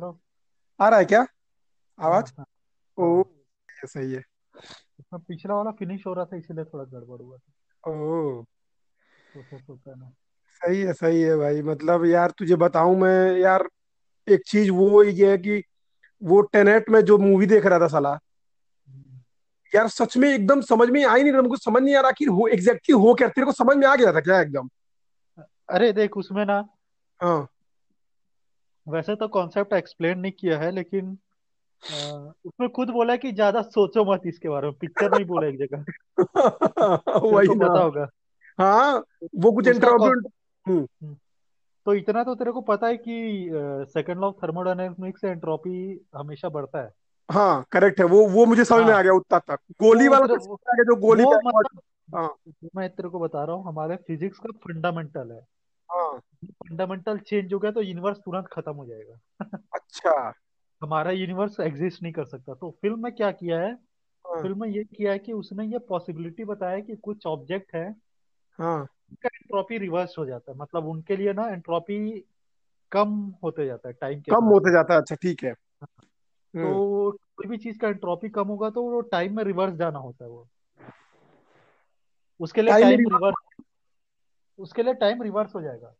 हाँ आ रहा है क्या? हाँ आवाज़? हाँ ओ हाँ। ये सही है। उसमें पिछला वाला फिनिश हो रहा था इसीलिए थोड़ा गड़बड़ हुआ था। ओ। होता है। ना सही है सही है भाई। मतलब यार तुझे बताऊँ मैं यार एक चीज़ वो ये है कि वो टेनेट में जो मूवी देख रहा था साला हम्म। यार सच में एकदम समझ में आ ही नहीं रहा मुझको समझ नहीं आ रहा कि हो एग्जैक्टली हो क्या तेरे को समझ में आ गया था क्या एकदम? अरे देख उसमें ना हाँ। वैसे तो कॉन्सेप्ट एक्सप्लेन नहीं किया है लेकिन उसमें खुद बोला है कि ज़्यादा सोचो मत इसके बारे में पिक्चर नहीं बोला एक जगह। वही ना पता होगा। हाँ वो कुछ इंटरव्यू हम्म। हम्म, तो इतना तो तेरे को पता है कि सेकंड लॉ थर्मोडायनेमिक्स से एंट्रोपी हमेशा बढ़ता है। हाँ करेक्ट है। वो वो मुझे समझ में हाँ। आ गया उतना तक। तो गोली वाला तो जो गोली मतलब हाँ। मैं तेरे को बता रहा हूँ हमारे फिजिक्स का फंडामेंटल है। हाँ। फंडामेंटल चेंज हो गया तो यूनिवर्स तुरंत खत्म हो जाएगा। अच्छा। हमारा यूनिवर्स एग्जिस्ट नहीं कर सकता। तो फ़िल्म में क्या किया है? हाँ। फ़िल्म में ये किया है कि उसने ये पॉसिबिलिटी बताया कि कुछ ऑब्जेक्ट है हाँ। उनका एंट्रोपी रिवर्स हो जाता है। मतलब उनके लिए ना एंट्रोपी कम होते जाता है टाइम के कम साथ होते जाता है। अच्छा ठीक है। तो हम्म। कोई भी चीज़ का एंट्रोपी कम होगा तो वो टाइम में रिवर्स जाना होता है वो। उसके लिए टाइम रिवर्स उसके लिए टाइम रिवर्स हो जाएगा।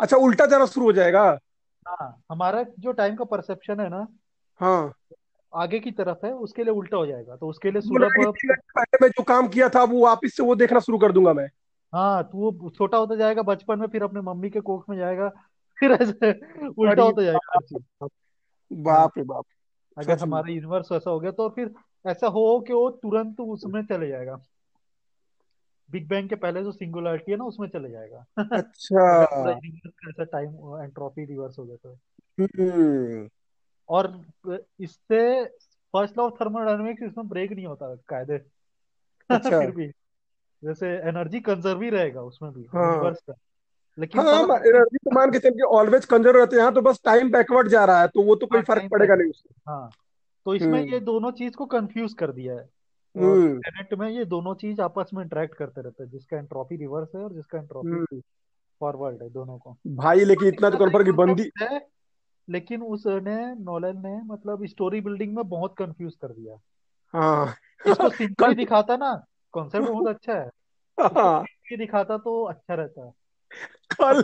अच्छा उल्टा जाना शुरू हो जाएगा? हाँ हमारा जो टाइम का परसेप्शन है ना हाँ। आगे की तरफ़ है उसके लिए उल्टा हो जाएगा। तो उसके लिए घंटे पहले मैं जो काम किया था वो वापिस से वो देखना शुरू कर दूँगा मैं। हाँ तो वो छोटा होता जाएगा बचपन में फिर अपने मम्मी के कोख में जाएगा फिर ऐसे उल्टा होता जाएगा। बाप रे बाप। अगर हमारा यूनिवर्स ऐसा हो गया तो फिर ऐसा हो कि वो तुरंत उसमें चले जाएगा। बिग बैंग के पहले जो सिंगुलरिटी है ना उसमें चले जाएगा। अच्छा। का ऐसा टाइम एंट्रोपी रिवर्स हो गया तो हम्म। और इससे फ़र्स्ट लॉ ऑफ़ थर्मोडायनेमिक्स इसमें ब्रेक नहीं होता कायदे। अच्छा। फिर भी। जैसे एनर्जी कंजर्व ही रहेगा उसमें भी हाँ। यूनिवर्स का। लेकिन हाँ साला एनर्जी तो मान के चल के ऑलवेज कंजर्व रहते हैं तो बस टाइम बैकवर्ड जा रहा है तो वो तो कोई हाँ फ़र्क पड़ेगा नहीं उससे। हाँ। तो इसमें ये हम्म दोनों चीज़ को कंफ्यूज कर दिया है। टेनेट में ये दोनों चीज़ आपस में इंटरेक्ट करते रहते हैं जिसका एंट्रोपी रिवर्स है और जिसका एंट्रोपी हम्म। फॉरवर्ड है दोनों को। भाई लेकिन इतना तो कन्फर्म कि बंदी है लेकिन उसने नोलन ने मतलब स्टोरी बिल्डिंग में बहुत कंफ्यूज कर दिया। हाँ। इसको सिंपली दिखाता ना कॉन्सेप्ट बहुत अच्छा है। इसको हाँ दिखाता तो अच्छा रहता है। कल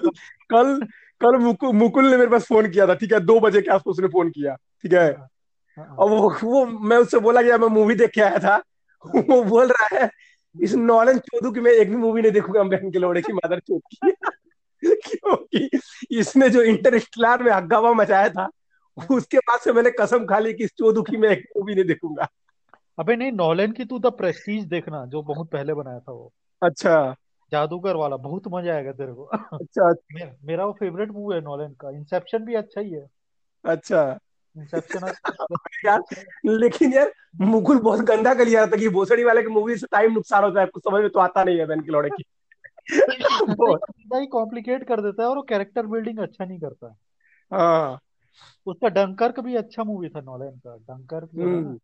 कल कल मुकुल मुकुल ने मेरे पास फ़ोन किया था ठीक है? दो बजे के आसपास उसने फ़ोन किया ठीक है? हाँ हाँ और वो वो मैं उससे बोला यार मैं मूवी देख के आया था। वो बोल रहा है इस नॉलन चोदू की मैं एक भी मूवी नहीं देखूँगा बहन के लोड़े की मदर चोद की। क्योंकि इसने जो इंटरस्टेलर में हंगामा मचाया था। उसके बाद से मैंने कसम खा ली कि इस चोदू की मैं एक मूवी नहीं देखूँगा। अबे नहीं नॉलन की तू द प्रेस्टीज देखना जो बहुत पहले बनाया था वो। अच्छा। जादूगर वाला बहुत मज़ा आएगा तेरे को। अच्छा। मे, मेरा वो फेवरेट मूवी है नॉलन का इंसेप्शन भी अच्छा ही है। अच्छा। यार अच्छा लेकिन यार मुकुल बहुत गंदा कर लिया था कि भोसड़ी वाले की मूवी से टाइम नुकसान होता है कुछ समझ में तो आता नहीं है बहन के। लौड़े की ज़्यादा ही कॉम्प्लिकेट कर देता है और वो कैरेक्टर बिल्डिंग अच्छा नहीं करता है। हाँ। उसका डंकर्क भी अच्छा मूवी था नॉलन का। डंकर्क हम्म।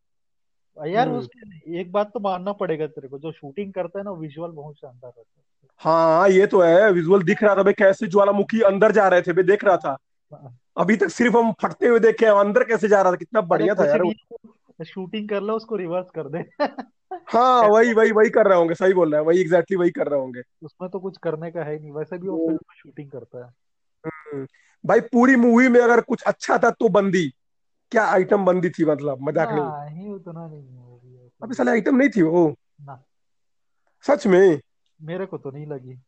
यार हम्म। उसके एक बात तो मानना पड़ेगा तेरे को जो शूटिंग करता है ना विजुअल बहुत शानदार रहता है। हाँ ये तो है विजुअल दिख रहा था भाई कैसे ज्वालामुखी अंदर जा रहे थे भाई देख रहा था। हाँ, अभी तक सिर्फ़ हम फटते हुए देखे हैं अंदर कैसे जा रहा था? कितना बढ़िया था यार शूटिंग कर लो उसको रिवर्स कर दे। हाँ वही वही वही कर रहे होंगे सही बोल रहा है वही एग्जैक्टली वही कर रहे होंगे। उसमें तो कुछ करने का है नहीं वैसे भी वो हम्म, फ़िल्म में शूटिंग करता है। हम्म। भाई पूरी मूवी में अगर कुछ अच्छा था तो बंदी। क्या आइटम बंदी थी मतलब मज़ाक नहीं। उतना नहीं है अभी साले आइटम नहीं थी वो। ना। सच में? मेरे को तो नहीं लगी।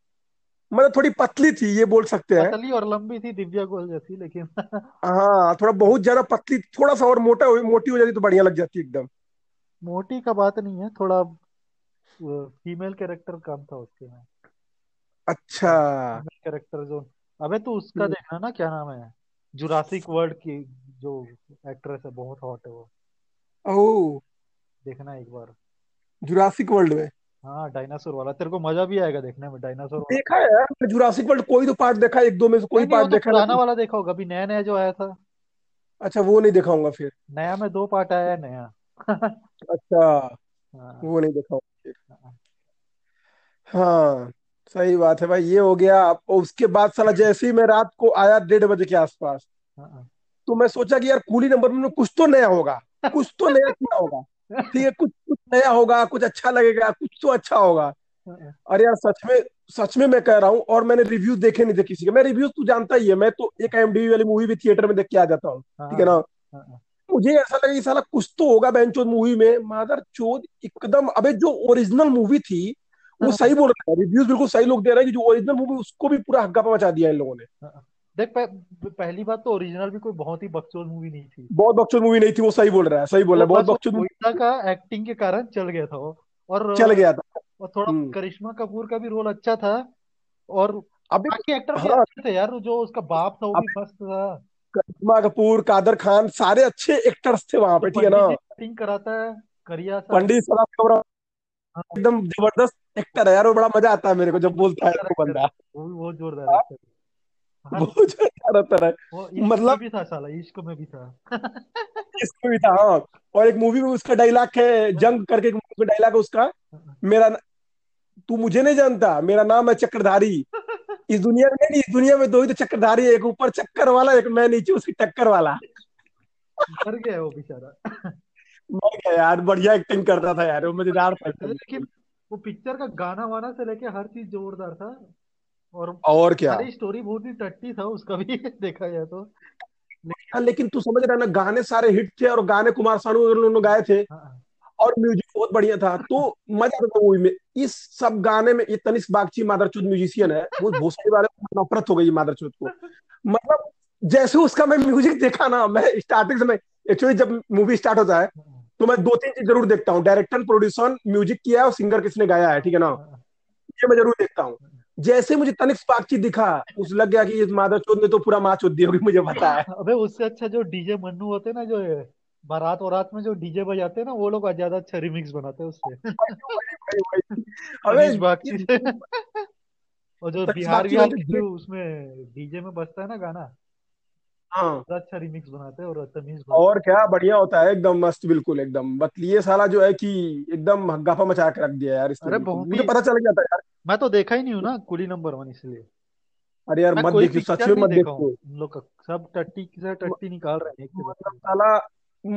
मतलब थोड़ी पतली थी ये बोल सकते हैं। पतली और लंबी थी दिव्या गोयल जैसी लेकिन हाँ थोड़ा बहुत ज़्यादा पतली थोड़ा सा और मोटा मोटी हो जाती तो बढ़िया लग जाती एकदम। मोटी का बात नहीं है थोड़ा फीमेल कैरेक्टर कम था उसके में। अच्छा। कैरेक्टर जो अबे तू उसका हम्म, देखना ना क्या नाम है जुरासिक वर्ल्ड की जो एक्ट्रेस है बहुत हॉट है वो। ओह। देखना एक बार। जुरासिक वर्ल्ड में? हाँ डायनासोर वाला। तेरे को मज़ा भी आएगा देखने में डायनासोर वाला। देखा है? यार जुरासिक वर्ल्ड कोई तो पार्ट देखा एक दो में से कोई नहीं नहीं वो तो देखा पुराना वाला देखा होगा अभी नया नया जो आया था। अच्छा वो नहीं दिखाऊँगा फिर। नया में दो पार्ट आया है नया। अच्छा हाँ। वो नहीं दिखाऊँगा फिर। हाँ। हाँ सही बात है भाई ये हो गया। उसके बाद साला जैसे ही मैं रात को आया डेढ़ बजे के आसपास हाँ। तो मैं सोचा कि यार कूली नंबर में कुछ तो नया होगा कुछ तो नया किया होगा? ठीक है कुछ कुछ नया होगा कुछ अच्छा लगेगा कुछ तो अच्छा होगा। अरे यार सच में सच में मैं कह रहा हूँ और मैंने रिव्यूज़ देखे नहीं थे किसी के। मैं रिव्यूज़ तू जानता ही है मैं तो एक आईएमडीबी वाली मूवी भी थिएटर में देख के आ जाता हूँ ठीक है हाँ ना हाँ। मुझे ऐसा लगा कि साला कुछ तो होगा बहन बेंचोद मूवी में। मादर चोद एकदम अबे जो ओरिजिनल मूवी थी वो हाँ सही बोल रहा है। रिव्यूज़ बिल्कुल सही लोग दे रहे हैं कि जो ओरिजिनल मूवी उसको भी पूरा हग्गा मचा दिया इन लोगों ने। हाँ। देख पह, पहली बात तो ओरिजिनल भी कोई बहुत ही बकचोद मूवी नहीं थी। बहुत बकचोद मूवी नहीं थी वो सही बोल रहा है सही बोल रहा है बहुत बकचोद का एक्टिंग के कारण चल गया था वो। और चल गया था। और थोड़ा हम्म। करिश्मा कपूर का भी रोल अच्छा था और अबे बाकी एक्टर भी हाँ। अच्छे थे यार जो उसका बाप था वो भी मस्त था। करिश्मा कपूर कादर खान सारे अच्छे एक्टर्स थे वहाँ पे ठीक है ना? एक्टिंग कराता है करिया पंडित कबरा हाँ। एकदम ज़बरदस्त एक्टर है यार वो बड़ा मज़ा आता है मेरे को जब बोलता है वो बंदा। वो बहुत जोरदार एक्टर है। बहुत है इश्क में मतलब भी था साला इश्क में भी था। इसमें भी था हाँ। और एक मूवी में उसका डायलॉग है जंग करके एक डायलॉग है उसका मेरा तू मुझे नहीं जानता मेरा नाम है चक्रधारी। इस दुनिया में नहीं इस दुनिया में दो ही तो चक्रधारी है एक ऊपर चक्कर वाला एक मैं नीचे उसकी टक्कर वाला। मर गया वो बेचारा। मर गया यार बढ़िया एक्टिंग करता था यार वो मज़ेदार था। लेकिन वो पिक्चर का गाना वाना से लेके हर चीज़ जोरदार था। और और क्या? सारी स्टोरी बहुत ही टट्टी था उसका भी देखा जाए तो। हाँ लेकिन तू समझ रहा है ना गाने सारे हिट थे और गाने कुमार सानू लोगों गाए थे। हाँ और म्यूज़िक बहुत बढ़िया था। तो मज़ा आता था मूवी में। इस सब गाने में ये तनिष्क बागची मादरचोद म्यूजिशियन है वो भोसड़ी वाले को नफरत हो गई मादरचोद को। मतलब जैसे उसका मैं म्यूज़िक देखा ना मैं स्टार्टिंग से मैं एक्चुअली जब मूवी स्टार्ट होता है हाँ तो मैं दो तीन चीज़ ज़रूर देखता हूँ। डायरेक्टर प्रोड्यूसर म्यूज़िक किया है और सिंगर किसने गाया है ठीक है ना? हाँ। ये मैं ज़रूर देखता हूँ। जैसे मुझे तनिक स्पाक्षी दिखा उस लग गया कि माधव चोद ने तो पूरा माँ चोद दी होगी मुझे पता है। अबे उससे अच्छा जो डीजे मन्नू होते ना जो ये बारात रात में जो डीजे बजाते हैं ना वो लोग ज़्यादा अच्छा रिमिक्स बनाते हैं उससे। अबे और जो बिहार बिहार जो उसमें डीजे में बजता है ना गाना अच्छा रिमिक्स बनाते हैं और तमीज और क्या बढ़िया होता है एकदम मस्त बिल्कुल एकदम। बट ये साला जो है कि एकदम हग्गाफा मचा के रख दिया यार इसने अरे बहुत मुझे पता चल गया था यार। मैं तो देखा ही नहीं हूँ ना कुली नंबर वन इसलिए। अरे यार मत देखियो सच में मत देखा हूँ। लोग सब टट्टी से टट्टी निकाल रहे हैं के मतलब साला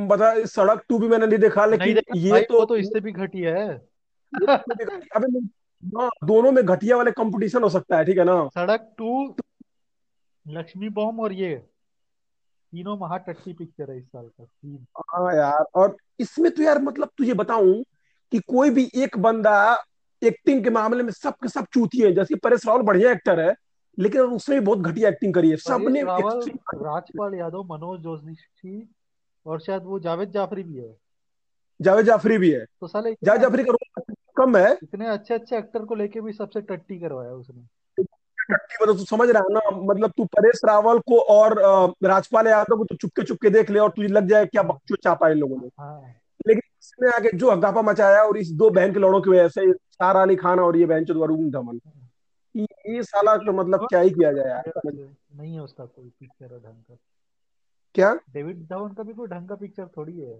बता सड़क टू भी मैंने नहीं देखा लेकिन ये तो तो इससे भी घटिया है। तो घटिया- अबे हाँ दोनों में घटिया वाले कंपटीशन हो सकता है ठीक है ना? सड़क टू लक्ष्मी बॉम्ब और ये। तीनों महाटट्टी पिक्चर है इस साल का तीन। हाँ यार और इसमें तो यार मतलब तुझे बताऊँ कि कोई भी एक बंदा एक्टिंग के मामले में सब के सब चूतिए हैं जैसे परेश रावल बढ़िया एक्टर है लेकिन उसने भी बहुत घटिया एक्टिंग करी है। सबने राजपाल यादव मनोज जोशी और शायद वो जावेद जाफरी भी है। जावेद जाफरी भी है। तो साले जावेद जाफरी का रोल कम है। इतने अच्छे अच्छे एक्टर को लेके भी सबसे टट्टी करवाया उसने। मतलब तू समझ रहा है ना मतलब तू परेश रावल को और राजपाल यादव को तो चुपके चुपके देख ले और तुझे लग जाए क्या हाँ बकचोद चापा इन लोगों ने। हाँ। लेकिन इसमें आके जो हगापा मचाया और इस दो बहन के लड़ों की वजह से सारा अली खान और ये बहन चोद वरुण धवन ये ये साला तो मतलब क्या ही किया जाए यार नहीं है उसका कोई पिक्चर ढंग का। क्या? डेविड धवन का भी कोई ढंग का पिक्चर थोड़ी है।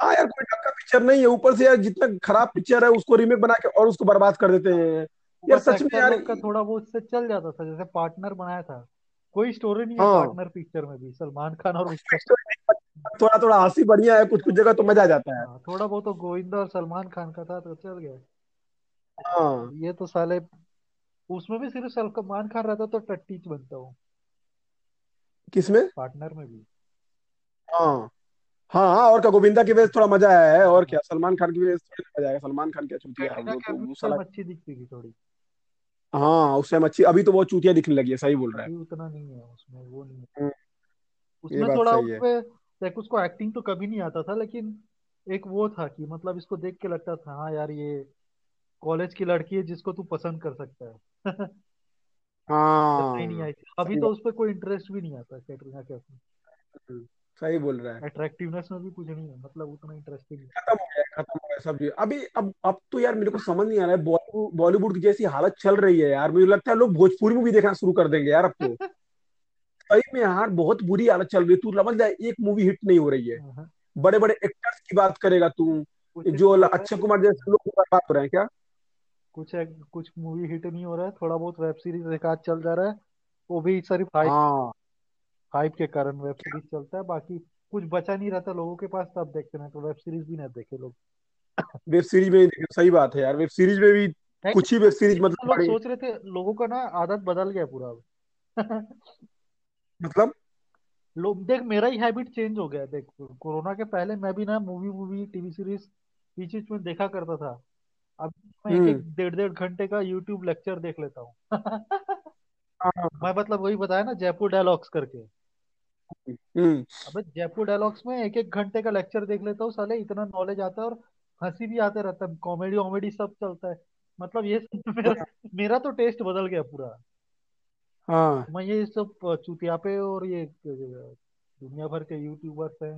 हाँ यार कोई ढंग का पिक्चर नहीं है ऊपर से यार जितना खराब पिक्चर है उसको रीमेक बना के और उसको बर्बाद कर देते हैं। यार सच में यार का थोड़ा बहुत से चल जाता था जैसे पार्टनर बनाया था। कोई स्टोरी नहीं है हाँ। पार्टनर पिक्चर में भी सलमान खान और उसका। थोड़ा थोड़ा हँसी बढ़िया है कुछ कुछ जगह तो मज़ा आ जाता है। हाँ थोड़ा बहुत तो गोविंदा और सलमान खान का था तो चल गया। हाँ। ये तो साले उसमें भी सिर्फ़ सलमान खान रहता तो टट्टीच बनता हूँ किसमें पार्टनर में भी। हाँ। हाँ हाँ और क्या गोविंदा की वजह से थोड़ा मज़ा आया है और क्या सलमान खान की वजह से मज़ा आएगा सलमान खान क्या चूतिया है कैटरीना वो तो वो अच्छी दिखती थी थोड़ी। हाँ उस टाइम अच्छी अभी तो बहुत चूतिया दिखने लगी है सही बोल रहा है। उतना नहीं है उसमें वो नहीं है। हम्म, उसमें थोड़ा है। देख उसको एक्टिंग तो कभी नहीं आता था लेकिन एक वो था कि मतलब इसको देख के लगता था हाँ यार ये कॉलेज की लड़की है जिसको तू पसंद कर सकता है। नई नहीं हाँ आई थी। अभी तो उस पर कोई इंटरेस्ट भी नहीं आता कैटरीना कैफ में। हम्म, सही बोल रहा है। अट्रैक्टिवनेस में भी कुछ नहीं है मतलब उतना इंटरेस्टिंग खत्म हो गया खत्म हो गया सब चीज़ अभी अब अब तो यार मेरे को समझ नहीं आ रहा है बॉलीवुड की जैसी हालत चल रही है यार। मुझे लगता है लोग भोजपुरी मूवी देखना शुरू कर देंगे यार अब तो। सही में यार बहुत बुरी हालत चल रही है। तू समझ जाए एक मूवी हिट नहीं हो रही है। बड़े बड़े एक्टर्स की बात करेगा तू। जो अक्षय कुमार जैसे लोग बर्बाद हो रहे हैं क्या? कुछ कुछ मूवी हिट नहीं हो रहा है। थोड़ा बहुत वेब सीरीज़ एक चल जा रहा है। वो भी सिर्फ़ हाइप हाँ। हाइप के कारण वेब सीरीज़ चलता है बाकी कुछ बचा नहीं रहता लोगों के पास तब देखते हैं तो वेब सीरीज़ भी नहीं देखे लोग। वेब सीरीज़ में सही बात है यार वेब सीरीज़ में भी कुछ ही वेब सीरीज़ मतलब लोग बड़ी सोच रहे थे लोगों का ना आदत बदल गया पूरा मतलब? लोग देख मेरा ही हैबिट चेंज हो गया देख कोरोना के पहले मैं भी ना मूवी मूवी टीवी सीरीज़ बीच बीच में देखा करता था। अब मैं एक हम्म। एक डेढ़ डेढ़ घंटे का यूट्यूब लेक्चर देख लेता हूँ। हाँ। मैं मतलब वही बताया ना जयपुर डायलॉग्स करके। अबे जयपुर डायलॉग्स में एक एक घंटे का लेक्चर देख लेता हूँ साले इतना नॉलेज आता है और हँसी भी आते रहता है कॉमेडी वॉमेडी सब चलता है। मतलब ये सब मेरा मेरा तो टेस्ट बदल गया पूरा। हाँ। मैं ये सब चुतियापे और ये दुनिया भर के यूट्यूबर्स हैं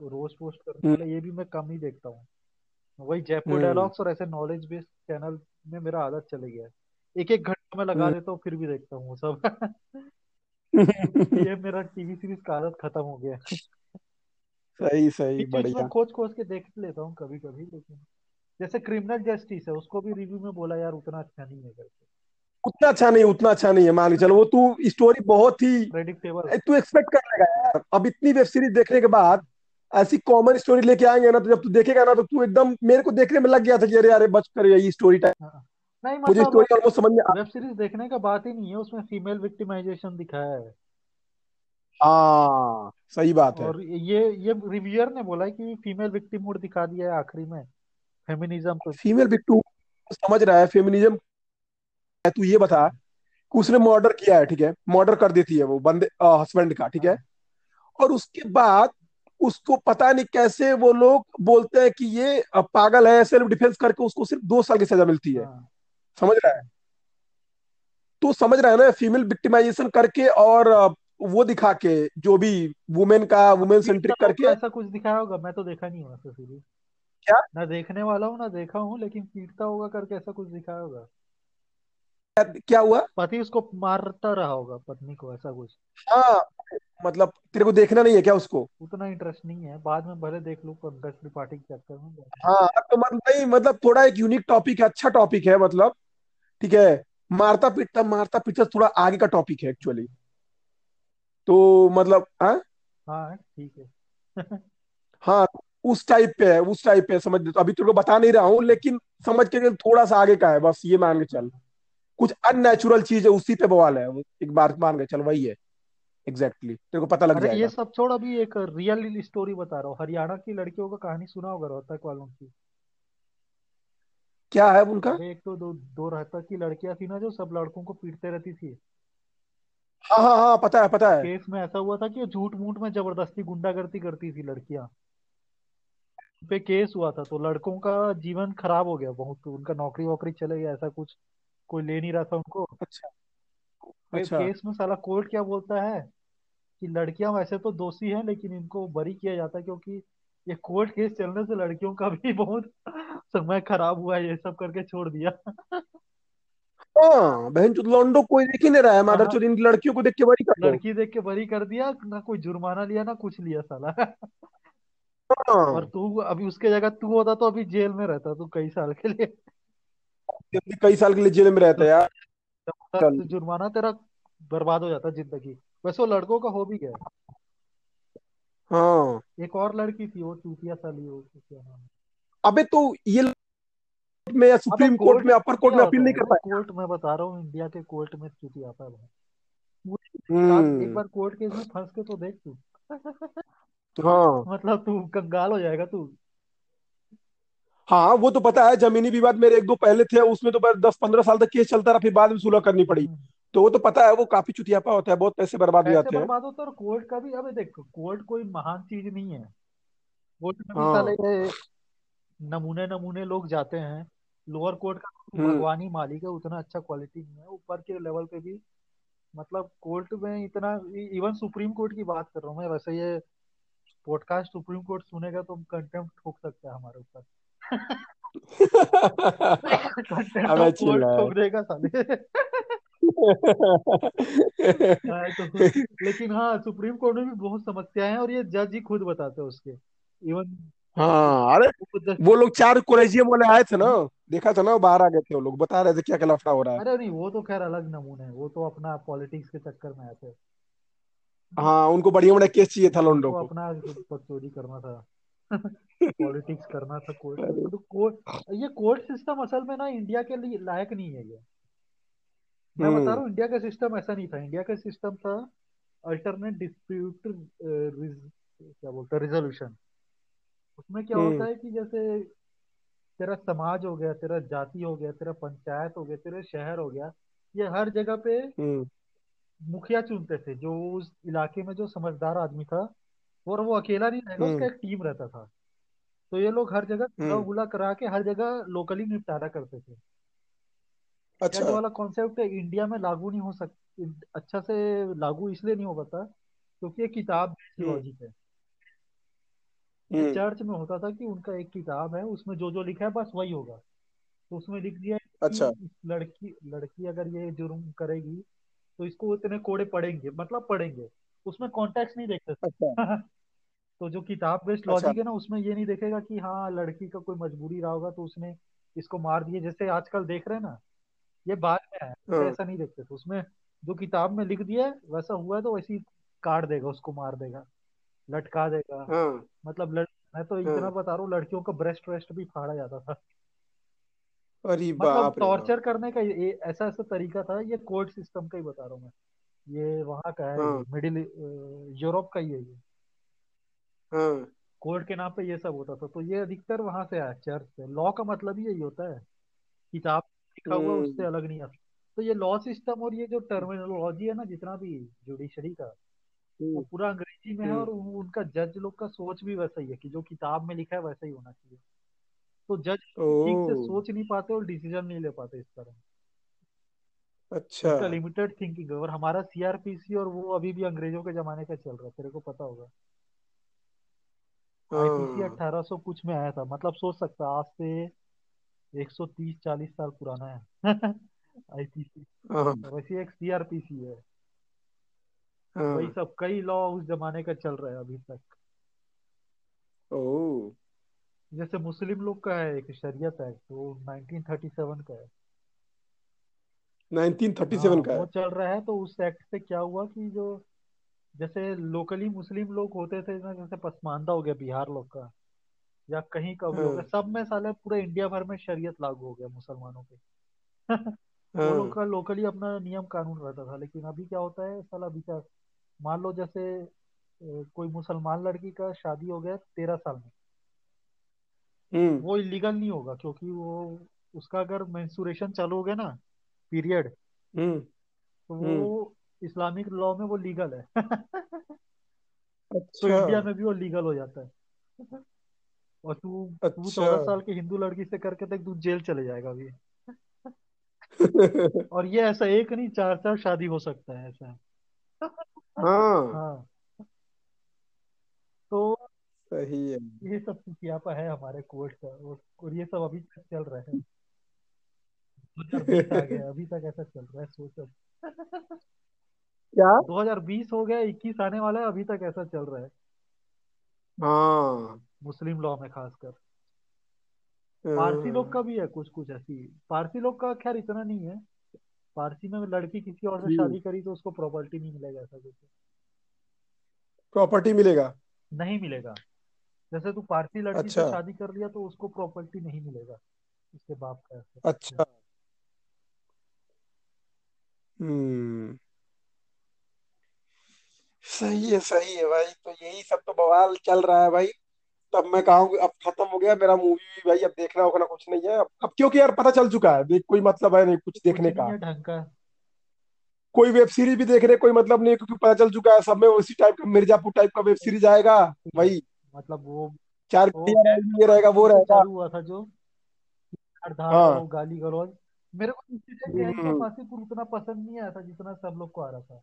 रोज पोस्ट करने हम्म। वाले ये भी मैं कम ही देखता हूँ। वही जयपुर हम्म। डायलॉग्स और ऐसे नॉलेज बेस्ड चैनल में मेरा आदत चले गया है। एक एक घंटा में लगा हम्म। देता हूँ फिर भी देखता हूँ सब। ये मेरा टीवी सीरीज़ का आदत खत्म हो गया सही सही बढ़िया। खोज खोज के देख लेता हूँ कभी कभी लेकिन जैसे क्रिमिनल जस्टिस है उसको भी रिव्यू में बोला यार उतना अच्छा नहीं है करके। उतना अच्छा नहीं उतना अच्छा नहीं है मान के चलो वो तू स्टोरी बहुत ही प्रेडिक्टेबल तू एक्सपेक्ट कर लेगा यार। अब इतनी वेब सीरीज़ देखने के बाद ऐसी कॉमन स्टोरी लेके आएँगे ना तो जब तू देखेगा ना तो तू एकदम मेरे को देखने में लग गया था कि अरे यार बच कर ये स्टोरी टाइम नहीं मुझे मतलब स्टोरी ऑलमोस्ट समझ में आ वेब सीरीज़ देखने का बात ही नहीं है उसमें फीमेल विक्टिमाइजेशन दिखाया है। हाँ सही बात है। और ये ये रिव्यूअर ने बोला है कि फीमेल विक्टिमहुड दिखा दिया है आखिरी में फेमिनिज्म फीमेल विक्टिम समझ रहा है फेमिनिज्म तू ये बता कि उसने मर्डर किया है ठीक है? मर्डर कर देती है वो बंदे हस्बैंड का ठीक है? हाँ। और उसके बाद उसको पता नहीं कैसे वो लोग बोलते हैं कि ये पागल है सेल्फ डिफेंस करके उसको सिर्फ़ दो साल की सजा मिलती है। हाँ। समझ रहा है? तो समझ रहा है ना फीमेल विक्टिमाइजेशन करके और वो दिखा के जो भी वुमेन का वुमेन सेंट्रिक करके। ऐसा कुछ दिखाया होगा मैं तो देखा नहीं हूँ सीरीज़ क्या? ना देखने वाला हूँ ना देखा हूँ लेकिन पीटता होगा करके ऐसा कुछ दिखाया होगा। क्या हुआ? पति उसको मारता रहा होगा पत्नी को ऐसा कुछ। हाँ मतलब तेरे को देखना नहीं है क्या उसको? उतना इंटरेस्ट नहीं है बाद में भले देख लूँ पंकज त्रिपाठी के चक्कर में। हाँ तो मतलब नहीं मतलब थोड़ा एक यूनिक टॉपिक है अच्छा टॉपिक है मतलब। ठीक है? मारता पीटता मारता पीटता थोड़ा आगे का टॉपिक है एक्चुअली तो मतलब हाँ? हाँ ठीक है। हाँ उस टाइप पे है उस टाइप पे है, समझ तो अभी तेरे को बता नहीं रहा हूँ लेकिन समझ के थोड़ा सा आगे का है बस ये मान के चल। कुछ अननेचुरल चीज़ है उसी पे बवाल है एक बार मान के चल वही है। Exactly exactly. तेरे को पता लग अरे ये जाएगा। सब छोड़ अभी एक रियल स्टोरी बता रहा हूँ। हरियाणा की लड़कियों का कहानी सुना होगा रोहतक वालों की। क्या है उनका? एक तो दो दो रोहतक की लड़कियाँ थी ना जो सब लड़कों को पीटते रहती थी। हाँ हाँ हाँ पता है पता है। केस में ऐसा हुआ था कि झूठ मूठ में ज़बरदस्ती गुंडागर्दी करती थी लड़कियाँ। पे केस हुआ था तो लड़कों का जीवन खराब हो गया बहुत। उनका नौकरी वोकरी चले गया ऐसा कुछ कोई ले नहीं रहा था उनको। अच्छा। अच्छा। केस में साला कोर्ट क्या बोलता है कि लड़कियाँ वैसे तो दोषी हैं लेकिन इनको बरी किया जाता है क्योंकि ये कोर्ट केस चलने से लड़कियों का भी बहुत समय खराब हुआ है ये सब करके छोड़ दिया। हाँ बहन चोद लौंडो कोई देख ही नहीं रहा है मादर हाँ। चोद इन लड़कियों को देख के बड़ी कर लड़की देख के बरी कर दिया ना कोई जुर्माना लिया ना कुछ लिया साला। और हाँ तू अभी उसके जगह तू होता तो अभी जेल में रहता तू कई साल के लिए। कई साल के लिए जेल में रहता है यार। जुर्माना तेरा बर्बाद हो जाता ज़िंदगी। वैसे वो लड़कों का हो भी गया। हाँ। एक और लड़की थी वो चूतिया साली वो नाम है? अबे तो ये में या सुप्रीम कोर्ट में अपर कोर्ट में अपील नहीं कर पाया। कोर्ट में बता रहा हूँ इंडिया के कोर्ट में चूतिया आता है एक बार कोर्ट केस में फंस के तो देख तू। हाँ। मतलब तू कंगाल हो जाएगा तू। हाँ वो तो पता है जमीनी विवाद मेरे एक दो पहले थे उसमें तो दस पंद्रह साल तक केस चलता रहा फिर बाद में सुलह करनी पड़ी। हम्म, तो वो तो पता है वो काफ़ी चुतियापा होता है बहुत पैसे बर्बाद हो जाते हैं। बर्बाद होते हैं और कोर्ट का भी अबे देख कोर्ट कोई महान चीज़ नहीं है। कोर्ट में भी साले हाँ नमूने नमूने लोग जाते हैं लोअर कोर्ट का तो हम्म। भगवान ही मालिक है उतना अच्छा क्वालिटी नहीं है ऊपर के लेवल पे भी मतलब कोर्ट में इतना इवन सुप्रीम कोर्ट की बात कर रहा हूँ मैं वैसे ये पॉडकास्ट सुप्रीम कोर्ट सुनेगा तो कंटेम्प्ट ठोक सकता है हमारे ऊपर। कंटेम्प्ट अबे कोर्ट ठोक देगा साले। हाँ, तो लेकिन हाँ सुप्रीम कोर्ट में भी बहुत समस्याएँ हैं और ये जज ही खुद बताते हैं उसके। इवन हाँ अरे वो लोग चार कोलेजियम वाले आए थे ना देखा था ना बाहर आ गए थे वो लोग बता रहे थे क्या लफड़ा हो रहा है। अरे नहीं वो तो खैर अलग नमूने है वो तो अपना पॉलिटिक्स के चक्कर में आते हैं हाँ उनको बढ़िया बढ़िया केस चाहिए था लोंडो को। अपना चोरी करना था। पॉलिटिक्स करना था कोर्ट तो कोर्ट ये कोर्ट सिस्टम असल में ना इंडिया के लिए लायक नहीं है ये। मैं बता रहा हम्म हूँ इंडिया का सिस्टम ऐसा नहीं था। इंडिया का सिस्टम था अल्टरनेट डिस्प्यूट क्या बोलते हैं रिजोल्यूशन उसमें क्या होता हम्म। है कि जैसे तेरा समाज हो गया तेरा जाति हो गया तेरा पंचायत हो गया तेरे शहर हो गया ये हर जगह पे हम्म। मुखिया चुनते थे। जो उस इलाके में जो समझदार आदमी था और वो अकेला नहीं रहेगा उसका एक टीम रहता था। तो ये लोग हर जगह हम्म। करा के हर जगह लोकली निपटारा करते थे। अच्छा। वाला कॉन्सेप्ट इंडिया में लागू नहीं हो सक अच्छा से लागू इसलिए नहीं हो पाता क्योंकि ये किताब हम्म। लॉजिक है ये हम्म। चर्च में होता था कि उनका एक किताब है उसमें जो जो लिखा है बस वही होगा। तो उसमें लिख दिया कि अच्छा। लड़की लड़की अगर ये जुर्म करेगी तो इसको इतने कोड़े पड़ेंगे मतलब पड़ेंगे उसमें कॉन्टेक्स्ट नहीं देखते। अच्छा। तो जो किताब बेस्ड अच्छा। लॉजिक है ना उसमें ये नहीं देखेगा कि हाँ लड़की का कोई मजबूरी रहा होगा तो उसने इसको मार दिया जैसे आजकल देख रहे हैं ना ये बाद में है हाँ। ऐसा नहीं देखते थे। उसमें जो किताब में लिख दिया है वैसा हुआ है तो वैसे ही काट देगा उसको मार देगा लटका देगा। हाँ। मतलब लड़ मैं तो इतना हाँ बता रहा हूँ लड़कियों का ब्रेस्ट वेस्ट भी फाड़ा जाता था। अरे मतलब टॉर्चर करने का ये ऐसा ऐसा तरीका था ये कोर्ट सिस्टम का ही बता रहा हूँ मैं। ये वहाँ का है मिडिल यूरोप का ही है ये। कोर्ट के नाम पे ये सब होता था। तो ये अधिकतर वहाँ से आया चर्च से। लॉ का मतलब ही यही होता है। किताब लिखा हुआ है, उससे हम्म अलग नहीं आता तो ये लॉ सिस्टम और ये जो टर्मिनोलॉजी है ना जितना भी जुडिशरी का वो हम्म। पूरा अंग्रेज़ी में है हम्म। और उनका जज लोग का सोच भी वैसा ही है कि जो किताब में लिखा है वैसा ही होना चाहिए। तो जज ठीक से सोच नहीं पाते और डिसीज़न नहीं ले पाते इस तरह। अच्छा। लिमिटेड थिंकिंग और हमारा सीआरपीसी और वो अभी भी अंग्रेज़ों के जमाने का चल रहा है तेरे को पता होगा। आईपीसी हाँ। 1800 कुछ में आया था मतलब सोच सकता आज से 130 40 साल पुराना है। आईपीसी हाँ। वैसे एक सीआरपीसी है। वही हाँ सब कई लॉ उस जमाने का चल रहा है अभी तक। ओ जैसे मुस्लिम लोग का है एक शरीयत एक्ट वो 1937 का है। हाँ 1937 का वो है चल रहा है तो उस एक्ट से क्या हुआ कि जो जैसे लोकली मुस्लिम लोग होते थे ना जैसे पसमानदा हो गया बिहार लोग का या कहीं का भी हो गया। हाँ सब में साले पूरे इंडिया भर में शरीयत लागू हो गया मुसलमानों पे। वो लोग हाँ। का लोकली अपना नियम कानून रहता था लेकिन अभी क्या होता है साला विचार मान लो जैसे कोई मुसलमान लड़की का शादी हो गया तेरह साल में। हम्म। वो इलीगल नहीं होगा क्योंकि वो उसका अगर मेंस्ट्रुएशन चालू हो गया ना पीरियड हम्म। तो हम्म। वो इस्लामिक लॉ में वो लीगल है। तो अच्छा। इंडिया में भी वो लीगल हो जाता है। और तू तू अच्छा। चौदह साल के हिंदू लड़की से करके तक तू जेल चले जाएगा अभी। और ये ऐसा एक नहीं चार चार शादी हो सकता है ऐसा। हाँ। हाँ। तो सही है। ये सब सियापा है हमारे कोर्ट का और, और ये सब अभी तक चल रहा है। 2020 आ गया अभी तक ऐसा चल रहा है सोचो क्या? 2020 हो गया 21 आने वाला है अभी तक ऐसा चल रहा है। हाँ। मुस्लिम लॉ में खासकर। पारसी लोग का भी है कुछ कुछ ऐसी। पारसी लोग का खैर इतना नहीं है। पारसी में लड़की किसी और से शादी करी तो उसको प्रॉपर्टी नहीं मिलेगा ऐसा कुछ। प्रॉपर्टी मिलेगा? नहीं मिलेगा। जैसे तू पारसी लड़की से अच्छा। शादी कर लिया तो उसको प्रॉपर्टी नहीं मिलेगा। उसके बाप का ऐसे। अच्छा। हम्म। सही है सही है भाई। तो यही सब तो बवाल चल रहा है भाई। तब मैं कहूँ अब खत्म हो गया मेरा मूवी भी भाई अब देखना होगा ना कुछ नहीं है। अब, अब क्योंकि यार पता चल चुका है देख कोई मतलब है नहीं कुछ देखने का। कोई वेब सीरीज़ भी देखने कोई मतलब नहीं क्योंकि पता चल चुका है सब में उसी टाइप का मिर्जापुर टाइप का वेब सीरीज़ आएगा वही मतलब वो चार ये रहेगा वो रहेगा। चालू हुआ था जो हाँ। गाली गलौज। मेरे को ऑफ़ हम्म। उतना पसंद नहीं आया था जितना सब लोग को आ रहा था।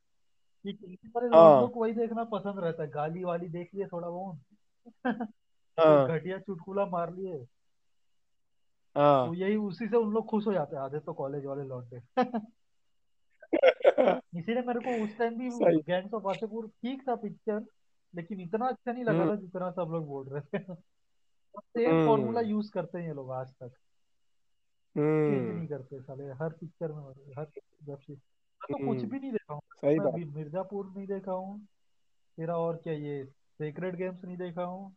कि हाँ। वही देखना पसंद रहता है गाली वाली देख लिए थोड़ा बहुत। घटिया चुटकुला मार लिए। तो हाँ यही उसी से उन लोग खुश हो जाते हैं आधे तो कॉलेज वाले लौटे। इसीलिए मेरे को उस टाइम भी गैंग्स ऑफ़ वासेपुर ठीक था पिक्चर लेकिन इतना अच्छा नहीं लगा हम्म। था जितना सब लोग बोल रहे थे। सेम फॉर्मूला हम्म यूज़ करते हैं ये लोग आज तक। चेंज हम्म। नहीं करते साले हर पिक्चर में हर वेब सीरीज़ मैं तो कुछ हम्म। भी नहीं देखा हूँ। सही मैं बात। अभी मिर्जापुर नहीं देखा हूँ। तेरा और क्या ये सेक्रेड गेम्स नहीं देखा हूँ।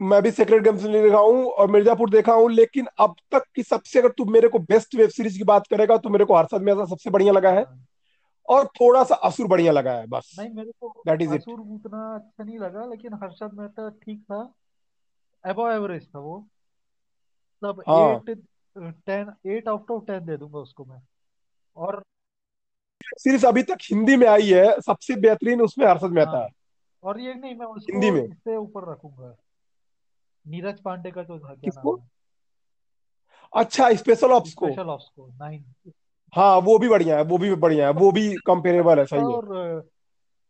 मैं भी सेक्रेट गेम्स नहीं देखा हूँ और मिर्जापुर देखा हूँ लेकिन अब तक की सबसे अगर तू मेरे को बेस्ट वेब सीरीज़ की बात करेगा तो मेरे को हर्षद मेहता सबसे बढ़िया लगा है। हाँ। और थोड़ा सा असुर बढ़िया लगा है बस। नहीं मेरे को दैट इज़ असुर उतना अच्छा नहीं लगा लेकिन हर्षद मेहता ठीक था। अबव एवरेज था वो। मतलब हाँ। Eight ten eight out of ten दे दूँगा उसको मैं। और सीरीज़ अभी तक हिंदी में आई है सबसे बेहतरीन उसमें हर्षद मेहता है। हाँ। और ये नहीं मैं उसको हिंदी में। इससे ऊपर रखूँगा। नीरज पांडे का जो था क्या किसको? है? अच्छा स्पेशल ऑप्स को। स्पेशल ऑप्स को नाइन हाँ वो भी बढ़िया है वो भी बढ़िया है वो भी कंपेरेबल है सही है। और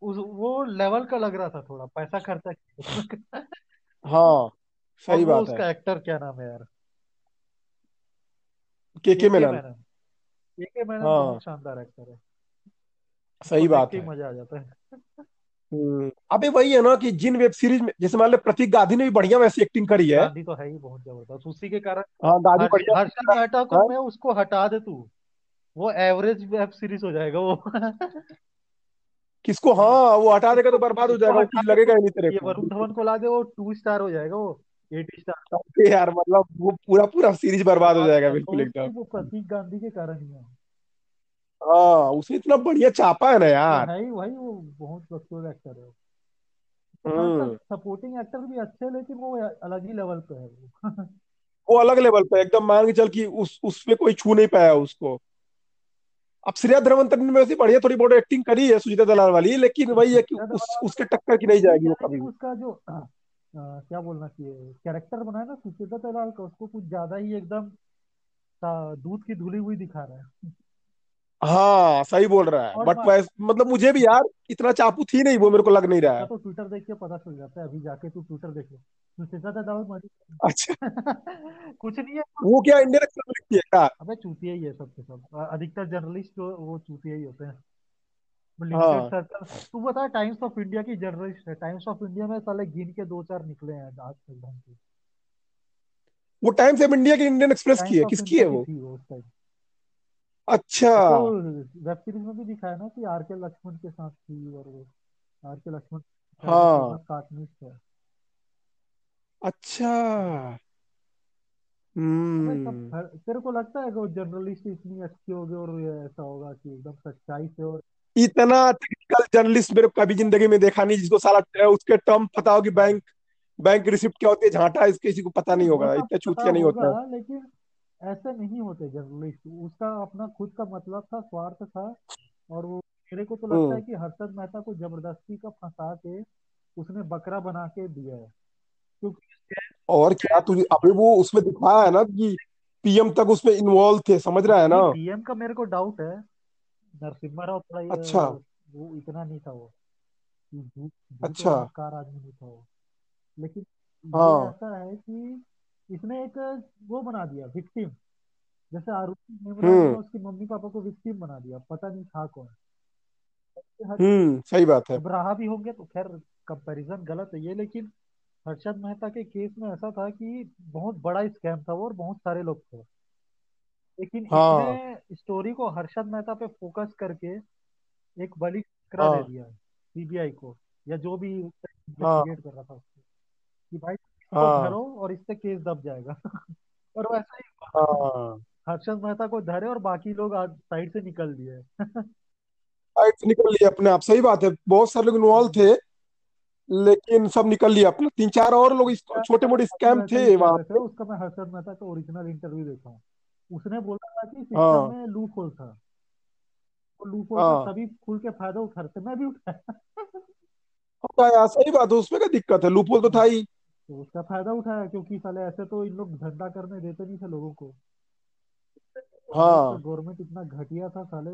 उस वो लेवल का लग रहा था थोड़ा पैसा खर्चा हाँ। सही बात है। उसका एक्टर क्या नाम है यार? के के मेनन के के मैनन हाँ। शानदार एक्टर है। सही बात है। मज़ा आ जाता है। अबे वही है ना कि जिन वेब सीरीज़ में जैसे मान लो प्रतीक गांधी ने भी बढ़िया वैसी एक्टिंग करी है। गांधी तो है ही बहुत ज़बरदस्त। उसी के कारण हाँ गांधी बढ़िया हर्षद मेहता को हाँ। मैं उसको हटा दे तू। वो एवरेज वेब सीरीज़ हो जाएगा वो। किसको? हाँ वो हटा देगा तो बर्बाद हो जाएगा हटा लगेगा तो? ही नहीं तेरे को। वरुण धवन को ला दे वो टू स्टार हो जाएगा वो एट स्टार यार मतलब वो पूरा पूरा सीरीज़ बर्बाद हो जाएगा जाएगा बिल्कुल वो एकदम। वो प्रतीक गांधी के कारण ही है। हाँ उसने इतना बढ़िया चापा है ना यार। ही वही वो बहुत बकचोद एक्टर है हम्म। सपोर्टिंग एक्टर भी अच्छे हैं लेकिन वो अलग ही लेवल पे है वो। वो अलग लेवल पे एकदम मान के चल कि उस उस पे कोई छू नहीं पाया उसको। अब श्रेया धरवंतन ने वैसे बढ़िया थोड़ी बहुत एक्टिंग करी है सुजीता दलाल वाली लेकिन वही है कि उस उसके टक्कर की नहीं जाएगी वो कभी उसका जो अ, क्या बोलना चाहिए कैरेक्टर बनाया ना सुचित्रा दलाल का उसको कुछ ज़्यादा ही एकदम दूध की धुली हुई दिखा रहा है। हाँ सही बोल रहा है। बट मतलब मुझे भी यार इतना चापू थी नहीं वो मेरे को लग नहीं रहा है। तो ट्विटर देख के पता चल जाता है। अभी जाके तू ट्विटर देख ले। अच्छा। कुछ नहीं है। वो क्या इंडियन एक्सप्रेस है क्या? अबे चूतिया ही है सबके सब। अधिकतर जर्नलिस्ट जो वो चूतिया ही होते हैं। हाँ। तू बता टाइम्स ऑफ़ इंडिया की जर्नलिस्ट है। टाइम्स ऑफ़ इंडिया में साले गिन के दो चार निकले हैं आज तक वो टाइम्स ऑफ़ इंडिया की इंडियन एक्सप्रेस की है किसकी है की वो? उस टाइम अच्छा। उसको वेब सीरीज़ में भी दिखाया ना कि आर के लक्ष्मण के साथ थी और वो आर के लक्ष्मण हाँ। कार्टूनिस्ट है। अच्छा। सब हम्म। तेरे को लगता है कि वो जर्नलिस्ट इतनी अच्छी होगी और ये ऐसा होगा कि एकदम सच्चाई से और इतना टेक्निकल जर्नलिस्ट मेरे कभी ज़िंदगी में देखा नहीं जिसको ट- उसके टर्म पता हो कि बैंक बैंक रिसिप्ट क्या होती है झांटा इसके किसी को पता नहीं होगा सब इतना चूतिया नहीं होता। है लेकिन ऐसे नहीं होते जर्नलिस्ट। उसका अपना खुद का मतलब था स्वार्थ था और वो मेरे को तो लगता है हम्म कि हर्षद मेहता को ज़बरदस्ती का फंसा के उसने बकरा बना के दिया है। क्योंकि और क्या तुझे अभी वो उसमें दिखाया है ना कि पीएम तक उसमें इन्वॉल्व थे समझ रहा है ना? पीएम का मेरे को डाउट है। नरसिम्हा राव थोड़ा अच्छा। वो इतना नहीं था वो। अच्छा। आदमी नहीं था वो। लेकिन हाँ। ऐसा है कि इसने एक वो बना दिया विक्टिम जैसे हेमराज ने हम्म। उसकी मम्मी पापा को विक्टिम बना दिया पता नहीं था कौन। हम्म सही बात है। रहा भी होंगे तो खैर कंपैरिजन गलत है ये लेकिन हर्षद मेहता के केस में ऐसा था कि बहुत बड़ा स्कैम था वो और बहुत सारे लोग थे। लेकिन हाँ। इसने हाँ स्टोरी को हर्षद मेहता पे फोकस करके एक बलि चक्रा दे हाँ। दिया सीबीआई को या जो भी हाँ। इन्वेस्टिगेट कर रहा था उसको कि भाई हाँ। धरो और इससे केस दब जाएगा। और वैसा ही हाँ। हर्षद मेहता को धरे और बाकी लोग साइड से निकल दिए। फाइट से निकल लिए अपने आप। सही बात है बहुत सारे लोग इन्वॉल्व थे लेकिन सब निकल लिए अपना। तीन चार और लोग छोटे मोटे स्कैम थे वहाँ पे। उसका मैं हर्षद मेहता का ओरिजिनल इंटरव्यू देखा हूँ। उसने बोला था कि सिस्टम हाँ। में लूप होल था। वो लूप होल हाँ। सभी खुल के फ़ायदा उठा रहे थे मैं भी उठाया। है सही बात है उसमें क्या दिक्कत है? लूपहोल तो था ही। तो उसका फ़ायदा उठाया क्योंकि साले ऐसे तो इन लोग धंधा करने देते नहीं थे लोगों को। हाँ। गवर्नमेंट इतना घटिया था साले।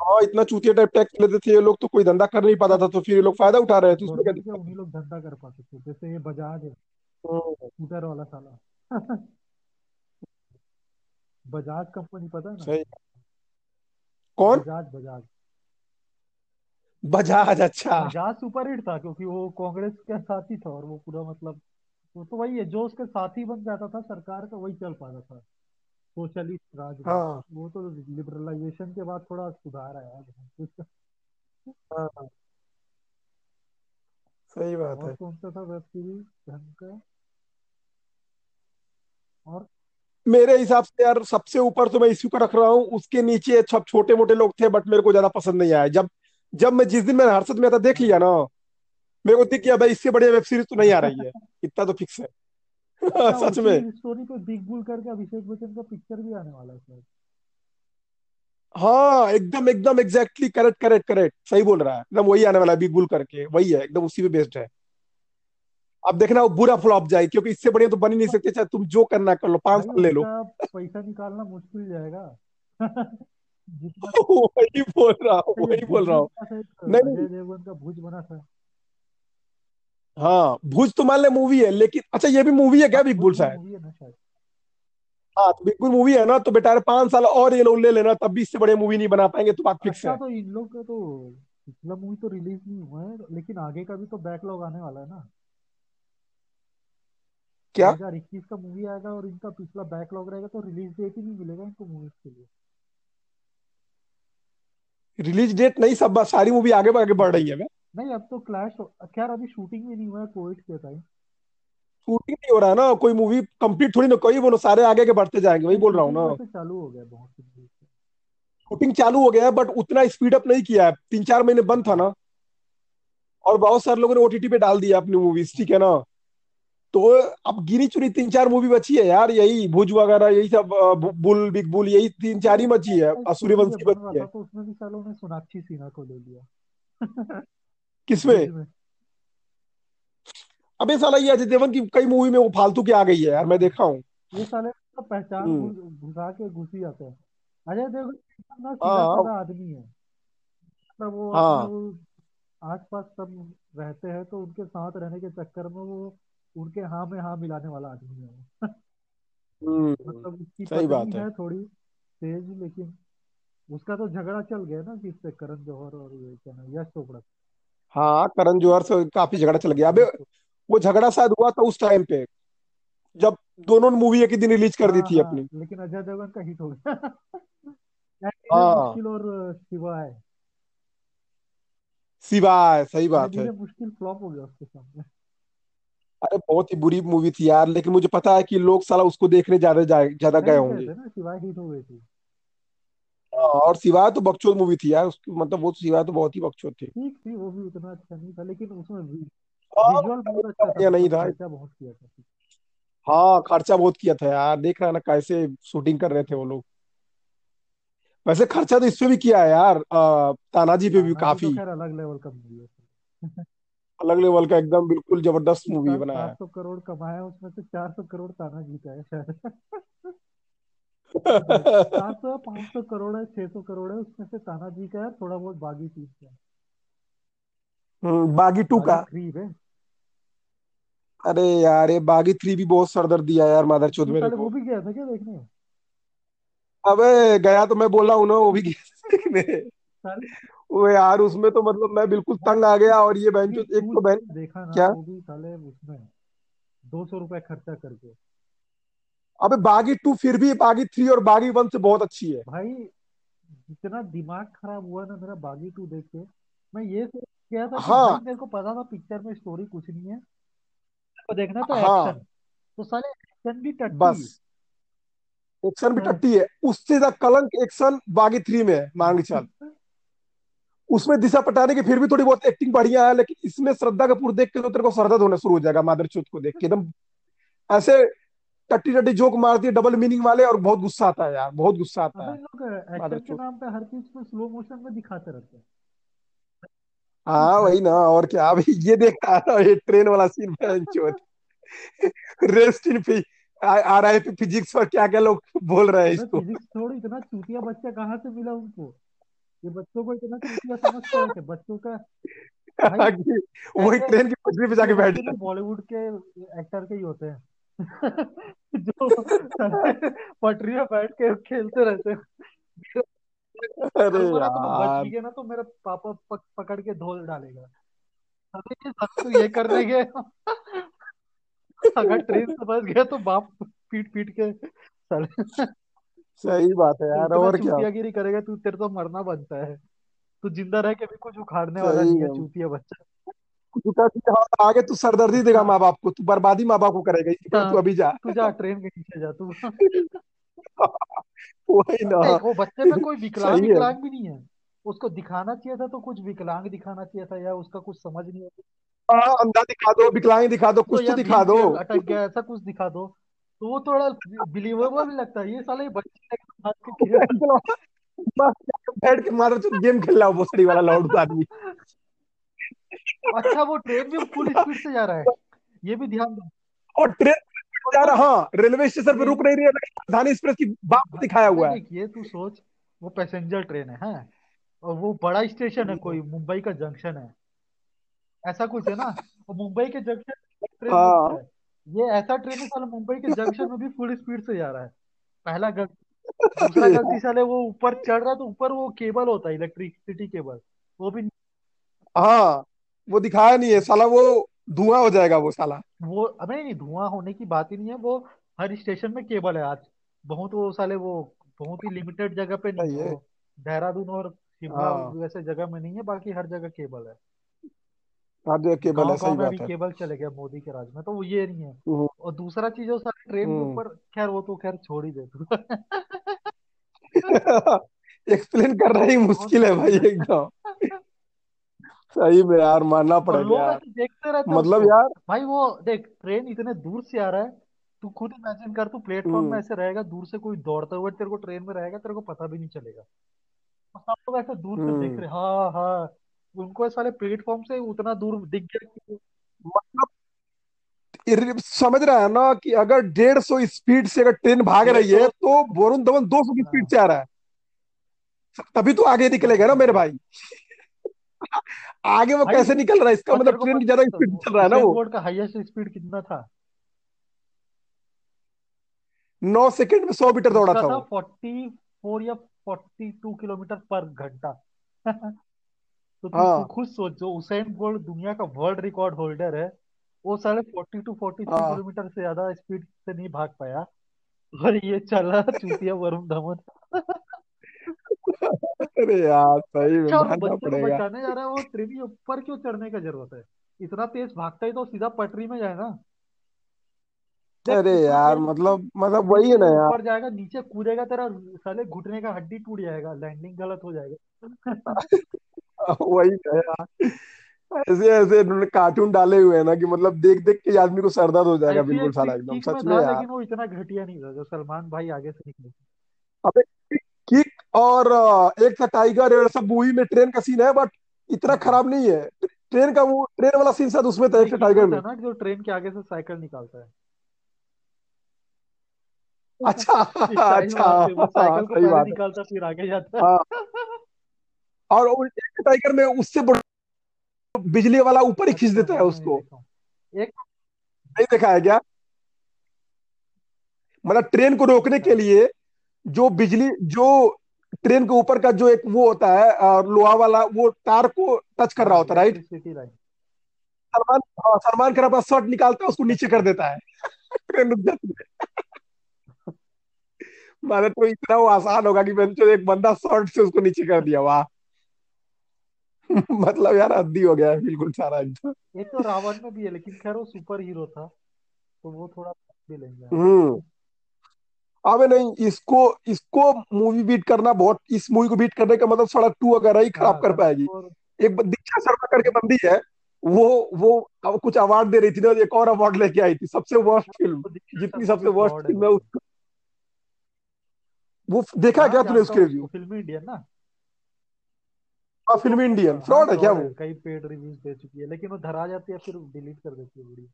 हाँ इतना चूतिया टाइप टैक्स लेते थे ये लोग तो कोई धंधा कर नहीं पाता था तो फिर ये लोग फ़ायदा उठा रहे थे उसमें क्या उन्हीं लोग धंधा कर पाते थे जैसे ये बजाज है। हम्म, स्कूटर वाला साला। बजाज कंपनी पता है ना? सही। कौन? बजाज बजाज। बजाज अच्छा। बजाज सुपर हिट था क्योंकि वो कांग्रेस के साथ था और वो पूरा मतलब वो तो वही है जो उसके साथी बन जाता था सरकार का वही चल पाता था। सोशलिस्ट राज हाँ। वो तो लिबरलाइजेशन के बाद थोड़ा सुधार आया है हाँ। सही बात और है। कौन सा था वेब सीरीज़ ढंग का। और? मेरे हिसाब से यार सबसे ऊपर तो मैं इसी को रख रहा हूँ उसके नीचे सब छोटे मोटे लोग थे बट मेरे को ज़्यादा पसंद नहीं आया। जब जब मैं जिस दिन मैंने हर्षद मेहता देख लिया ना मेरे को दिख गया भाई इससे बढ़िया वेब सीरीज़ तो नहीं आ रही है। इतना तो फिक्स है। अच्छा सच में। स्टोरी पे बिग बुल करके अभिषेक बच्चन का पिक्चर भी आने वाला है हाँ एकदम एकदम एग्जैक्टली करेक्ट करेक्ट करेक्ट सही बोल रहा है। एकदम वही आने वाला है बिग बुल करके। वही है एकदम उसी पे बेस्ड है। अब देखना वो बुरा फ्लॉप जाए क्योंकि इससे बढ़िया तो बन ही नहीं सकते। चाहे तुम जो करना कर लो पाँच साल ले लो। पैसा निकालना मुश्किल जाएगा। वही बोल रहा हूँ वही बोल रहा हूँ। नहीं देवगन का भुज बना था। हाँ भूज तो मान ले मूवी है लेकिन अच्छा ये भी मूवी है क्या बिग बुल शायद? है शायद। हाँ तो बिग बुल मूवी है ना तो बेटा पाँच साल और ये लोग ले लेना तब भी इससे बड़े मूवी नहीं बना पाएँगे तो बात फिक्स अच्छा है। तो इन लोग का तो पिछला मूवी तो रिलीज़ नहीं हुआ है लेकिन आगे का भी तो बैकलॉग आने वाला है ना। क्या? 2021 का मूवी आएगा और इनका पिछला बैकलॉग रहेगा तो रिलीज़ डेट ही नहीं मिलेगा इनको मूवीज़ के लिए। रिलीज़ डेट नहीं सब सारी मूवी आगे आगे बढ़ रही है मैं नहीं अब तो क्लैश खैर अभी शूटिंग भी नहीं हुआ है कोविड के टाइम शूटिंग नहीं हो रहा है ना कोई मूवी कंप्लीट थोड़ी ना कोई वो सारे आगे के बढ़ते जाएँगे वही बोल रहा हूँ ना। वैसे चालू हो गया बहुत। शूटिंग चालू हो गया है बट उतना स्पीड अप नहीं किया है। तीन चार महीने बंद था ना। और बहुत सारे लोगों ने ओटीटी पे डाल दिया अपनी मूवीज़ ठीक है ना। तो अब गिनी चुनी तीन चार मूवी बची है यार यही भुज वगैरह यही सब बुल बिग बुल यही तीन चार ही बची है। और सूर्यवंशी बची है। तो उसमें भी सालों ने सोनाक्षी सिन्हा को ले लिया। किसमें में? अबे साला ये अजय देवगन की कई मूवी में वो फालतू की आ गई है यार मैं देखा हूँ। ये साले तो पहचान हम्म। घुसा के घुस ही जाते हैं। अजय देवगन एकदम ना सीधा हाँ। साधा आदमी है। मतलब हाँ। वो आसपास सब रहते हैं तो उनके साथ रहने के चक्कर में वो उनके हाँ में हाँ मिलाने वाला आदमी है वो। हम्म मतलब उसकी सही पत्नी बात है। है थोड़ी तेज लेकिन उसका तो झगड़ा चल गया ना किससे करण जौहर और ये क्या नाम यश चोपड़ा हाँ करण जौहर से काफ़ी झगड़ा चल गया। अबे वो झगड़ा शायद हुआ था उस टाइम पे जब दोनों ने मूवी एक ही दिन रिलीज़ कर दी हाँ थी हाँ अपनी। लेकिन अजय देवगन का हिट हो गया। हाँ। मुश्किल और शिवा है। सिवाय सही बात है। मुश्किल फ्लॉप हो गया उसके सामने। अरे बहुत ही बुरी मूवी थी यार लेकिन मुझे पता है कि लोग साला उसको देखने ज़्यादा ज़्यादा गए होंगे। हो गई थी। हाँ, और सिवाय तो बकचोद मूवी थी यार उसकी मतलब वो सिवाय तो बहुत ही बकचोद थी। ठीक थी वो भी उतना अच्छा नहीं था लेकिन उसमें हाँ विजुअल बहुत अच्छा था नहीं मतलब था। खर्चा बहुत किया था। हाँ खर्चा बहुत किया था यार देख रहा है ना कैसे शूटिंग कर रहे थे वो लोग। वैसे खर्चा तो इसपे भी किया है यार तानाजी पे भी तो काफ़ी। अलग लेवल का मूवी है। अलग लेवल का एकदम बिल्कुल ज़बरदस्त मूवी बनाया। सात सौ करोड़ कमाया उसमें से चार सौ करोड़ तानाजी का है शायद। सात सौ पाँच सौ करोड़ है छह सौ करोड़ है उसमें से तानाजी का है थोड़ा बहुत बागी चीज़ का है। हम्म, बागी टू का? थ्री है। अरे यार ये बागी थ्री भी बहुत सरदर्द दिया यार मादरचोद तू मेरे साले वो भी गया था क्या देखने? अबे गया तो मैं बोल रहा हूँ ना वो भी गया देखने। वो यार उसमें तो मतलब मैं बिल्कुल तंग आ गया और ये बहन एक तो बहन देखा ना क्या? वो भी साले उसमें दो सौ रुपए खर्चा करके। अबे बागी टू फिर भी बागी थ्री और बागी वन से बहुत अच्छी है। भाई जितना दिमाग खराब हुआ ना मेरा बागी टू देख के मैं ये सोच गया था हाँ। मेरे को पता था पिक्चर में स्टोरी कुछ नहीं है। तो देखना था हाँ। एक्शन तो साले एक्शन भी टट्टी। बस। एक्शन भी हाँ। टट्टी है। उससे ज़्यादा कलंक एक्शन बागी थ्री में है के चल। उसमें दिशा पटाने की फिर भी थोड़ी बहुत एक्टिंग बढ़िया है लेकिन इसमें श्रद्धा कपूर देख के तो तेरे को सरदर्द होना शुरू हो जाएगा मादरचोद को देख के। एकदम ऐसे टट्टी टट्टी जोक मारती है डबल मीनिंग वाले और बहुत गुस्सा आता है यार बहुत गुस्सा आता है पे हर चीज़ को स्लो मोशन में दिखाते रहते हैं। हाँ वही ना और क्या अभी ये देख है ये ट्रेन वाला सीन रेस्ट इन फ़ी आ रहा है फिजिक्स पर क्या क्या लोग बोल रहे हैं इसको। छोड़ इतना चूतिया बच्चा कहाँ से मिला उनको? ये बच्चों को इतना चूतिया समझते हैं? कि बच्चों का वही ट्रेन की पटरी पे जाके बैठ बॉलीवुड के एक्टर के ही होते हैं। जो पटरी में बैठ के खेलते रहते हैं। अरे तुम बच गए ना तो मेरा पापा पक, पकड़ के धोल डालेगा। ये सब तो ये करने गए। अगर ट्रेन से बच गया तो बाप पीट पीट के सही बात है तो यार इतना और क्या? चूतियागिरी करेगा तू तेरे तो मरना बनता है। तू ज़िंदा रह के भी कुछ उखाड़ने वाला नहीं है है। चूतिया बच्चा। जूता हाँ आगे तू सरदर्दी देगा माँ बाप को तू बर्बादी माँ बाप को करेगा हाँ तू अभी जा। तू जा ट्रेन के नीचे जा तू। वही ना। वो बच्चे में कोई विकलांग विकलांग भी नहीं है? उसको दिखाना चाहिए था तो कुछ विकलांग दिखाना चाहिए था या उसका कुछ समझ नहीं आता? हाँ अंधा दिखा दो विकलांग दिखा दो तो कुछ तो दिखा दो। अटक गया ऐसा कुछ दिखा दो। तो वो थोड़ा बिलीवेबल भी लगता है। ये साले बच्चे बैठ के मारो तो गेम खेल रहा हो भोसड़ी वाला लौड़ू आदमी अच्छा वो ट्रेन भी फुल स्पीड से जा रहा है। ये भी ध्यान दो। और ट्रेन जा रहा हाँ रेलवे स्टेशन पे रुक नहीं रही है राजधानी एक्सप्रेस की बाप दिखाया हुआ है। ये तू सोच वो पैसेंजर ट्रेन है हैं। और वो बड़ा स्टेशन है कोई मुंबई का जंक्शन है। ऐसा कुछ है ना? मुंबई के जंक्शन ट्रेन हाँ। है। ये ऐसा ट्रेन है साला मुंबई के जंक्शन में भी फुल स्पीड से जा रहा है। पहला गलती दूसरा गलती साले वो ऊपर चढ़ रहा है तो ऊपर वो केबल होता है इलेक्ट्रिसिटी केबल वो भी हाँ वो दिखाया नहीं है साला वो धुआँ हो जाएगा वो साला। वो अबे नहीं धुआँ होने की बात ही नहीं है वो हर स्टेशन में केबल है आज। बहुत वो साले वो बहुत ही लिमिटेड जगह पे नहीं है। देहरादून और शिमला हाँ। वैसे जगह में नहीं है बाकी हर जगह केबल है। हाँ जो केबल गाँव है सही बात है। केबल चले गया मोदी के राज में तो वो ये नहीं है। और दूसरा चीज़ वो सारे ट्रेन के हम्म। ऊपर खैर वो तो खैर छोड़ ही दे तू एक्सप्लेन करना ही मुश्किल है भाई एकदम सही में यार मानना पड़ेगा लोग यार। ऐसे देखते रहते हैं मतलब यार भाई वो देख ट्रेन इतने दूर से आ रहा है तू खुद इमेजिन कर तू प्लेटफॉर्म में हम्म। ऐसे रहेगा दूर से कोई दौड़ते हुए तेरे को ट्रेन में रहेगा तेरे को पता भी नहीं चलेगा। सब लोग ऐसे दूर से देख हम्म। रहे हाँ हाँ। उनको साले प्लेटफॉर्म से उतना दूर दिख गया कि मतलब समझ रहा है ना कि अगर डेढ़ सौ स्पीड से अगर ट्रेन भाग रही है तो वरुण धवन दो सौ की स्पीड से आ रहा है। तभी तो आगे निकलेगा ना मेरे भाई। आगे वो कैसे निकल रहा है? इसका मतलब ट्रेन की ज़्यादा स्पीड वो चल रहा है ना वो। का हाईएस्ट स्पीड कितना था? नौ सेकंड में सौ मीटर दौड़ा था था फोर्टी फोर या फोर्टी टू किलोमीटर पर घंटा। तो तू तू हाँ। खुद सोच जो उसेन बोल्ट दुनिया का वर्ल्ड रिकॉर्ड होल्डर है। वो साले forty two forty three kilometre से ज़्यादा स्पीड से नहीं भाग पाया। और ये चला चूतिया वरुण धवन। अरे यार सही में अच्छा मानना पड़ेगा। बचाने जा रहा है वो ट्रेन ऊपर क्यों चढ़ने का ज़रूरत है? इतना तेज भागता ही तो सीधा पटरी में जाए ना। देख अरे यार मतलब मतलब वही है ना यार। ऊपर जाएगा नीचे कूदेगा तेरा साले घुटने का हड्डी टूट जाएगा लैंडिंग गलत हो जाएगा। वही है यार। ऐसे ऐसे इन्होंने कार्टून डाले हुए हैं ना कि मतलब देख देख के आदमी को सर दर्द हो जाएगा बिल्कुल साला एकदम सच में यार। लेकिन वो इतना घटिया नहीं था जो सलमान भाई आगे से निकले। अबे किक और एक था टाइगर ये सब मूवी में ट्रेन का सीन है बट इतना हाँ खराब नहीं है। ट्रेन का वो ट्रेन वाला सीन शायद उसमें था एक था टाइगर में। ना जो ट्रेन के आगे से साइकिल निकालता है। अच्छा अच्छा हाँ साइकिल को पहले निकालता फिर आगे जाता। हाँ। और एक टाइगर में उससे बिजली वाला ऊपर ही खींच अच्छा देता है उसको। एक नहीं देखा है क्या मतलब ट्रेन को रोकने के लिए जो बिजली जो ट्रेन के ऊपर का जो एक वो होता है लोहा वाला वो तार को टच कर रहा होता है राइट सलमान हाँ सलमान खान अपना शर्ट निकालता है उसको नीचे कर देता है। ट्रेन रुक जाती है। मतलब तो इतना वो आसान होगा कि बेंचो एक बंदा शर्ट से उसको नीचे कर दिया वाह। मतलब यार हद्दी हो गया है बिल्कुल सारा एकदम एक तो रावण में भी है लेकिन खैर वो सुपर हीरो था तो वो थोड़ा भी लेंगे हम हम्म। अबे नहीं इसको इसको मूवी बीट करना बहुत इस मूवी को बीट करने का मतलब सड़क टू वगैरह ही खराब हाँ कर पाएगी। और एक दीक्षा शर्मा करके बंदी है वो वो अब कुछ अवार्ड दे रही थी ना एक और अवार्ड लेके आई थी सबसे वर्स्ट फ़िल्म जितनी सबसे वर्स्ट फ़िल्म है उसको। वो देखा हाँ क्या तूने उसके हूँ रिव्यू फिल्मी इंडियन ना? हाँ फ़िल्म इंडियन फ्रॉड है क्या वो? कई पेड रिव्यूज़ दे चुकी है लेकिन वो धरा जाती है फिर डिलीट कर देती है वीडियो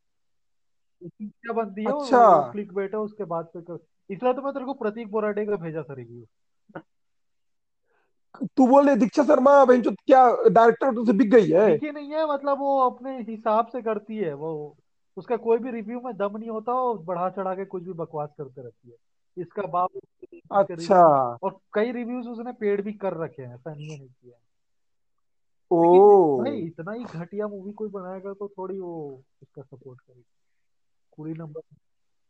क्या बनती है अच्छा। क्लिक बेट है उसके बाद पे कर। इसलिए तो मैं तेरे को प्रतीक बोराडे का भेजा था रिव्यू तू बोल रही दीक्षा शर्मा बहन चो क्या डायरेक्टर तुझसे बिक गई है? बिकी नहीं है मतलब वो अपने हिसाब से करती है वो उसका कोई भी रिव्यू में दम नहीं होता वो बढ़ा चढ़ा के कुछ भी बकवास करते रहती है। इसका बाप अच्छा। और कई रिव्यूज़ उसने पेड भी कर रखे हैं ऐसा नहीं है किया लेकिन भाई इतना ही घटिया मूवी कोई बनाएगा तो थोड़ी वो उसका सपोर्ट करेगी कुली नंबर।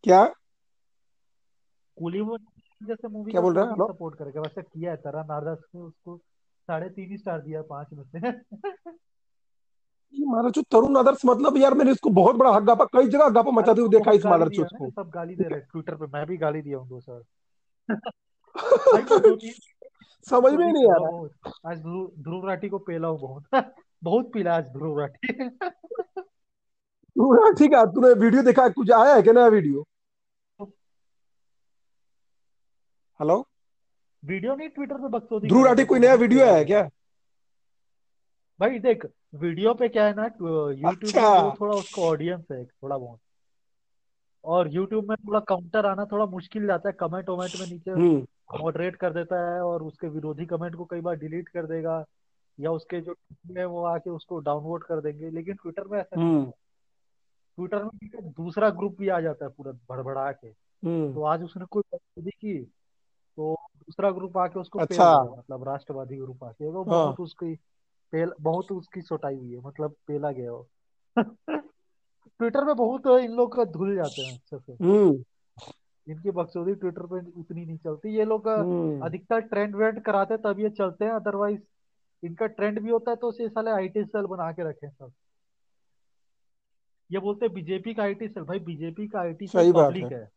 क्या? कुली वो जैसे मूवी क्या बोल रहा है? सपोर्ट करेगा वैसे किया है? तरह नारदास ने उसको साढ़े तीन ही स्टार दिया पाँच में से। ये मादरचोद तरुण आदर्श मतलब यार मैंने इसको बहुत बड़ा हग्गापा कई जगह हग्गापा मचाते हुए देखा इस मादरचोद को सब गाली दे रहे हैं ट्विटर पे मैं भी गाली दिया हूँ दो सर समझ में नहीं आ रहा आज ध्रुव ध्रुव राठी को पेला हूँ बहुत। बहुत पीला आज ध्रुव राठी। हाँ, ठीक है तूने वीडियो देखा कुछ आया है क्या नया वीडियो? हेलो वीडियो नहीं ट्विटर पे बकचोदी ध्रुव राठी कोई नया वीडियो आया है क्या? भाई देख वीडियो पे क्या है ना यूट्यूब अच्छा। में थोड़ा उसको ऑडियंस है थोड़ा बहुत। और यूट्यूब में थोड़ा काउंटर आना थोड़ा मुश्किल जाता है कमेंट वमेंट में नीचे हम्म। मॉडरेट कर देता है और उसके विरोधी कमेंट को कई बार डिलीट कर देगा या उसके जो है वो आके उसको डाउनलोड कर देंगे। लेकिन ट्विटर में ऐसा नहीं हम्म। ट्विटर में दूसरा ग्रुप भी आ जाता है पूरा भड़बड़ा के। हम्म। तो आज उसने कोई गलती की तो दूसरा ग्रुप आके उसको अच्छा। मतलब राष्ट्रवादी ग्रुप आके। वो हाँ। बहुत उसकी पेल बहुत उसकी सोटाई हुई है। मतलब पेला गया वो। ट्विटर में बहुत इन लोग धुल जाते हैं अच्छे से। हम्म। इनकी बकचोदी ट्विटर पे उतनी नहीं चलती। ये लोग हम्म। अधिकतर ट्रेंड वेंड कराते तब ये चलते हैं। अदरवाइज़ इनका ट्रेंड भी होता है तो ये साले आईटी सेल बना के रखे सब। ये बोलते हैं बीजेपी का आईटी सेल भाई बीजेपी का आईटी सेल बात है। पब्लिक है।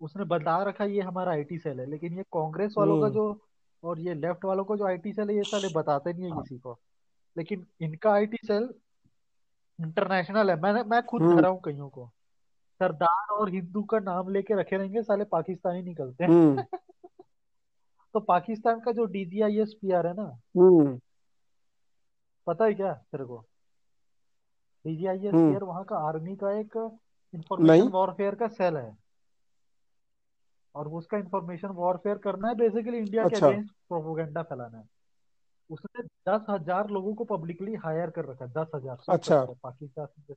उसने बता रखा ये हमारा आईटी सेल है। लेकिन ये कांग्रेस वालों का हम्म। जो और ये लेफ़्ट वालों को जो आईटी सेल है ये साले बताते नहीं है किसी को। लेकिन इनका आईटी सेल इंटरनेशनल है। मैंने मैं खुद हम्म। धरा हूँ कईयों को। सरदार और हिंदू का नाम लेके रखे रहेंगे साले पाकिस्तानी निकलते हम्म। हैं तो पाकिस्तान का जो डीजीआईएसपीआर है ना हम्म। पता है क्या तेरे को? हम्म। डीजीआईएसपीआर वहाँ का आर्मी का एक इंफॉर्मेशन वॉरफेयर का सेल है। और उसका इंफॉर्मेशन वॉरफेयर करना है बेसिकली इंडिया के अच्छा। अगेंस्ट प्रोपोगंडा फैलाना है। उसने दस हज़ार लोगों को पब्लिकली हायर कर रखा है दस हज़ार अच्छा। पाकिस्तान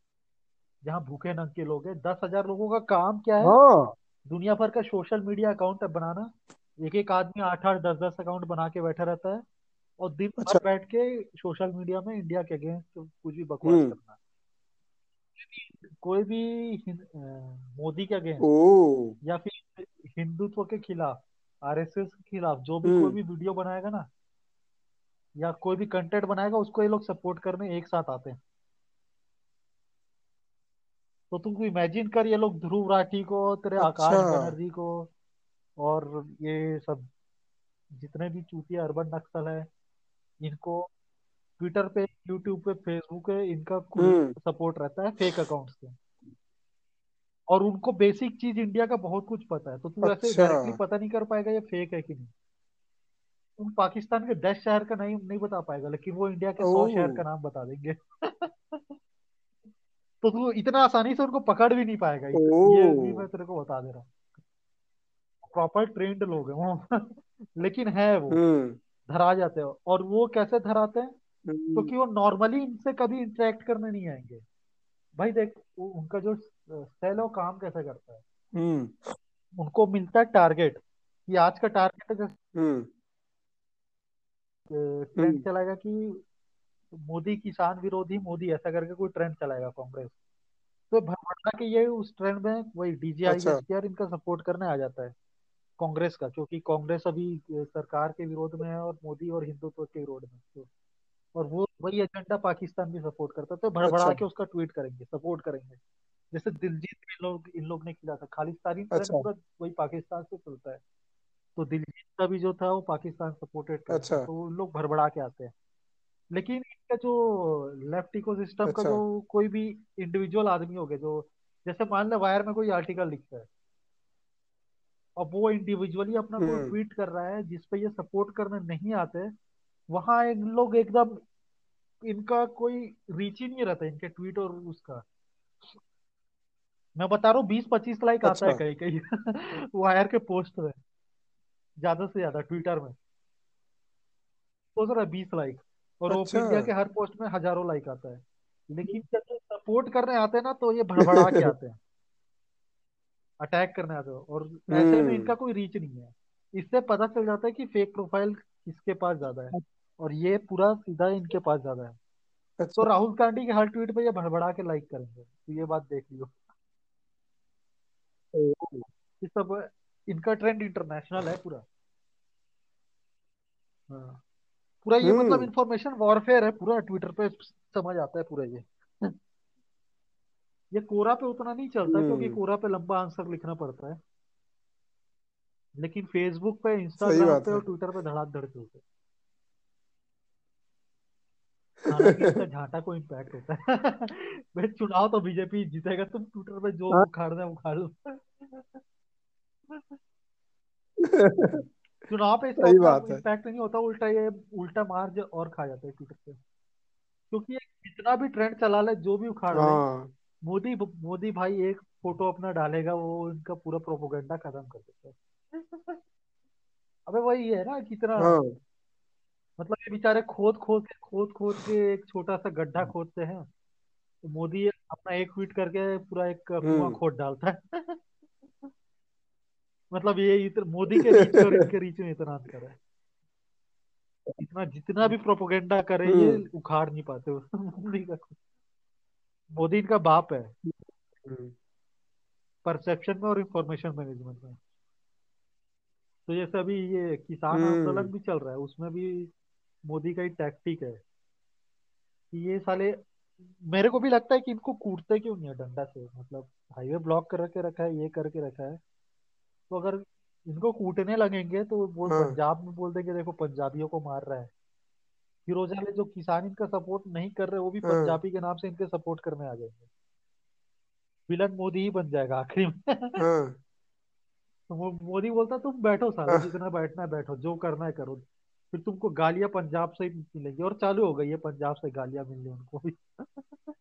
जहाँ भूखे नंग के लोग हैं। दस हज़ार लोगों का काम क्या है? हाँ। दुनिया भर का सोशल मीडिया अकाउंट बनाना। एक एक आदमी आठ आठ दस दस अकाउंट बना के बैठा रहता है। और दिन भर अच्छा। बैठ के सोशल मीडिया में इंडिया के अगेंस्ट कुछ भी बकवास हम्म। करना। कोई भी मोदी के अगेंस्ट या फिर हिंदुत्व के खिलाफ आरएसएस के खिलाफ जो भी कोई हम्म। भी वीडियो बनाएगा ना या कोई भी कंटेंट बनाएगा उसको ये लोग सपोर्ट करने एक साथ आते हैं। तो तुमको इमेजिन कर ये लोग ध्रुव राठी को तेरे अच्छा। आकाश बनर्जी को और ये सब जितने भी चूतिया अर्बन नक्सल है इनको ट्विटर पे यूट्यूब पे फेसबुक पे इनका हम्म। सपोर्ट रहता है फेक अकाउंट से और उनको बेसिक चीज़ इंडिया का बहुत कुछ पता है तो तू ऐसे अच्छा। डायरेक्टली पता नहीं कर पाएगा ये फेक है कि नहीं। तुम पाकिस्तान के दस शहर का नहीं नहीं बता पाएगा लेकिन वो इंडिया के सौ शहर का नाम बता देंगे। तो तू इतना आसानी से उनको पकड़ भी नहीं पाएगा। ये भी मैं तेरे को बता दे रहा हूँ। प्रॉपर ट्रेंड लोग हैं वो। लेकिन है वो। हम्म। धरा जाते हैं। और वो कैसे धराते हैं? हम्म। क्योंकि वो नॉर्मली इनसे कभी इंटरेक्ट करने नहीं आएँगे। भाई देख उनका जो सेल है काम कैसे करता है? हम्म। उनको मिलता है टारगेट कि आज का टारगेट है जैसे ट्रेंड चलाएगा कि मोदी किसान विरोधी मोदी ऐसा करके कोई ट्रेंड चलाएगा कांग्रेस। तो भड़बड़ा के ये उस ट्रेंड में वही डीजीआई अच्छा। इनका सपोर्ट करने आ जाता है कांग्रेस का क्योंकि कांग्रेस अभी सरकार के विरोध में है और मोदी और हिंदुत्व के विरोध में तो और वो वही एजेंडा पाकिस्तान भी सपोर्ट करता है। तो भड़बड़ा अच्छा। के उसका ट्वीट करेंगे सपोर्ट करेंगे। जैसे दिलजीत इन लोग इन लोग ने किया था खालिस्तानी अच्छा। पूरा वही पाकिस्तान से चलता है। तो दिलजीत का भी जो था वो पाकिस्तान सपोर्टेड था अच्छा। तो उन लोग भड़बड़ा के आते हैं। लेकिन इनका जो लेफ़्ट इकोसिस्टम का अच्छा। जो कोई भी इंडिविजुअल आदमी हो गया जो जैसे मान ले वायर में कोई आर्टिकल लिखता है अब वो इंडिविजुअली अपना कोई हम्म। ट्वीट कर रहा है जिसपे ये सपोर्ट करने नहीं आते वहाँ इन लोग एकदम इनका कोई रीच ही नहीं रहता इनके ट्वीट और उसका। मैं बता रहा हूँ बीस पच्चीस लाइक आता है अच्छा। कहीं कहीं। वायर के पोस्ट में ज़्यादा से ज़्यादा ट्विटर में। सोच रहा है बीस लाइक और ओपन अच्छा। इंडिया के हर पोस्ट में हज़ारों लाइक आता है। लेकिन जब सपोर्ट करने आते हैं ना तो ये भड़बड़ा के आते हैं। अटैक करने आते हैं। और ऐसे में हम्म। इनका कोई रीच नहीं है। इससे पता चल जाता है कि फेक प्रोफ़ाइल किसके पास ज़्यादा है। और ये पूरा सीधा इनके पास ज़्यादा है। तो अच्छा। राहुल गांधी के हर ट्वीट पे ये भड़बड़ा के लाइक करेंगे। तो ये बात देख लियो। ये सब इनका ट्रेंड इंटरनेशनल है पूरा। हाँ। पूरा ये मतलब हम्म। इंफॉर्मेशन वॉरफेयर है पूरा ट्विटर पे समझ आता है पूरा ये। ये कोरा पे उतना नहीं चलता क्योंकि हम्म कोरा पे लंबा आंसर लिखना पड़ता है। लेकिन फेसबुक पे इंस्टाग्राम पे है। और ट्विटर पे धड़ाक धड़ चलते हैं। इसका झांटा को इम्पैक्ट होता है। भाई चुनाव तो बीजेपी जीतेगा तुम ट्विटर पे जो हाँ। उखाड़ना है उखाड़ लो चुनाव पे इसका बात है। इम्पैक्ट नहीं होता उल्टा ये उल्टा मार्ज और खा जाता है ट्विटर पे। क्योंकि ये कितना भी ट्रेंड चला ले जो भी उखाड़ ले हाँ। मोदी मोदी भाई एक फ़ोटो अपना डालेगा वो इनका पूरा प्रोपोगंडा खत्म कर देता है अबे वही है ना कितना हाँ। मतलब ये बेचारे खोद खोद के खोद खोद के एक छोटा सा गड्ढा खोदते हैं। तो मोदी अपना एक ट्वीट करके पूरा एक कुआँ हम्म खोद डालता है। मतलब ये इतना मोदी के रीच और इनके रीच में इतना अंतर है। इतना जितना भी प्रोपोगेंडा करे ये हम्म। उखाड़ नहीं पाते मोदी का मोदी इनका बाप है। हम्म। परसेप्शन में और इंफॉर्मेशन मैनेजमेंट में। तो जैसे अभी ये किसान हम्म। आंदोलन भी चल रहा है। उसमें भी मोदी का ही टैक्टिक है कि ये साले मेरे को भी लगता है कि इनको कूटते क्यों नहीं है? डंडा से मतलब हाईवे ब्लॉक करके रखा है ये करके रखा है। तो अगर इनको कूटने लगेंगे तो वो हाँ। पंजाब में बोल देंगे देखो पंजाबियों को मार रहा है। फिर वो जो किसान इनका सपोर्ट नहीं कर रहे वो भी हाँ। पंजाबी के नाम से इनके सपोर्ट करने आ जाएँगे। विलन मोदी ही बन जाएगा आखिरी में। हाँ। तो वो मोदी बोलता तुम बैठो सालो हाँ। जितना बैठना है बैठो जो करना है करो। फिर तुमको गालियाँ पंजाब से ही मिलेंगी और चालू हो गई है पंजाब से गालियाँ मिलनी उनको भी।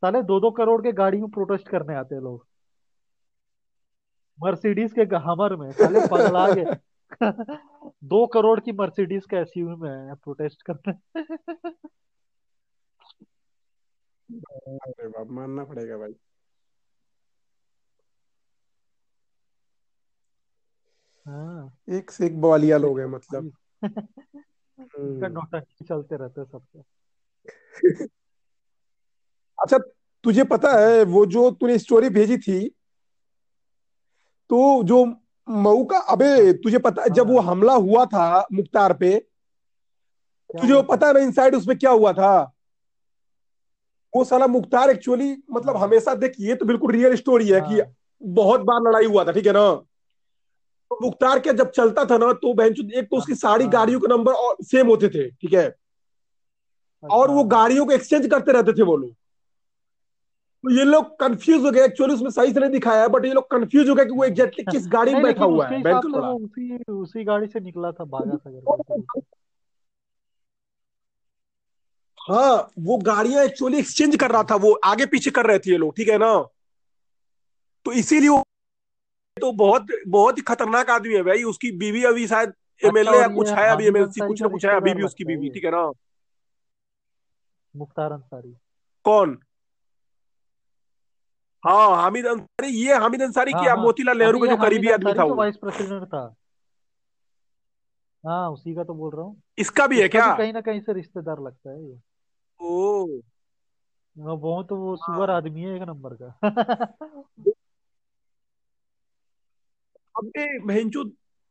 साले दो दो करोड़ के गाड़ी में प्रोटेस्ट करने आते हैं लोग। मर्सिडीज के हमर में साले पगला गए दो करोड़ की मर्सिडीज का एसयूवी में है प्रोटेस्ट करने। अरे बाप मानना पड़ेगा भाई। हाँ। एक से एक बवालिया लोग हैं मतलब। इनका हम्म। नौटंकी चलते रहते सबसे अच्छा तुझे पता है वो जो तूने स्टोरी भेजी थी तो जो मऊ का अबे तुझे पता है जब वो हाँ। हमला हुआ था मुख्तार पे तुझे वो पता है ना इनसाइड उसमें क्या हुआ था? वो साला मुख्तार एक्चुअली मतलब हाँ। हमेशा देख ये तो बिल्कुल रियल स्टोरी है कि हाँ। बहुत बार लड़ाई हुआ था ठीक है ना? तो मुख्तार के जब चलता था ना तो बहन एक तो उसकी सारी गाड़ियों के नंबर और सेम होते थे ठीक है? और अच्छा वो गाड़ियों को एक्सचेंज करते रहते थे वो लोग। तो ये लोग कंफ्यूज हो गए। एक्चुअली उसमें सही से नहीं दिखाया है बट ये लोग कंफ्यूज हो गए कि वो हाँ एग्जैक्टली किस गाड़ी में बैठा हुआ है। बैंक उसी उसी गाड़ी से निकला था भागा था करके शुरू से हाँ वो गाड़ियाँ एक्चुअली एक्सचेंज कर रहा था वो आगे पीछे कर रहे थे ये लोग ठीक है ना? तो इसीलिए तो बहुत बहुत ही खतरनाक आदमी है भाई। उसकी बीवी अभी शायद अच्छा एमएलए या कुछ है अभी एमएलसी कुछ ना कुछ है अभी भी उसकी बीवी ठीक है ना? मुख्तार अंसारी। कौन? हाँ हामिद अंसारी ये हामिद अंसारी हाँ क्या हाँ। मोतीलाल नेहरू का जो करीबी आदमी था वो। वाइस प्रेसिडेंट था। हाँ उसी का तो बोल रहा हूँ। इसका भी है क्या? भी कहीं ना कहीं से रिश्तेदार लगता है ये। ओ वो वो तो वो सुअर हाँ आदमी है एक नंबर का। अबे बहनचो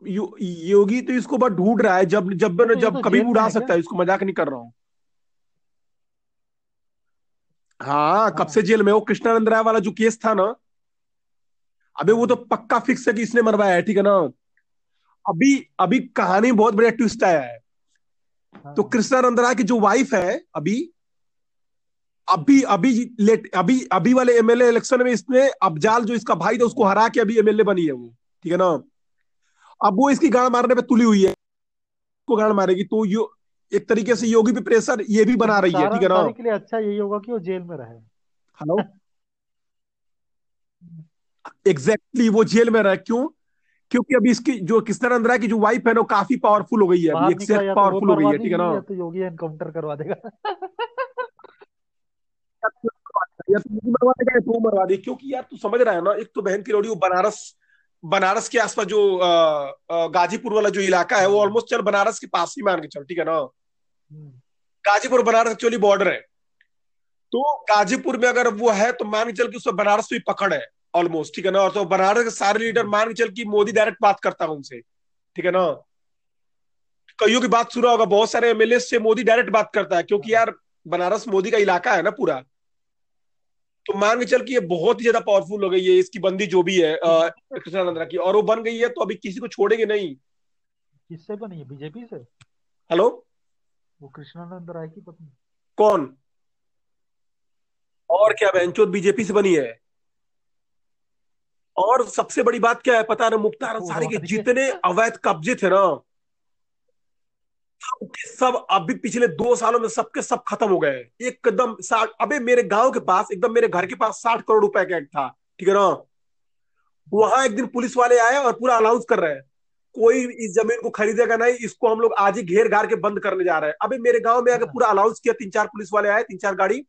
यो, योगी तो इसको बस ढूंढ रहा है जब जब तो जब तो कभी भी उड़ा सकता है इसको मज़ाक नहीं कर रहा हूँ। हाँ कब से हाँ जेल में वो कृष्णानंद राय वाला जो केस था ना अबे वो तो हाँ। पक्का फिक्स है कि इसने मरवाया है ठीक है ना? अभी अभी कहानी बहुत बढ़िया ट्विस्ट आया है। तो हाँ कृष्णानंद राय की जो वाइफ है अभी अभी अभी लेट अभी अभी वाले एमएलए इलेक्शन में इसने अफजाल जो इसका भाई था उसको हरा के अभी एमएलए बनी है वो ठीक है ना? अब वो इसकी गाड़ मारने पे तुली हुई है को गाड़ मारेगी तो यो एक तरीके से योगी पे प्रेशर ये भी तो बना रही है ठीक है ना? के लिए अच्छा यही होगा कि वो जेल में रहे। हेलो एग्जैक्टली exactly, वो जेल में रहे क्यों? क्योंकि अभी इसकी जो कृष्णानंद राय की जो वाइफ है ना काफ़ी पावरफुल हो गई है अभी या तो पावरफुल हो गई है ठीक है ना? तो योगी एनकाउंटर करवा देगा। या तो मुझे मरवा देगा या तो मरवा क्योंकि यार तू समझ रहा है ना एक तो बहन की लोड़ी वो बनारस बनारस के आसपास जो गाजीपुर वाला जो इलाका है वो ऑलमोस्ट चल बनारस के पास ही मान के चल ठीक है ना? हम्म, गाजीपुर बनारस एक्चुअली बॉर्डर है। तो गाजीपुर में अगर वो है तो मान के चल कि उसमें बनारस भी पकड़ है ऑलमोस्ट ठीक है ना? और तो बनारस के सारे लीडर हम्म, मान के चल कि मोदी डायरेक्ट बात करता है उनसे ठीक है ना? कईयों की बात सुना होगा बहुत सारे एमएलए से मोदी डायरेक्ट बात करता है क्योंकि यार बनारस मोदी का इलाका है ना पूरा। तो मान के चल कि ये बहुत ही ज़्यादा पावरफुल हो गई है इसकी बंदी जो भी है कृष्णानंद की। और वो बन गई है तो अभी किसी को छोड़ेंगे नहीं। किससे बनी है? बीजेपी से? हेलो वो कृष्णानंद राय की पत्नी? कौन? और क्या बहनचोद बीजेपी से बनी है। और सबसे बड़ी बात क्या है पता ना मुख्तार अंसारी के जितने अवैध कब्जे थे ना सबके सब अभी पिछले दो सालों में सबके सब खत्म हो गए। एकदम साठ अबे मेरे गाँव के पास एकदम मेरे घर के पास साठ करोड़ रुपए का एक था ठीक है ना? वहाँ एक दिन पुलिस वाले आए और पूरा अनाउंस कर रहे हैं। कोई इस ज़मीन को खरीदेगा नहीं इसको हम लोग आज ही घेर घार के बंद करने जा रहे हैं। अभी मेरे गाँव में अगर पूरा अनाउंस किया तीन चार पुलिस वाले आए तीन चार गाड़ी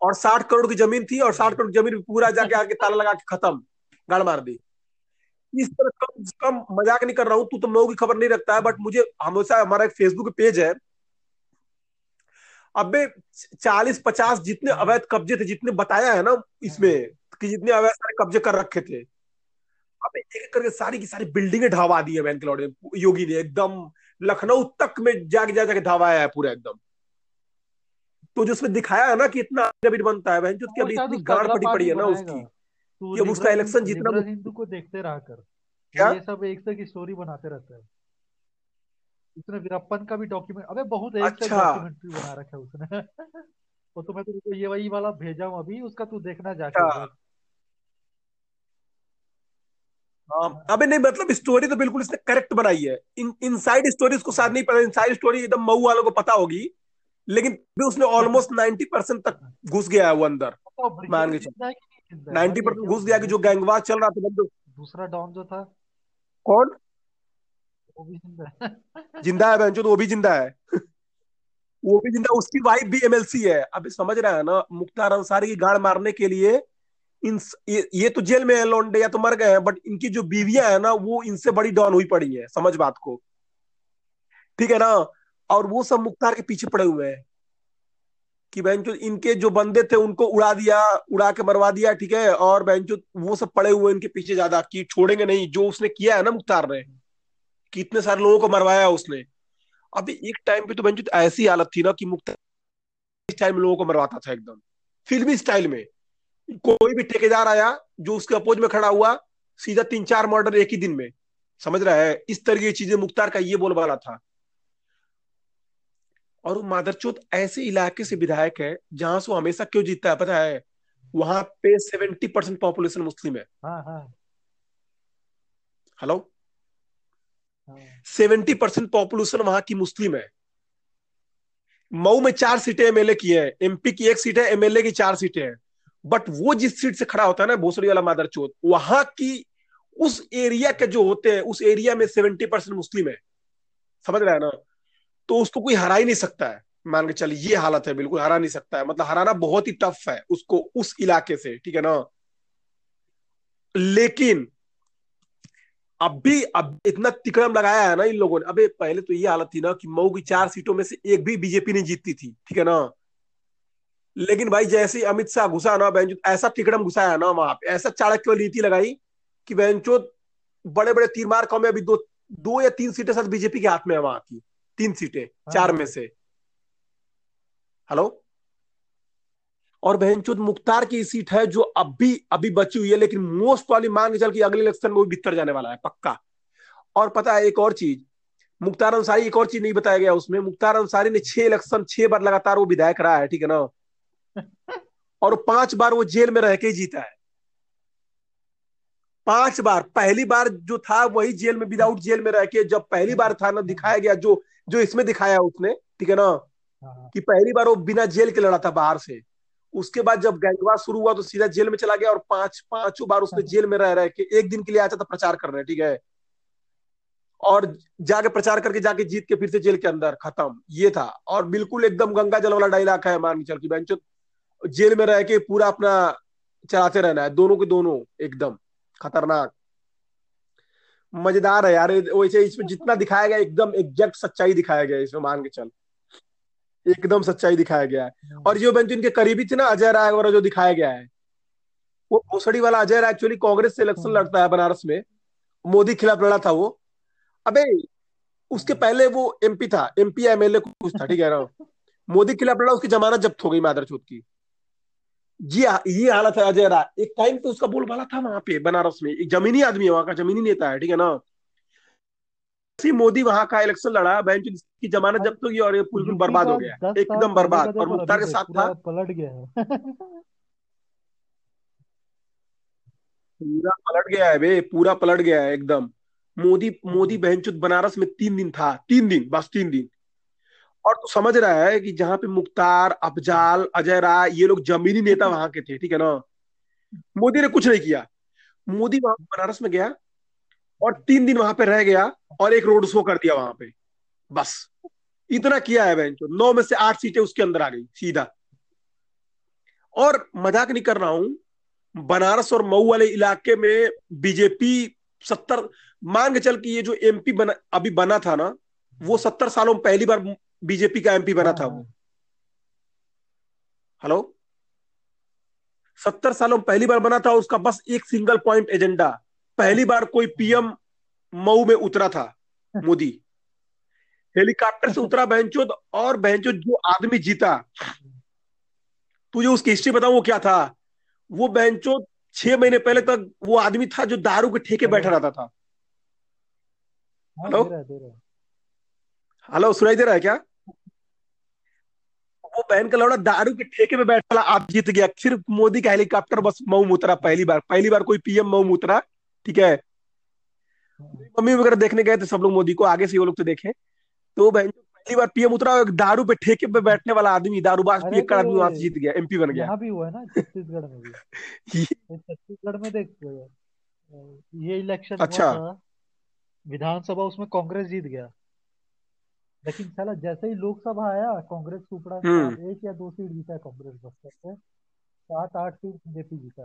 और साठ करोड़ की ज़मीन थी और साठ करोड़ की ज़मीन पूरा जाके आके ताला लगा के खत्म गाड़ मार दी। इस तरह कम कम मज़ाक नहीं कर रहा हूँ तू तो लोगों की खबर नहीं रखता है बट मुझे हमेशा हमारा एक फेसबुक पेज है। अबे चालीस पचास जितने अवैध कब्जे थे जितने बताया है ना इसमें कि जितने अवैध सारे कब्जे कर रखे थे अब एक एक करके सारी की सारी बिल्डिंगे ढावा दी है बैंकलॉड ने योगी ने एकदम लखनऊ तक में जाके जा जाके ढावाया है पूरा एकदम। तो जो उसमें दिखाया है ना कि इतना ज़मीन बनता है बहन जो अभी इतनी गाड़ पड़ी पड़ी है ना उसकी। कि अब उसका इलेक्शन जितना हिंदू को देखते रहा कर। क्या? ये सब एक से की स्टोरी बनाते रहते हैं। उसने वीरप्पन का भी डॉक्यूमेंट अबे बहुत एक अच्छा। डॉक्यूमेंट्री बना रखा है उसने। वो तो मैं तुमको ये वही वाला भेजा हूँ अभी उसका तू देखना जाके अच्छा। हाँ अबे नहीं मतलब स्टोरी तो बिल्कुल इसने करेक्ट बनाई है। इन इनसाइड स्टोरी उसको शायद नहीं पता इनसाइड स्टोरी एकदम मऊ वालों को पता होगी लेकिन भी उसने ऑलमोस्ट नाइन्टी परसेंट तक घुस गया है वो अंदर। तो मान के चल। नाइन्टी परसेंट घुस गया कि जो गैंगवार चल रहा था दूसरा डॉन जो था। कौन? ज़िंदा है। ज़िंदा तो वो भी ज़िंदा है। वो भी ज़िंदा उसकी वाइफ भी एमएलसी है। अभी समझ रहा है ना मुख्तार अंसारी की गाड़ मारने के लिए इन ये, ये तो जेल में है लौंडे या तो मर गए हैं बट इनकी जो बीवियाँ है ना वो इनसे बड़ी डॉन हुई पड़ी है समझ बात को। ठीक है ना? और वो सब मुख्तार के पीछे पड़े हुए हैं। कि बहन जो इनके जो बंदे थे उनको उड़ा दिया उड़ा के मरवा दिया ठीक है? और बहन जो वो सब पड़े हुए इनके पीछे ज़्यादा कि छोड़ेंगे नहीं जो उसने किया है ना मुख्तार ने कितने सारे लोगों को मरवाया उसने। अभी एक टाइम पे तो बहन ऐसी हालत थी ना कि मुख्तार लोगों को मरवाता था एकदम। फिल्मी स्टाइल में। कोई भी ठेकेदार आया जो उसके अपोज में खड़ा हुआ सीधा तीन चार मर्डर एक ही दिन में। समझ रहा है? इस तरह की चीज़ें मुख्तार का ये बोलबाला था। और मादरचोद ऐसे इलाके से विधायक है जहाँ से वो हमेशा क्यों जीतता है पता है? वहाँ पे सेवेंटी परसेंट पॉपुलेशन मुस्लिम है। हाँ हाँ। हेलो? सेवेंटी परसेंट पॉपुलेशन वहाँ की मुस्लिम है। मऊ में चार सीटें एमएलए की है एमपी की एक सीट है एमएलए की चार सीटें हैं। बट वो जिस सीट से खड़ा होता है ना, भोसड़ी वाला मादरचोद वहाँ की उस एरिया के जो होते हैं, उस एरिया में सेवेंटी परसेंट मुस्लिम है। समझ रहा है ना? तो उसको कोई हरा ही नहीं सकता है। मान के चल, ये हालत है, बिल्कुल हरा नहीं सकता है। मतलब हराना बहुत ही टफ है उसको, उस इलाके से, ठीक है ना? लेकिन अब भी अब इतना तिकड़म लगाया है ना इन लोगों ने। अबे, पहले तो ये हालत थी ना कि मऊ की चार सीटों में से एक भी बीजेपी नहीं जीतती थी, ठीक है ना? लेकिन भाई जैसे ही अमित शाह घुसा ना बहन ऐसा टिकड़म घुसाया ना वहाँ पे ऐसा चाणक्य नीति लगाई कि बहन बड़े बड़े तीर मार में अभी दो दो या तीन सीटें शायद बीजेपी के हाथ में है वहाँ की तीन सीटें हाँ। चार में से। हेलो? और बहनचोद मुख्तार की सीट है जो अभी अभी बची हुई है लेकिन मोस्ट वाली मान के चल की अगले इलेक्शन में वो भीतर जाने वाला है पक्का। और पता है एक और चीज़ मुख्तार अंसारी एक और चीज़ नहीं बताया गया उसमें मुख्तार अंसारी ने छह इलेक्शन छह बार लगातार वो विधायक रहा है ठीक है ना? और पाँच बार वो जेल में रह के जीता है। पाँच बार पहली बार जो था वही जेल में विदाउट जेल में रह के जब पहली बार था ना दिखाया गया जो जो इसमें दिखाया उसने ठीक है ना? हाँ। कि पहली बार वो बिना जेल के लड़ा था बाहर से। उसके बाद जब गैंगवार शुरू हुआ तो सीधा जेल में चला गया और पाँच पाँचों बार उसने हाँ। जेल में रह रहे के एक दिन के लिए आया था प्रचार करने ठीक है? और जाके प्रचार करके जाके जीत के फिर से जेल के अंदर खत्म। ये था। और बिल्कुल एकदम गंगा जल वाला डायलॉग है मान चल की जेल में रह के पूरा अपना चलाते रहना है। दोनों के दोनों एकदम। खतरनाक। मज़ेदार है यार वैसे इसमें जितना दिखाया गया एकदम एग्जैक्ट सच्चाई दिखाया गया इसमें मान के चल। एकदम सच्चाई दिखाया गया है। और जो बेंच इनके करीबी थे ना अजय राय वगैरह जो दिखाया गया है वो भोसड़ी वाला अजय राय एक्चुअली कांग्रेस से इलेक्शन हाँ। लड़ता है बनारस में। मोदी खिलाफ लड़ा था वो। अबे उसके पहले वो एमपी था एमपी एमएलए कुछ था ठीक है ना? मोदी खिलाफ लड़ा उसकी जमानत जब्त हो गई मादरचोद की। जी ये हालत है अजय राय एक टाइम पे उसका बोलबाला था वहाँ पे बनारस में। एक जमीनी आदमी है वहाँ का जमीनी नेता है ठीक है ना? मोदी वहाँ का इलेक्शन लड़ा बैंक की जमानत जब्त होगी और ये बिल्कुल बर्बाद हो गया। एकदम बर्बाद और मुख्तार के साथ था। पलट गया है। पूरा पलट गया है बे पूरा पलट गया है एकदम। मोदी मोदी बहनचुद बनारस में तीन दिन था तीन दिन बस तीन दिन। और तू समझ रहा है कि जहाँ पे मुख्तार, अफजाल, अजय राय, ये लोग जमीनी नेता वहाँ के थे, ठीक है ना? मोदी ने कुछ नहीं किया। मोदी वहाँ बनारस में गया और तीन दिन वहाँ पे रह गया और एक रोड शो कर दिया वहाँ पे। बस। इतना किया है बहन नौ में से आठ सीटें उसके अंदर आ गई, सीधा। और मज़ाक नहीं कर रहा हूँ, बनारस और मऊ वाले इलाके में बीजेपी सत्तर के चल कि ये जो एमपी बना, अभी बना था ना, वो सत्तर सालों में पहली बार बीजेपी का एमपी बना था वो। हेलो? सत्तर सालों में पहली बार बना था उसका बस एक सिंगल पॉइंट एजेंडा पहली बार कोई पीएम मऊ में उतरा था मोदी। हेलीकॉप्टर से उतरा बहनचोद और बहनचोद जो आदमी जीता। तुझे उसकी हिस्ट्री बताऊ वो क्या था? वो बहनचोद छह महीने पहले तक वो आदमी था जो दारू के ठेके बैठा रहता था। हेलो? हेलो सुनाई दे रहा है क्या? वो बहन का लौड़ा दारू के ठेके में बैठा आप जीत गया। सिर्फ़ मोदी का हेलीकॉप्टर बस मऊ उतरा पहली बार। पहली बार कोई पीएम मऊ मुतरा ठीक है? मम्मी वगैरह देखने गए थे सब लोग मोदी को आगे से वो लोग तो देखे। तो बहन पहली बार पीएम उतरा एक दारू पे ठेके पे बैठने वाला आदमी दारूबाज पिए का आदमी वहाँ से जीत गया एमपी बन गया। यहाँ भी हुआ है ना छत्तीसगढ़ में भी। छत्तीसगढ़ में देख ये इलेक्शन अच्छा। विधानसभा उसमें कांग्रेस जीत गया। लेकिन साला जैसे ही लोकसभा आया कांग्रेस सुपड़ा हम्म। एक या दो सीट जीता कांग्रेस बस्तर से सात आठ सीट बीजेपी जीता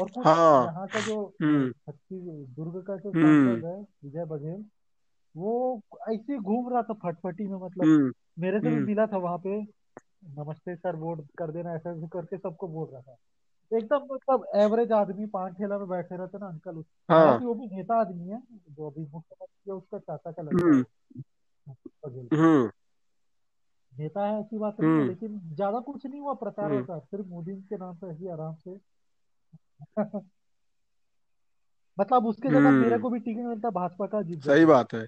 और कुछ हाँ। यहाँ का जो हम्म। छत्तीस दुर्ग का जो हम्म। सांसद है विजय बघेल वो ऐसे घूम रहा था फटफटी में मतलब मेरे से भी मिला था वहाँ पे नमस्ते सर वोट कर देना ऐसा ऐसे करके सबको बोल रहा था। एकदम मतलब एवरेज आदमी पान ठेला में बैठे रहते ना अंकल हाँ। वो भी नेता आदमी है जो अभी मुख्यमंत्री है उसका चाचा का लड़का हम्म। नेता है ऐसी बात नहीं है लेकिन ज़्यादा कुछ नहीं हुआ प्रचार होता सिर्फ़ मोदी के नाम पे ऐसी आराम से। मतलब उसके जगह मेरे को भी टिकट मिलता भाजपा का जीत सही बात है।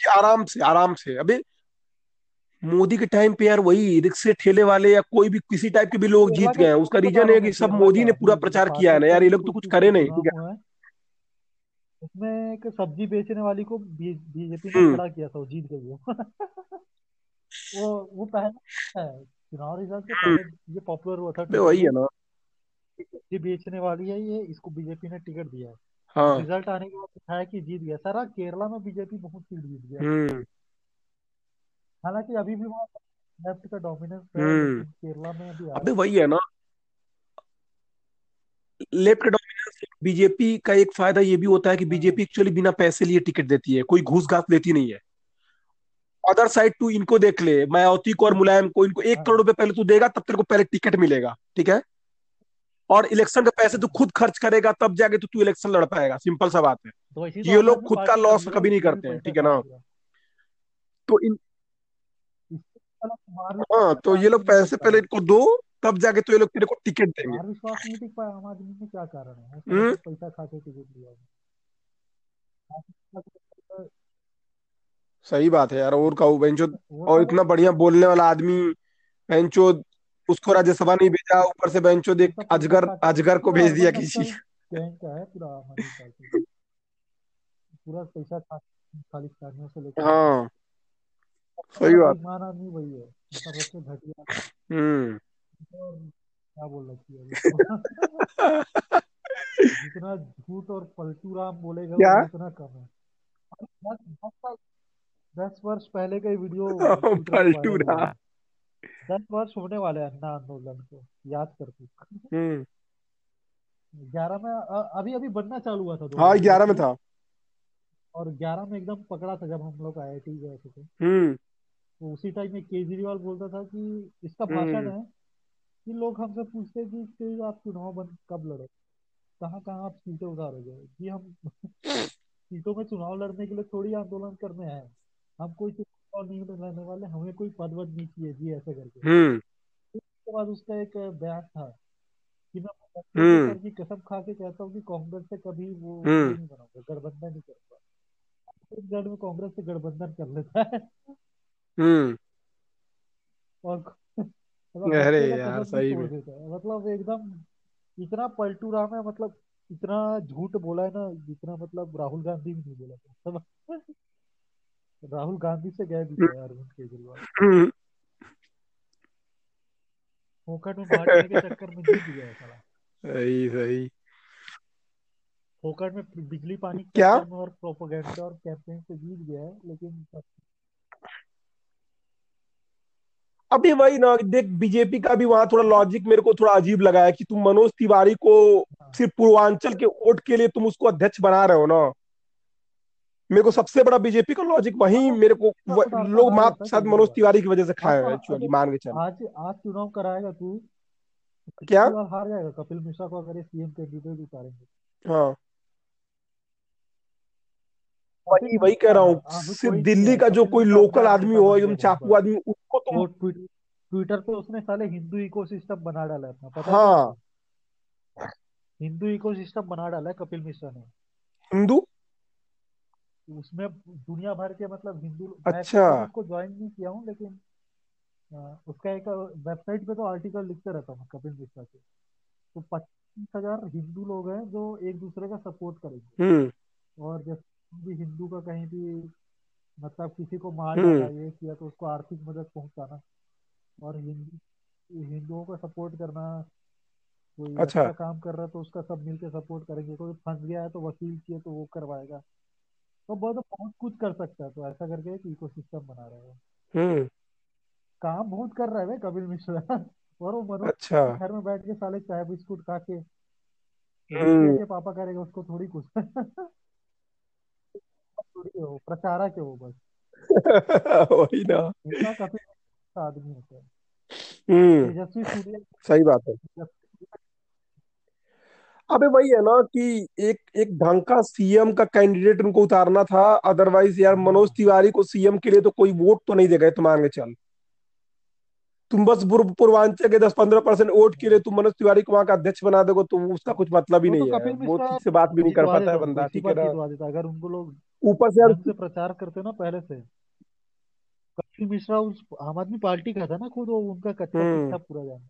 आराम से आराम से अभी मोदी के टाइम पे यार वही रिक्शे ठेले वाले या कोई भी किसी टाइप के भी लोग जीत गए हैं उसका रीजन है कि सब मोदी ने पूरा प्रचार किया है ना यार ये लोग तो कुछ करे नहीं। ठीक है। उसमें एक सब्ज़ी बेचने वाली को बीजेपी ने हम्म। खड़ा किया था वो जीत गई वो। वो वो पहले चुनाव रिज़ल्ट हम्म। पहले ये पॉपुलर हुआ था वही है ना। सब्ज़ी बेचने वाली है ये इसको बीजेपी ने टिकट दिया है। हाँ। रिज़ल्ट आने के बाद दिखाया कि जीत गया। सारा केरला में बीजेपी बहुत सीट जीत गया। हम्म। हालाँकि अभी भी वहाँ लेफ़्ट का डोमिनेंस है केरला में अभी अबे वही है ना। लेफ़्ट का बीजेपी का एक फ़ायदा ये भी होता है कि बीजेपी एक्चुअली बिना पैसे लिए टिकट देती है कोई घूस घास देती नहीं है। अदर साइड तू इनको देख ले मायावती को और मुलायम को इनको एक करोड़ रुपए पहले तू देगा तब तेरे को पहले टिकट मिलेगा ठीक है? और इलेक्शन का पैसे तू खुद खर्च करेगा तब जाके तो तू इलेक्शन लड़ पाएगा सिंपल सा बात है। तो ये लोग खुद का लॉस कभी नहीं करते हैं ठीक है ना? तो इन हाँ तो ये लोग पैसे पहले इनको दो तब जाके तो ये लोग तेरे को टिकट देंगे। विश्वास नहीं टिक पाया आम आदमी में क्या कारण है? हम्म? पैसा खा के टिकट लिया। सही बात है यार और कहूँ बेंचो और इतना बढ़िया बोलने वाला आदमी बेंचो उसको राज्यसभा नहीं भेजा ऊपर से बेंचो देख अजगर अजगर को भेज दिया किसी पूरा पैसा खाली से लेकर हाँ। सही बात। ईमान आदमी वही है। हम्म। क्या बोल रही है जितना झूठ और पलटू राम बोलेगा क्या? उतना कम है। दस, दस वर्ष पहले का वीडियो पलटू राम। दस वर्ष होने वाले अन्ना आंदोलन को याद कर तू। हम्म। ग्यारह में अभी अभी बनना चालू हुआ था हाँ ग्यारह में था। और ग्यारह में एकदम पकड़ा था जब हम लोग आई आई टी गए थे हम्म। तो उसी टाइम में केजरीवाल बोलता था कि इसका भाषण हम्म। है कि लोग हमसे पूछते हैं कि कि आप चुनाव बन कब लड़ो? कहाँ कहाँ आप सीटें उतारोगे? कि हम सीटों में चुनाव लड़ने के लिए थोड़ी आंदोलन करने आए हैं। हम कोई चुनाव नहीं लड़ने वाले हमें कोई पद वद नहीं चाहिए जी ऐसे करके। हम्म। उसके बाद उसका एक बयान था कि मैं हम्म। की कसम खा के कहता हूँ कि कांग्रेस से कभी वो हम्म। नहीं बनाऊँगा गठबंधन नहीं करूँगा। छत्तीसगढ़ में कांग्रेस से गठबंधन कर लेता है। और अरे हफ़्ते यार सही में। मतलब एकदम इतना पलटू राम है मतलब इतना झूठ बोला है ना जितना मतलब राहुल गांधी भी नहीं बोला था राहुल गांधी से गए भी थे अरविंद केजरीवाल। फोकट में बांटने के चक्कर में जीत गया है साला। सही सही। फोकट में बिजली पानी क्या? और प्रोपोगेंडा और कैंपेन से जीत गया है लेकिन अभी वही ना देख बीजेपी का भी वहाँ थोड़ा लॉजिक मेरे को थोड़ा अजीब लगा है कि तुम मनोज तिवारी को हाँ, सिर्फ़ पूर्वांचल के वोट के लिए तुम उसको अध्यक्ष बना रहे हो ना? मेरे को सबसे बड़ा बीजेपी का लॉजिक हाँ वही मेरे को लोग जाता है शायद मनोज तिवारी की वजह से खाए तो हैं एक्चुअली मान के चल। आज आज चुनाव कराएगा तू। क्या? हार जाएगा कपिल मिश्रा को अगर सीएम कैंडिडेट उतारेंगे। हाँ। वही वही कह रहा हूँ सिर्फ़ दिल्ली का जो कोई लोकल आदमी हो एकदम चाकू आदमी उसको तुम ट्विटर पे उसने साले हिंदू इकोसिस्टम बना डाला अपना पता है? हाँ। हिंदू इकोसिस्टम बना डाला है कपिल मिश्रा ने। हिंदू? उसमें दुनिया भर के मतलब हिंदू मैं अच्छा। खुद उसको ज्वाइन नहीं किया हूँ लेकिन उसका एक वेबसाइट पे तो आर्टिकल लिखते रहता हूँ मैं कपिल मिश्रा के। तो पच्चीस हज़ार हिंदू लोग हैं जो एक दूसरे का सपोर्ट करेंगे। हम्म। और जैसे भी हिंदू का कहीं भी मतलब किसी को मार डाला हम्म। ये किया तो उसको आर्थिक मदद पहुंचाना। और हिंदू हिंदुओं का सपोर्ट करना कोई अच्छा। अच्छा काम कर रहा है तो उसका सब मिलके सपोर्ट करेंगे। कोई फंस गया है तो वकील चाहिए तो वो करवाएगा। तो बहुत बहुत कुछ कर सकता है तो ऐसा करके एक इकोसिस्टम बना रहे हैं हम्म। काम बहुत कर रहा है कपिल मिश्रा। और वो मनोज अच्छा। घर में बैठ के साले चाय बिस्कुट खा के रुपये हम्म। के पापा करेगा उसको थोड़ी कुछ। है प्रचारक है वो बस। वही ना। नेता कपिल मिश्रा का आदमी होता। है हम्म। तेजस्वी सूर्या सही बात है। अबे वही है ना कि एक एक ढंग का सीएम का कैंडिडेट उनको उतारना था। अदरवाइज़ यार मनोज हाँ तिवारी को सीएम के लिए तो कोई वोट तो नहीं देगा तुम आगे चल। तुम बस पूर्वांचल के दस पंद्रह परसेंट वोट के लिए तुम मनोज तिवारी को वहाँ का अध्यक्ष बना दोगे तो उसका कुछ मतलब ही तो नहीं है। कपिल वो ठीक से बात भी नहीं कर पाता है बंदा ठीक है। अगर उनको लोग ऊपर से से प्रचार करते ना पहले से। कपिल मिश्रा उस आम आदमी पार्टी का था ना खुद वो उनका कच्चा हम्म। चिट्ठा पूरा जाना।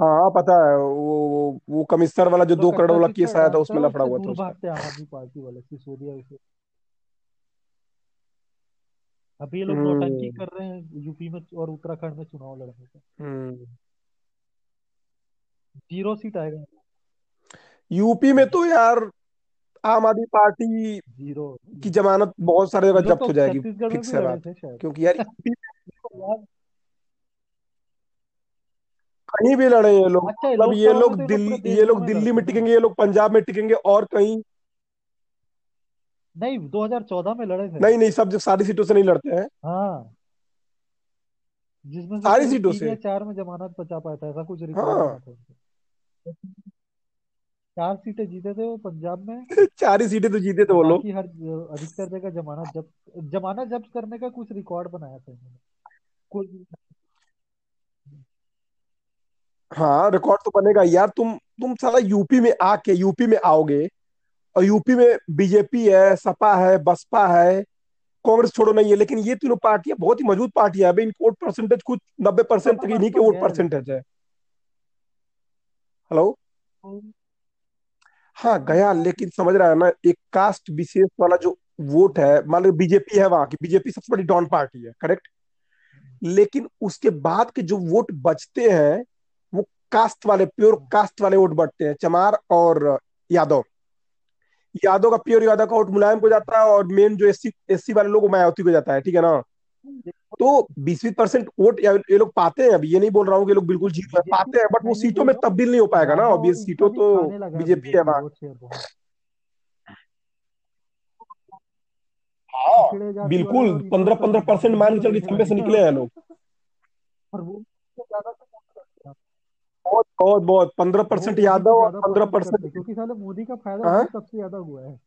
हाँ पता है वो वो, वो कमिश्नर वाला जो उनका दो करोड़ वाला केस आया था उसमें लफड़ा हुआ था दूर भागते आम आदमी पार्टी वाले सिसोदिया उसे। अभी ये लोग नौटंकी हम्म कर रहे हैं यूपी में और उत्तराखंड में चुनाव लड़ने का। हम्म। ज़ीरो सीट आएगा। यूपी में तो यार आम आदमी पार्टी ज़ीरो। की जमानत बहुत सारे जगह जब्त तो हो जाएगी फिक्स है बात। क्योंकि यार कहीं भी लड़े ये लोग। अच्छा मतलब ये लोग तो दिल्ली ये लोग दिल्ली में टिकेंगे ये लोग पंजाब में टिकेंगे और कहीं। नहीं 2014 में लड़े थे। नहीं नहीं सब सारी सीटों से नहीं लड़ते हैं। हाँ। जिसमें से सारी सीटों से। चार में जमानत बचा पाया था ऐसा कुछ रिकॉर्ड हाँ। चार सीटें जीते थे वो पंजाब में। चार ही सीटें तो जीते थे वो लोग। हर अधिकतर जगह जमानत जब्त जमानत जब्त करने का कुछ रिकॉर्ड बनाया था इन्होंने। हाँ रिकॉर्ड तो बनेगा। यार तुम तुम साला यूपी में आके यूपी में आओगे और यूपी में बीजेपी है सपा है बसपा है कांग्रेस छोड़ो नहीं है लेकिन ये तीनों पार्टियाँ बहुत ही मज़बूत पार्टियाँ हैं। अभी इनकी वोट परसेंटेज कुछ नब्बे परसेंट तक इन्हीं के वोट परसेंटेज है। हेलो तो हाँ गया, लेकिन समझ रहा है ना, एक कास्ट विशेष वाला जो वोट है, मान लो बीजेपी है वहाँ की, बीजेपी सबसे बड़ी डॉन पार्टी है करेक्ट लेकिन उसके बाद के जो वोट बचते हैं, वो कास्ट वाले प्योर कास्ट वाले वोट बचते हैं, चमार और यादव। यादव का प्योर यादव का वोट मुलायम को जाता है और मेन जो एससी एससी वाले लोग मायावती को जाता है, ठीक है ना? तो बीस बीस परसेंट वोट ये लोग पाते हैं अभी ये नहीं बोल रहा हूँ कि लोग बिल्कुल जीत रहे पाते हैं बट वो सीटों में तब्दील नहीं हो पाएगा ना ऑब्वियस इनका सीटों तो बीजेपी है वहाँ बिल्कुल पंद्रह पंद्रह परसेंट मान के चल के खंबे से निकले हैं लोग। तो। बहुत बहुत बहुत पंद्रह परसेंट यादव और पंद्रह परसेंट क्योंकि साले मोदी का फ़ायदा हाँ? सबसे ज़्यादा हुआ है।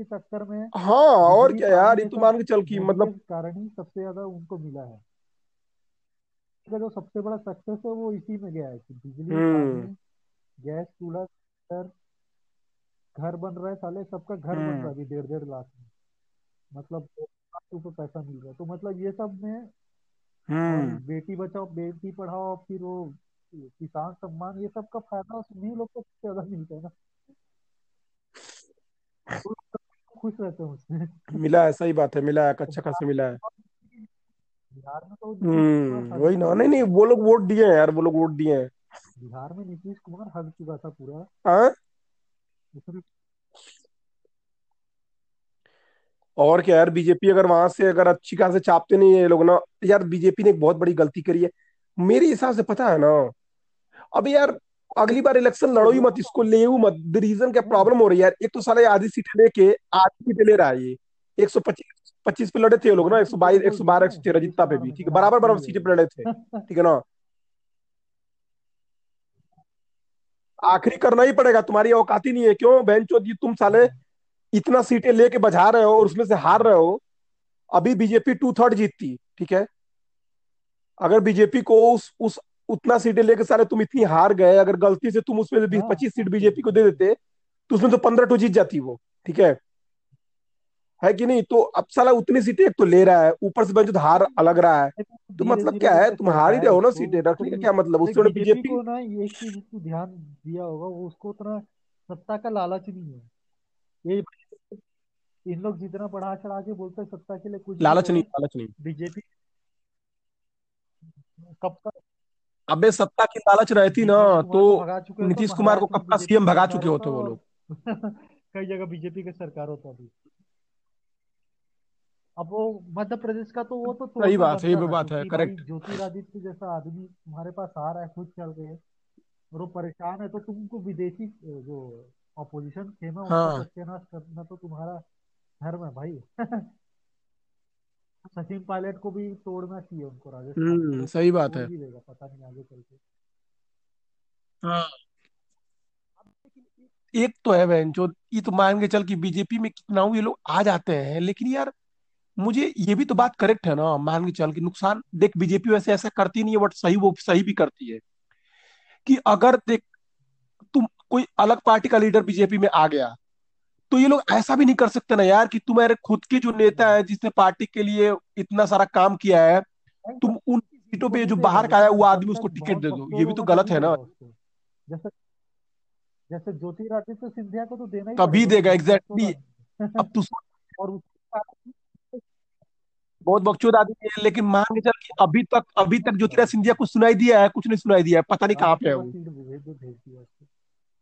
के चक्कर में हाँ और क्या यार ये तो मान के चल की मतलब कारण ही सबसे ज़्यादा उनको मिला है। जो सबसे बड़ा सक्सेस है वो इसी में गया है कि बिजली हम्म। गैस चूल्हा घर। घर बन रहा है साले सबका घर बन रहा है हम्म डेढ़ डेढ़ लाख में। मतलब रुपए पैसा मिल रहा है। तो मतलब ये सब में हम्म। बेटी बचाओ बेटी पढ़ाओ फिर वो किसान सम्मान ये सब का फ़ायदा उन्हीं लोग को ज़्यादा मिलता है ना। खुश रहते हैं उसमें। मिला है सही बात है मिला है अच्छा खासा मिला है। बिहार में तो हम्म वही ना नहीं नहीं वो लोग वोट दिए हैं यार वो लोग वोट दिए हैं। बिहार में नीतीश कुमार हक चुका था पूरा हाँ। और क्या यार बीजेपी अगर वहाँ से अगर अच्छी खासे चापते नहीं है ये लोग ना यार बीजेपी ने एक बहुत बड़ी गलती करी है। मेरे हिसाब से पता है ना अब यार अगली बार इलेक्शन लड़ो ही मत, इसको ले मत। रीजन क्या प्रॉब्लम हो रही है एक तो साले आधी सीटें लेके आधी सीटें ले रहा है ये। एक सौ पच्चीस पच्चीस पे लड़े थे लोग ना, एक सौ बाईस, एक सौ बारह, एक सौ तेरह जितना पे भी, ठीक है? बराबर बराबर सीटें पे लड़े थे, ठीक है ना? आखिरी करना ही पड़ेगा, तुम्हारी औकात ही नहीं है। क्यों? बहन ये तुम साले इतना सीटें लेके बजा रहे हो और उसमें से हार रहे हो। अभी बीजेपी टू थर्ड जीतती, ठीक है? अगर बीजेपी को उस उस उतना सीटें लेके सारे तुम इतनी हार गए अगर गलती से तुम उसमें से हाँ। पच्चीस सीट तो बीजेपी को दे देते तो उसमें तो पंद्रह टू जीत जाती वो ठीक है? है कि नहीं? तो अब साला उतनी सीटें एक तो ले रहा है ऊपर से बंजो हार अलग रहा है। तो मतलब क्या है? तुम हार ही रहे हो ना सीटें रखने का क्या मतलब? उससे बीजेपी को ना एक चीज़ उसको ध्यान दिया होगा वो उसको उतना सत्ता का लालच नहीं है। ये इन लोग जितना बढ़ा चढ़ा के बोलते हैं सत्ता के लिए कुछ लालच नहीं लालच नहीं। बीजेपी कब तक अबे सत्ता की लालच रहती ना तो हैं तो नीतीश कुमार को कब का सीएम भगा चुके होते वो लोग? कई जगह बीजेपी का सरकार होता अभी। अब वो मध्य प्रदेश का तो वो तो सही बात है था बात है करेक्ट ज्योतिरादित्य जैसा आदमी तुम्हारे पास आ रहा है खुद चल के और वो परेशान है तो तुमको विदेशी जो अपोजिशन ना हाँ। सत्यानाश करना तो तुम्हारा धर्म है भाई। सचिन पायलट को भी तोड़ना चाहिए उनको राजस्थान हम्म सही बात है। पता नहीं आगे चल के। हाँ। एक तो है बहन जो ये तो मान के चल कि बीजेपी में कितना ये लोग आ जाते हैं लेकिन यार मुझे ये भी तो बात करेक्ट है ना मान के चल कि नुकसान देख बीजेपी वैसे ऐसा करती नहीं है बट सही वो सही भी करती है। कि अगर देख तुम कोई अलग पार्टी का लीडर बीजेपी में आ गया तो ये लोग ऐसा भी नहीं कर सकते ना यार कि तुम्हारे खुद के जो नेता है जिसने पार्टी के लिए इतना सारा काम किया है तो तुम उन सीटों पे जो बाहर का आया वो आदमी उसको टिकट दे दो। ये भी तो गलत है ना? जैसे जैसे ज्योतिरादित्य सिंधिया को तो देना ही तभी देगा एग्जैक्टली अब तू और बहुत बकचोद आदमी है लेकिन मान के चल कि अभी तक अभी तक ज्योतिराज सिंधिया कुछ सुनाई दिया है कुछ नहीं सुनाई दिया है पता नहीं कहाँ पे है वो।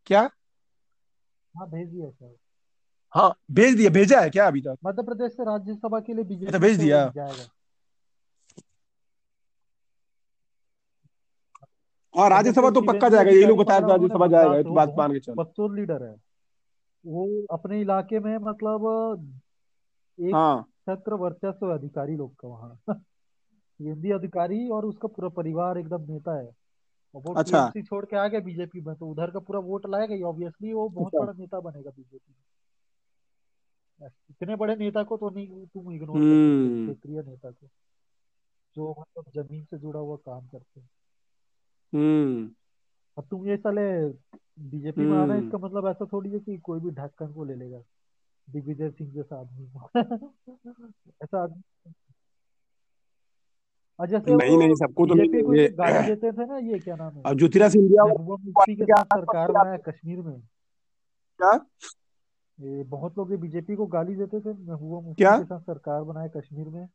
क्या? हाँ भेज दिया सर। हाँ भेज दिया भेजा है क्या अभी तक? मध्य प्रदेश से राज्यसभा के लिए अच्छा बीजेपी भेज दिया। हाँ राज्यसभा तो पक्का जाएगा यही लोग बताया राज्यसभा जाएगा ये तो बात मान के चल। बकचोद लीडर है। वो अपने इलाके में मतलब एक हाँ। छत्र वर्चस्व अधिकारी लोग का वहाँ। शिवेंदु अधिकारी और उसका पूरा परिवार एकदम नेता है। और वो अच्छा। छोड़ के आ गया बीजेपी में तो उधर का पूरा वोट लाएगा ऑब्वियसली वो बहुत अच्छा। बड़ा नेता बनेगा बीजेपी में। इतने बड़े नेता को तो नहीं तुम इग्नोर हम्म। क्षेत्रीय नेता को जो मतलब ज़मीन से जुड़ा हुआ काम करते हैं। हम्म। अब तुम ये साले बीजेपी में आना हम्म। इसका मतलब ऐसा थोड़ी है कि कोई भी ढक्कन को ले लेगा। दिग्विजय सिंह जैसा आदमी को। ऐसा आदमी जैसे नहीं वो नहीं सबको तो नहीं बीजेपी को ये गाली देते थे ना ये क्या नाम है? अब ज्योतिराज सिंधिया और सरकार बनाया कश्मीर में। क्या? ये बहुत लोग बीजेपी को गाली देते थे। महबूबा मुफ्ती क्या? के साथ सरकार बनाया कश्मीर में।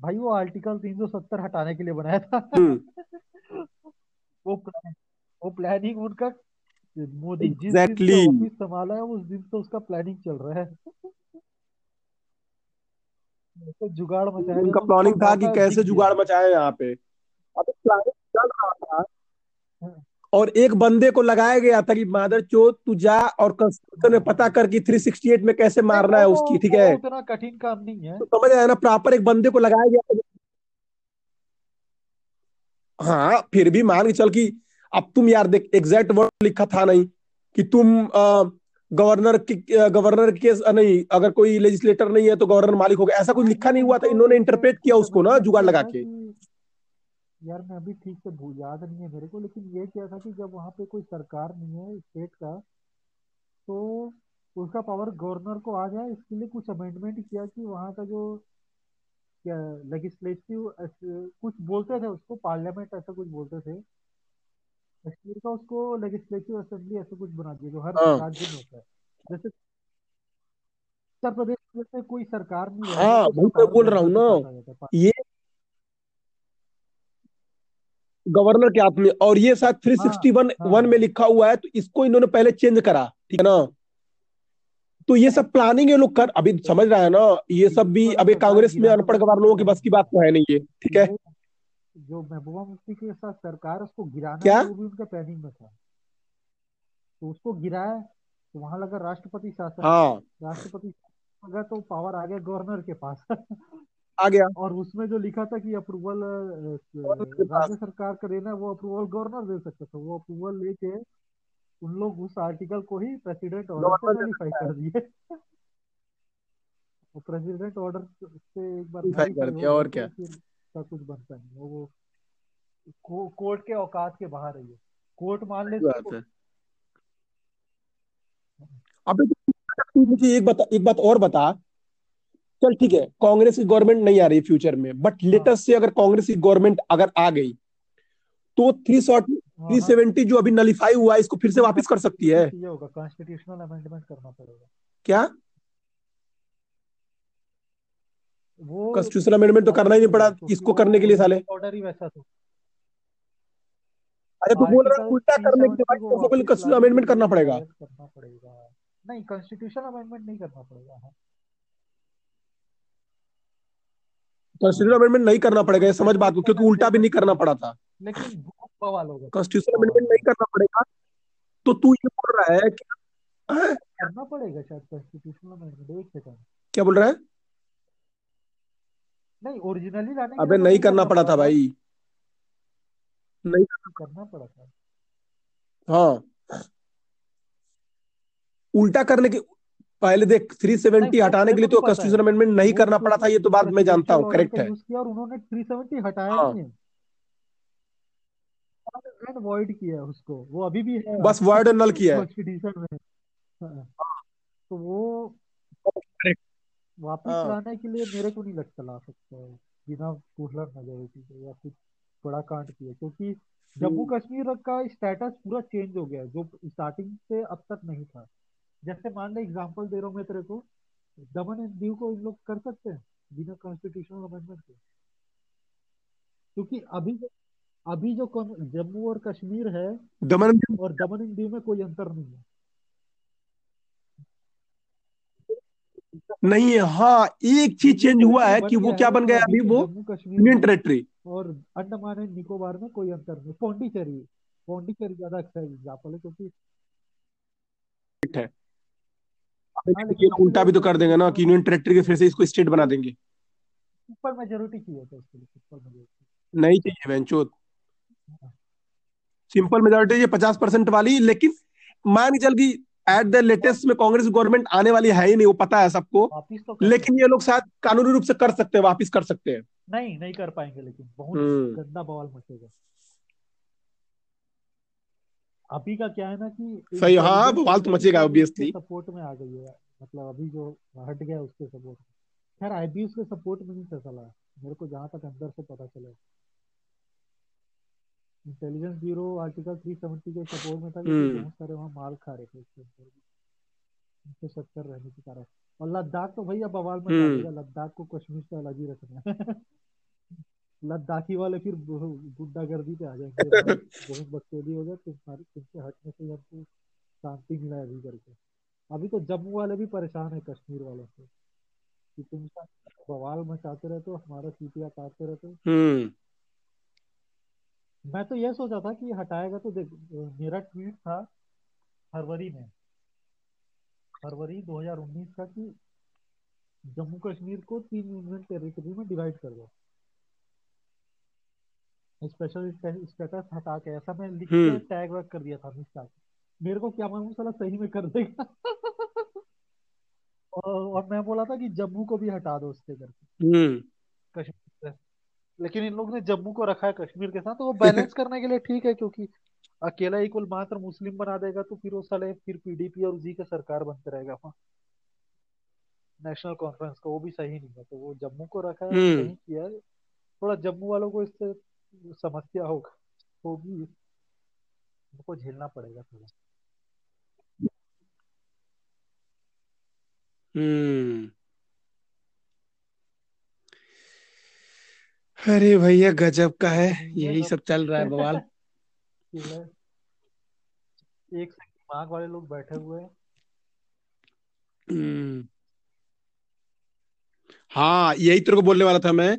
भाई वो आर्टिकल 370 हटाने के लिए बनाया था। हम्म। वो प्लान वो प्लानिंग उनका मोदी जिस दिन से ऑफ़िस संभाला है उस दिन से उसका प्लानिंग चल रहा है। तो जुगाड़ मचाया उनका प्लानिंग था कि कैसे जुगाड़ मचाए यहाँ पे। अब प्लानिंग चल रहा था। और एक बंदे को लगाया गया था कि मादर चोद तू जा और कंस्ट्रक्शन में पता कर कि 368 में कैसे मारना है उसकी ठीक है? उतना कठिन काम नहीं है। तो समझ आया ना प्रॉपर एक बंदे को लगाया गया था। हाँ फिर भी मान के चल कि अब तुम यार देख एग्जैक्ट वर्ड लिखा था नहीं कि तुम गवर्नर की गवर्नर के नहीं अगर कोई लेजिस्लेटर नहीं है तो गवर्नर मालिक होगा ऐसा कुछ लिखा नहीं हुआ था इन्होंने इंटरप्रेट किया उसको ना जुगाड़ लगा के। यार मैं अभी ठीक से याद नहीं है मेरे को लेकिन ये क्या था कि जब वहाँ पे कोई सरकार नहीं है स्टेट का तो उसका पावर गवर्नर को आ जाए इसके लिए कुछ अमेंडमेंट किया कि वहाँ का जो क्या लेजिस्लेटिव कुछ बोलते थे उसको पार्लियामेंट ऐसा कुछ बोलते थे कश्मीर का उसको लेजिस्लेटिव असेंबली ऐसा कुछ बना दिया जो हर हाँ। राज्य में होता है। जैसे उत्तर प्रदेश में कोई सरकार नहीं हाँ तो वही मैं बोल रहा हूँ ना। है ये गवर्नर के हाथ में और ये शायद थ्री हाँ सिक्सटी वन हाँ। वन में लिखा हुआ है तो इसको इन्होंने पहले चेंज करा ठीक है ना? तो ये सब प्लानिंग ये लोग कर अभी समझ रहा है ना ये सब भी अभी कांग्रेस में अनपढ़ गवार लोगों की बस की बात तो है नहीं ये ठीक है? जो महबूबा मुफ्ती के साथ सरकार उसको गिराना क्या? वो भी उनके प्लानिंग में था। तो उसको गिराया तो वहाँ लगा राष्ट्रपति शासन। हाँ। राष्ट्रपति लगा तो पावर आ गया गवर्नर के पास। आ गया। और उसमें जो लिखा था कि अप्रूवल राज्य सरकार का देना है, वो अप्रूवल गवर्नर दे सकता था। वो अप्रूवल लेके उन लोग उस आर्टिकल को ही प्रेसिडेंट ऑर्डर से है कर दिए। वो प्रेसिडेंट ऑर्डर से एक बार कर दिया और क्या? का कुछ बनता नहीं वो को, कोर्ट के औकात के बाहर है कोर्ट मान ले तो है। अबे तू मुझे एक बता एक बात और बता। चल ठीक है कांग्रेस की गवर्नमेंट नहीं आ रही फ्यूचर में बट हाँ। लेटेस्ट से अगर कांग्रेस की गवर्नमेंट अगर आ गई तो थ्री हाँ। थ्री हाँ सेवेंटी जो अभी नलीफाई हुआ है इसको फिर से वापस कर सकती है। कॉन्स्टिट्यूशनल अमेंडमेंट करना पड़ेगा। क्या? वो कॉन्स्टिट्यूशनल अमेंडमेंट तो करना ही नहीं पड़ा है इसको करने के लिए साले। ऑर्डर ही वैसा था। अरे तो बोल रहा है उल्टा करने के बाद कॉन्स्टिट्यूशनल अमेंडमेंट करना पड़ेगा। नहीं कॉन्स्टिट्यूशनल अमेंडमेंट नहीं करना पड़ेगा। कॉन्स्टिट्यूशनल हाँ अमेंडमेंट नहीं करना पड़ेगा ये समझ बात को क्योंकि उल्टा भी नहीं करना पड़ा था। लेकिन अमेंडमेंट नहीं करना पड़ेगा तो तू ये बोल रहा है कि? करना पड़ेगा शायद अमेंडमेंट एक सेकंड क्या बोल रहा है? नहीं ओरिजिनली लाने अबे नहीं करना पड़ा था भाई। नहीं करना पड़ा था। हाँ। उल्टा करने के पहले देख नहीं 370 हटाने के लिए तो कॉन्स्टिट्यूशन अमेंडमेंट नहीं करना पड़ा था ये तो बात मैं जानता हूँ करेक्ट है। और उन्होंने 370 हटाया हाँ। नहीं। है एंड वॉइड किया है उसको वो अभी भी है बस वर्ड नल किया है। कॉन्स्टिट्यूशन में हाँ, तो वो वापिस हाँ। लाने के लिए मेरे को नहीं लगता ला सकता है बिना मेजोरिटी के या कुछ बड़ा कांड किया क्योंकि जम्मू हम्म, कश्मीर का स्टेटस पूरा चेंज हो गया है, जो स्टार्टिंग से अब तक नहीं था। जैसे मान ले एग्जांपल दे रहा हूँ मैं तेरे को दमन एंड दीव को इन लोग कर सकते हैं बिना कॉन्स्टिट्यूशनल अमेंडमेंट के। क्योंकि अभी जो अभी जो जम्मू और कश्मीर है दमन और दमन एंड दीव में कोई अंतर नहीं है। नहीं है हाँ एक चीज़ चेंज हुआ है कि वो क्या बन गया अभी वो? यूनियन टेरिटरी और अंडमान एंड निकोबार में कोई अंतर नहीं। पौंडीचेरी पौंडीचेरी ज़्यादा अच्छा एग्ज़ाम्पल है क्योंकि है अबे हाँ लेकिन लेकिन ये उसके उल्टा भी तो कर देंगे ना कि यूनियन टेरिटरी के फिर से इसको स्टेट बना देंगे। सुपर मेजोरिटी चाहिए था उसके लिए सुपर मेजोरिटी नहीं चाहिए बेंचो सिंपल मेजोरिटी ये पचास परसेंट वाली लेकिन मान के चल की एट द लेटेस्ट में कांग्रेस गवर्नमेंट आने वाली है ही नहीं वो पता है सबको। तो लेकिन ये लोग शायद कानूनी रूप से कर सकते हैं वापिस कर सकते हैं। नहीं नहीं कर पाएँगे लेकिन बहुत हम्म। गंदा बवाल मचेगा। अभी का क्या है ना कि सही हाँ बवाल तो मचेगा ऑब्वियसली सपोर्ट में आ गई है मतलब अभी जो हट गया उसके सपोर्ट में। खैर आईबी उसके सपोर्ट में नहीं था चला मेरे को जहाँ तक अंदर से पता चला इंटेलिजेंस ब्यूरो आर्टिकल 370 के सपोर्ट में था लेकिन हम्म। बहुत सारे वहाँ माल खा रहे थे उसके अंदर। इंफ्रास्ट्रक्चर रहने के कारण। और लद्दाख तो भैया बवाल मचा हम्म। लद्दाख को कश्मीर से अलग ही रखना है। लद्दाखी वाले फिर गुंडागर्दी पे आ जाएँगे बहुत बकचोदी हो गया तुम्हारी तुमसे हटने से हमको शांति मिला है अभी करके। अभी तो जम्मू वाले भी परेशान है कश्मीर वालों से कि तुम बवाल मचाते रहते हो हमारा सीटियाँ काटते रहते हो। हम्म। मैं तो यह सोचा था कि हटाएगा तो देख मेरा ट्वीट था फरवरी में फरवरी 2019 का कि जम्मू कश्मीर को तीन यूनियन टेरिटरी में डिवाइड कर दो। स्पेशल स्टेटस हटा के ऐसा मैं लिख के हम्म। टैग वैग कर दिया था मिस्टा मेरे को क्या मालूम साला सही में कर देगा। और, और मैं बोला था कि जम्मू को भी हटा दो उसके करके हम्म। कश्मीर लेकिन इन लोग ने जम्मू को रखा है कश्मीर के साथ तो वो बैलेंस करने के लिए ठीक है क्योंकि अकेला कुल मात्र मुस्लिम बना देगा तो फिर वो साले फिर पीडीपी और उसी का सरकार बनते रहेगा वहाँ नेशनल कॉन्फ्रेंस का वो भी सही नहीं है तो वो जम्मू को रखा है हम्म। सही किया थोड़ा जम्मू वालों को इससे समस्या होगा होगी उनको झेलना पड़ेगा थोड़ा। हम्म। अरे भैया गजब का है। यही सब चल रहा है बवाल। एक से दिमाग वाले लोग बैठे हुए हैं। हम्म। हाँ यही तेरे को बोलने वाला था मैं।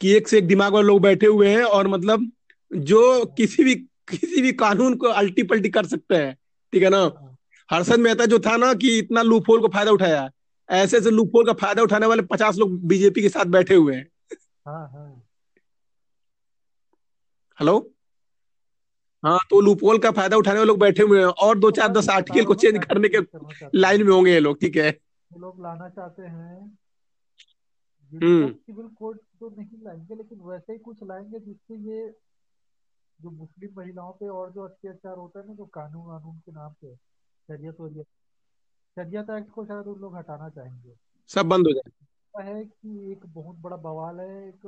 कि एक से एक दिमाग वाले लोग बैठे हुए हैं और मतलब जो किसी भी किसी भी कानून को अल्टी पल्टी कर सकते हैं। ठीक है ना? हर्षद मेहता जो था ना कि इतना लूपहोल को फ़ायदा उठाया। ऐसे ऐसे लूपहोल का फ़ायदा उठाने वाले पचास लोग बीजेपी के साथ बैठे हुए हैं। हाँ हाँ। हेलो? हाँ तो लूपोल का फ़ायदा उठाने वाले लोग बैठे हुए हैं और दो तो चार दस तो आर्टिकल को चेंज क्या करने के लाइन में होंगे ये लोग ठीक है? लोग लाना चाहते हैं। सिविल कोड तो नहीं लाएँगे लेकिन वैसे ही कुछ लाएँगे जिससे ये जो मुस्लिम महिलाओं पे और जो अत्याचार होता है ना जो कानून वानून के नाम पे शरीयत वरीयत शरीयत एक्ट को शायद उन लोग हटाना चाहेंगे। सब बंद हो जाए है कि एक बहुत बड़ा बवाल है एक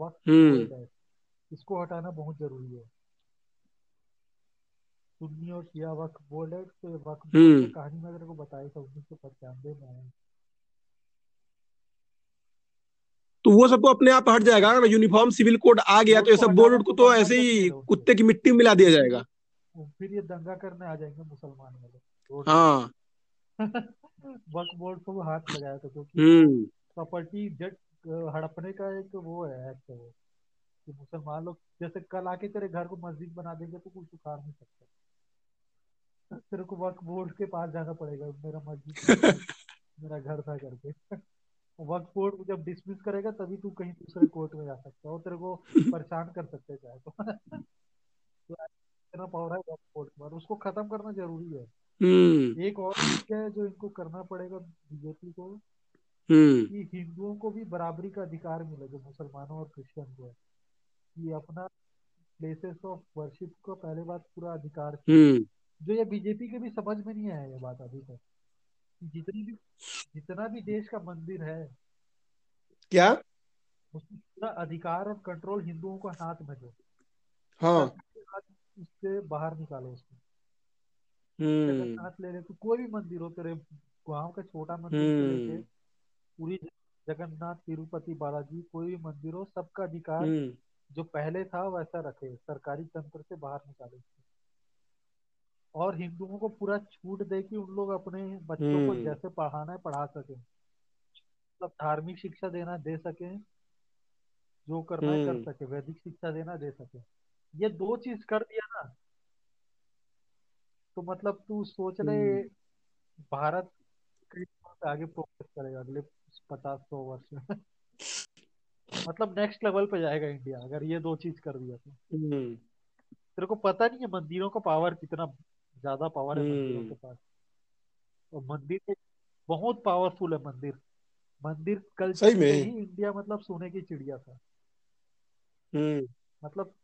वक्त हम्म। है इसको हटाना बहुत ज़रूरी है। सुन्नी और शिया वक्फ बोर्ड है तो वक्फ हम्म। कहानी में तेरे को बताई था उन्नीस सौ पचानवे में आया तो वो सब तो अपने आप हट जाएगा ना यूनिफॉर्म सिविल कोड आ गया तो ये सब बोर्ड को तो तो ऐसे ही कुत्ते की मिट्टी में मिला दिया जाएगा। फिर ये दंगा करने आ जाएँगे मुसलमान वाले। हाँ। वक्फ बोर्ड को हाथ लगाया था क्योंकि हम्म। प्रॉपर्टी जट हड़पने का एक वो है एक्ट है वो कि मुसलमान लोग जैसे कल आके तेरे घर को मस्जिद बना देंगे तो कुछ उखाड़ नहीं सकता। तेरे को वक्फ बोर्ड के पास जाना पड़ेगा मेरा मस्जिद मेरा घर था करके। वक्फ कोर्ट को जब डिसमिस करेगा तभी तू कहीं दूसरे कोर्ट में जा सकता है और तेरे को परेशान कर सकते चाहे तो। तो इतना पावर है वक्फ बोर्ड पर उसको खत्म करना ज़रूरी है। हम्म। एक और चीज़ है जो इनको करना पड़ेगा बीजेपी को हम्म। कि हिंदुओं को भी बराबरी का अधिकार मिले जो मुसलमानों और क्रिश्चियन को है। कि अपना प्लेसेस ऑफ़ वर्शिप को पहले बात पूरा अधिकार हम्म। जो ये बीजेपी के भी समझ में नहीं आया ये बात अभी तक। जितनी भी जितना भी देश का मंदिर है क्या? उसमें पूरा अधिकार और कंट्रोल हिंदुओं को हाथ में दो। हाँ। उससे बाहर निकालो उसको। हम्म। जगन्नाथ ले ले तो कोई भी मंदिर हो तेरे गाँव का छोटा मंदिर हम्म। पूरी जगन्नाथ तिरुपति बालाजी कोई भी मंदिर हो सबका अधिकार हम्म। जो पहले था वैसा रखे सरकारी तंत्र से बाहर निकाले और हिंदुओं को पूरा छूट दे कि उन लोग अपने बच्चों को हम्म। जैसे पढ़ाना है पढ़ा सकें। मतलब धार्मिक शिक्षा देना दे सकें जो करना है कर हम्म। सके वैदिक शिक्षा देना दे सके। ये दो चीज़ कर दिया ना तो मतलब तू सोच ले हम्म। भारत आगे प्रोग्रेस करेगा अगले पचास सौ वर्ष में। मतलब नेक्स्ट लेवल पे जाएगा इंडिया अगर ये दो चीज़ कर दिया तो। तेरे को पता नहीं है मंदिरों का पावर कितना ज़्यादा पावर है मंदिरों के हम्म पास। और मंदिर बहुत पावरफुल है मंदिर। मंदिर सही कल्चर से ही में इंडिया मतलब सोने की चिड़िया था। हम्म। मतलब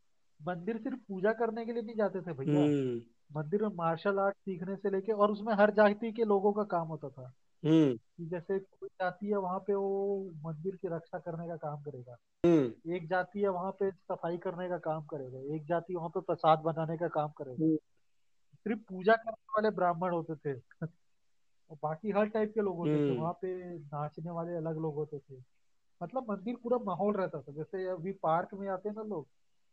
मंदिर सिर्फ़ पूजा करने के लिए नहीं जाते थे भैया। हम्म। मंदिर में मार्शल आर्ट सीखने से लेके और उसमें हर जाति के लोगों का काम होता था। हम्म। कि जैसे कोई जाति है वहाँ पे वो मंदिर की रक्षा करने का काम करेगा। एक जाति है वहाँ पे सफ़ाई करने का काम करेगा। एक जाति वहाँ पे प्रसाद बनाने का काम करेगा। सिर्फ़ पूजा करने वाले ब्राह्मण होते थे। और बाकी हर टाइप के लोग होते थे। हम्म। वहाँ पे नाचने वाले अलग लोग होते थे। मतलब मंदिर पूरा माहौल रहता था। जैसे अभी पार्क में आते हैं ना लोग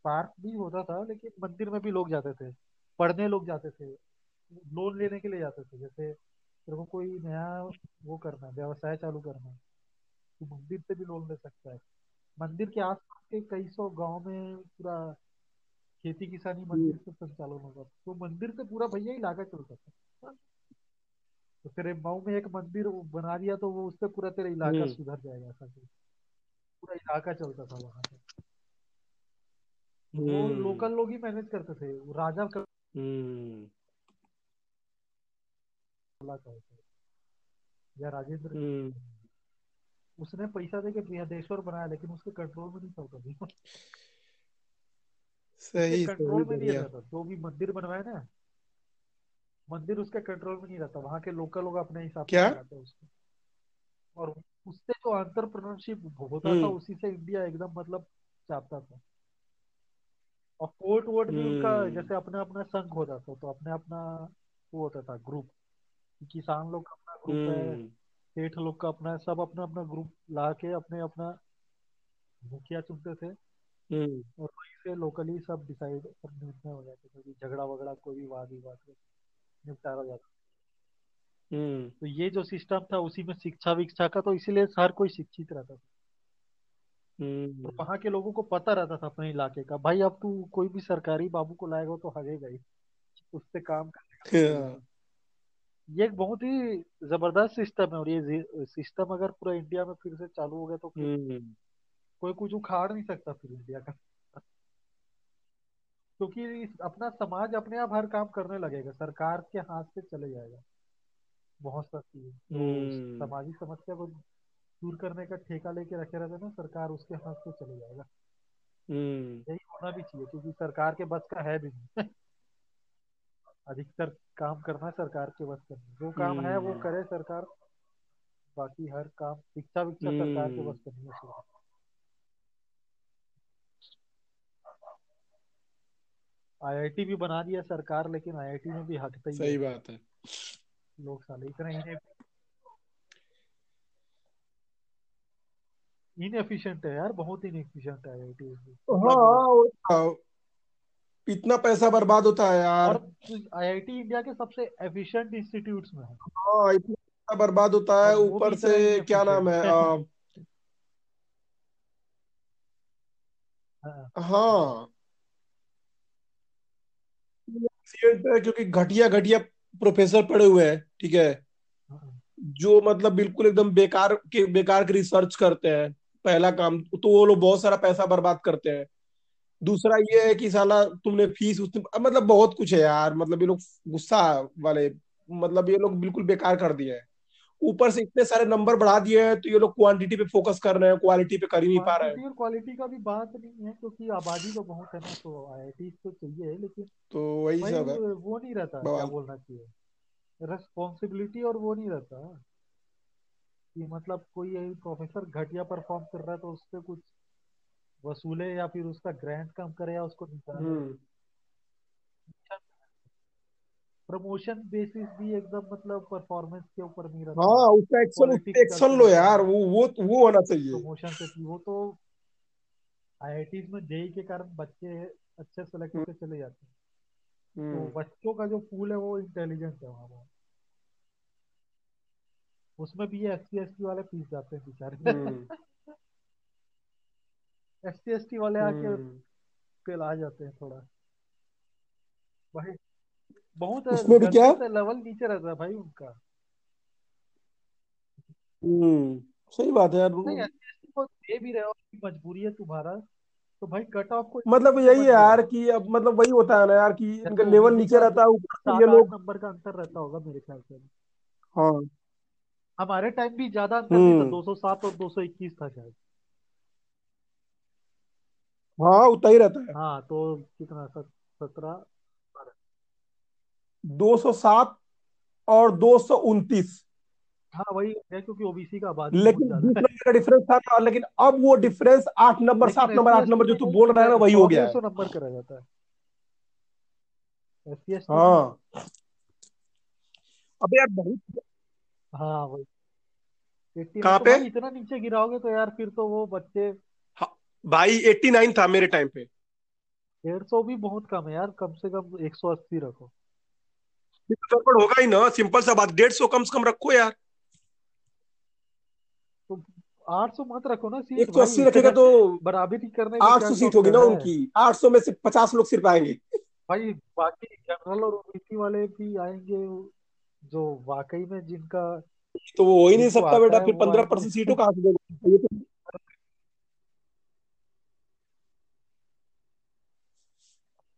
पार्क भी होता था लेकिन मंदिर में भी लोग जाते थे। पढ़ने लोग जाते थे। लोन लेने के लिए जाते थे। जैसे तेरे को कोई नया वो करना है व्यवसाय चालू करना है तो मंदिर से भी लोन ले सकता है। मंदिर के आसपास के कई सौ गाँव में पूरा खेती किसानी हम्म। मंदिर से संचालन होगा। तो मंदिर से पूरा भैया इलाका चलता था। तो तेरे मऊ में एक मंदिर बना दिया तो वो उससे पूरा तेरा इलाका हम्म। सुधर जाएगा ऐसा कुछ पूरा इलाका चलता था वहाँ से। वो हम्म। लोकल लोग ही मैनेज करते थे। राजा का बोला था। उसे, या राजेंद्र उसने पैसा देके बृहदेश्वर बनाया लेकिन उसके कंट्रोल में नहीं था कभी। सही कंट्रोल में नहीं रहता जो भी मंदिर बनवाए ना मंदिर उसके कंट्रोल में नहीं रहता वहाँ के लोकल लोग अपने हिसाब से क्या? बनाते हैं उसको। और उससे जो एंटरप्रेन्योरशिप होता था हम्म। उसी से इंडिया एकदम मतलब चाहता था। और कोर्ट वोट भी उनका हम्म। जैसे अपना अपना संघ होता था तो अपने अपना वो होता था ग्रुप किसान लोग का अपना ग्रुप है हम्म। सेठ लोग का अपना सब अपना अपना ग्रुप ला के अपने अपना मुखिया चुनते थे। हम्म। और वहीं से लोकली सब डिसाइड सब निर्णय हो जाते थे झगड़ा वगड़ा कोई भी वाद विवाद निपटारा हो जाता हम्म। तो ये जो सिस्टम था उसी में शिक्षा विक्षा का तो इसीलिए हर कोई शिक्षित रहता था। हम्म। वहाँ के लोगों को पता रहता था अपने इलाके का भाई अब तू कोई भी सरकारी बाबू को लाएगा तो हगेगा ही। उससे काम करने का मतलब ये हाँ, ये एक बहुत ही ज़बरदस्त सिस्टम है और ये सिस्टम अगर पूरा इंडिया में फिर से चालू हो गया तो फिर हम्म। कोई कुछ उखाड़ नहीं सकता फिर इंडिया का। क्योंकि इस- अपना समाज अपने आप हर काम करने लगेगा सरकार के हाथ से चले जाएगा। बहुत सा चीज़ जो हम्म। सामाजिक समस्या को दूर करने का ठेका लेके रखे रहते ना सरकार उसके हाथ से चले जाएगा। हम्म। यही होना भी चाहिए क्योंकि सरकार के बस का है भी नहीं। अधिकतर काम करना सरकार के बस का जो काम है वो हम्म। करे सरकार बाकी हर काम शिक्षा विक्षा सरकार के बस का नहीं है सिर्फ़। आईआईटी भी बना दिया सरकार लेकिन आईआईटी में भी हटता ही। सही बात है। लोग साले इतना इने इनएफिशिएंट है यार बहुत इनएफिशिएंट है आईआईटी मतलब हाँ हाँ, इतना पैसा बर्बाद होता है और यार आईआईटी इंडिया के सबसे एफिशिएंट इंस्टीट्यूट्स में है। हाँ इतना पैसा बर्बाद होता है ऊपर से क्या नाम है। है। आ, हाँ क्योंकि घटिया घटिया प्रोफेसर पड़े हुए हैं ठीक है? जो मतलब बिल्कुल एकदम बेकार के बेकार के रिसर्च करते हैं पहला काम तो वो लोग बहुत सारा पैसा बर्बाद करते हैं। दूसरा ये है कि साला तुमने फ़ीस उतनी मतलब बहुत कुछ है यार मतलब ये लोग गुस्सा वाले मतलब ये लोग बिल्कुल बेकार कर दिए हैं। ऊपर से इतने सारे नंबर बढ़ा दिए हैं तो ये लोग क्वांटिटी पे फोकस कर रहे हैं क्वालिटी पे कर ही नहीं पा रहे हैं। और क्वालिटी का भी बात नहीं है क्योंकि आबादी तो बहुत है ना तो आईआईटी तो चाहिए लेकिन तो वही सब है। वो वो नहीं रहता क्या बोलना चाहिए? रेस्पॉन्सिबिलिटी और वो नहीं रहता। कि मतलब कोई प्रोफेसर घटिया परफॉर्म कर रहा है तो उससे कुछ वसूले या फिर उसका ग्रांट कम करे या उसको निकाले। हम्म। प्रमोशन बेसिस भी एकदम मतलब परफॉर्मेंस के ऊपर नहीं रहता। हाँ उसका एक्शन एक्शन लो यार वो वो वो होना चाहिए। प्रमोशन से वो तो आईआईटी में जेई के कारण बच्चे अच्छे सेलेक्ट होकर चले जाते हैं। तो हम्म बच्चों का जो पूल है वो इंटेलिजेंट है वहाँ उसमें भी एस सी एस टी वाले पीस जाते हैं बेचारे। एस सी एस टी वाले आके हम्म। पेल आ जाते हैं थोड़ा। भाई बहुत उसमें भी क्या? लेवल नीचे रहता है भाई उनका। हम्म सही बात है यार। नहीं एस सी एस को दे भी रहे हो मजबूरी है तुम्हारा तो भाई कट ऑफ़ को मतलब यही है यार कि अब मतलब वही होता है ना यार कि इनका लेवल नीचे रहता है ऊपर से ये लोग नंबर का अंतर रहता होगा मेरे ख्याल से। हाँ। हमारे टाइम भी ज़्यादा अंतर नहीं था हम्म। 207 और 221 था शायद। हाँ उतना ही रहता है। हाँ तो कितना सत्रह 207 और 229 हाँ वही है क्योंकि ओबीसी का बहुत लेकिन का डिफरेंस था ना लेकिन अब वो डिफरेंस आठ नंबर सात नंबर आठ नंबर जो तू बोल रहा है ना वही हो सौ गया है सौ नंबर का जाता है। सी हाँ। अबे यार बहुत हाँ वही। कहाँ तो पे? इतना नीचे गिराओगे तो यार फिर तो वो बच्चे हाँ, भाई 89 था मेरे टाइम पे। डेढ़ सौ भी बहुत कम है यार कम से कम एक सौ अस्सी रखो। ये गड़बड़ होगा ही ना सिंपल सा बात डेढ़ सौ कम से कम रखो यार। तो आठ सौ मत रखो ना एक सीट सौ अस्सी रखेगा तो बराबरी करने आठ सौ सीट होगी ना उनकी आठ सौ में से पचास लोग सिर्फ़ आएँगे। भाई बाकी जनरल और ओबीसी वाले भी आएँगे जो वाकई में जिनका तो वो हो ही नहीं सकता बेटा फिर पंद्रह परसेंट सीटों कहाँ से देगा?